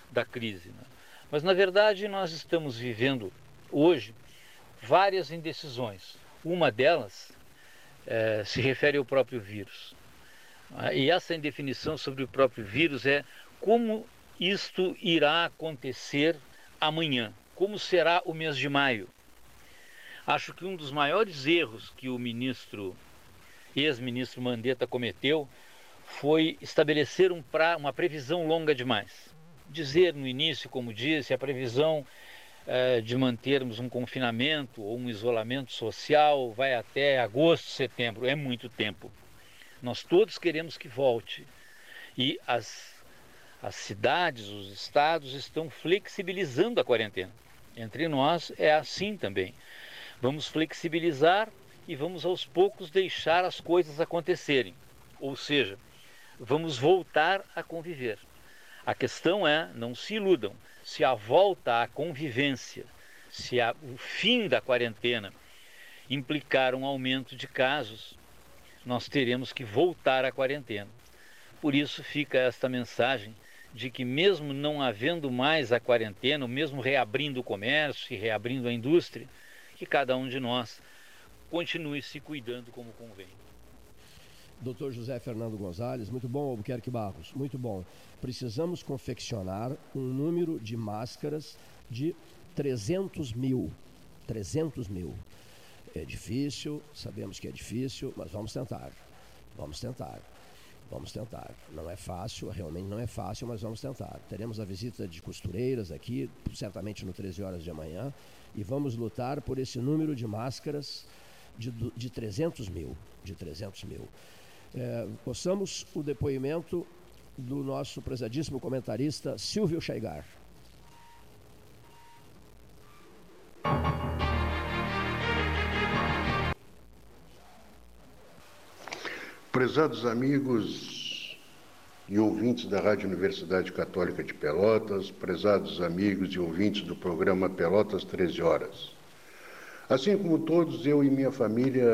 S12: da crise. Né? Mas, na verdade, nós estamos vivendo hoje várias indecisões. Uma delas é, se refere ao próprio vírus. Ah, e essa indefinição sobre o próprio vírus é como isto irá acontecer amanhã, como será o mês de maio. Acho que um dos maiores erros que o ministro, ex-ministro Mandetta cometeu foi estabelecer um pra, uma previsão longa demais. Dizer no início, como disse, a previsão é, de mantermos um confinamento ou um isolamento social vai até agosto, setembro, é muito tempo. Nós todos queremos que volte. E as, as cidades, os estados estão flexibilizando a quarentena. Entre nós é assim também. Vamos flexibilizar e vamos aos poucos deixar as coisas acontecerem. Ou seja, vamos voltar a conviver. A questão é, não se iludam, se a volta à convivência, se a, o fim da quarentena implicar um aumento de casos, nós teremos que voltar à quarentena. Por isso fica esta mensagem de que mesmo não havendo mais a quarentena, mesmo reabrindo o comércio e reabrindo a indústria, que cada um de nós continue se cuidando como convém.
S6: Doutor José Fernando Gonzalez, muito bom, Albuquerque Barros, muito bom. Precisamos confeccionar um número de máscaras de 300 mil. 300 mil. É difícil, sabemos que é difícil, mas vamos tentar. Vamos tentar. Vamos tentar. Não é fácil, realmente não é fácil, mas vamos tentar. Teremos a visita de costureiras aqui, certamente no 13 horas de amanhã, e vamos lutar por esse número de máscaras de, de 300 mil. De 300 mil. É, possamos o depoimento do nosso prezadíssimo comentarista Silvio Chaigar.
S17: Prezados amigos e ouvintes da Rádio Universidade Católica de Pelotas, prezados amigos e ouvintes do programa Pelotas 13 Horas. Assim como todos, eu e minha família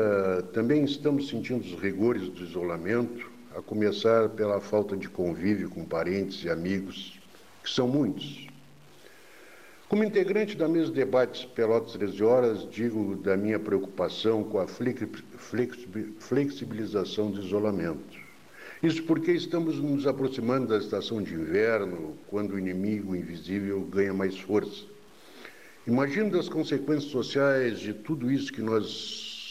S17: também estamos sentindo os rigores do isolamento, a começar pela falta de convívio com parentes e amigos, que são muitos. Como integrante da mesa de debates Pelotas 13 Horas, digo da minha preocupação com a flexibilização do isolamento. Isso porque estamos nos aproximando da estação de inverno, quando o inimigo invisível ganha mais força. Imagino as consequências sociais de tudo isso que nós,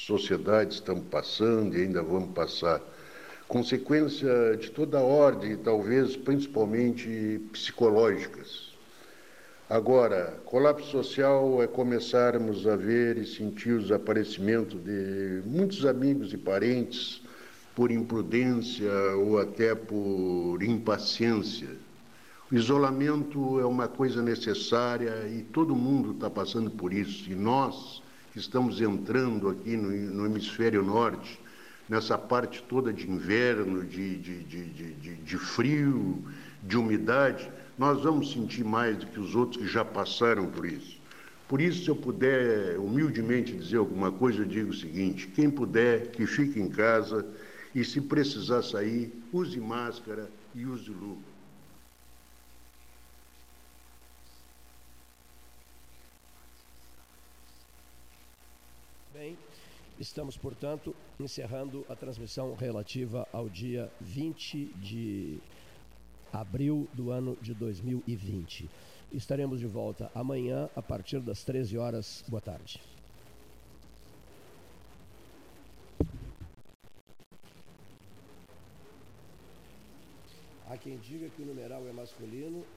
S17: sociedade, estamos passando e ainda vamos passar. Consequência de toda a ordem, talvez principalmente psicológicas. Agora, colapso social é começarmos a ver e sentir o desaparecimento de muitos amigos e parentes por imprudência ou até por impaciência o isolamento é uma coisa necessária e todo mundo está passando por isso. E nós, que estamos entrando aqui no, no hemisfério norte, nessa parte toda de inverno, de, de, de, de, frio, de umidade, nós vamos sentir mais do que os outros que já passaram por isso. Por isso, se eu puder humildemente dizer alguma coisa, eu digo o seguinte: quem puder, que fique em casa e, se precisar sair, use máscara e use luva.
S6: Estamos, portanto, encerrando a transmissão relativa ao dia 20 de abril do ano de 2020. Estaremos de volta amanhã a partir das 13 horas. Boa tarde. Há quem diga que o numeral é masculino. Não.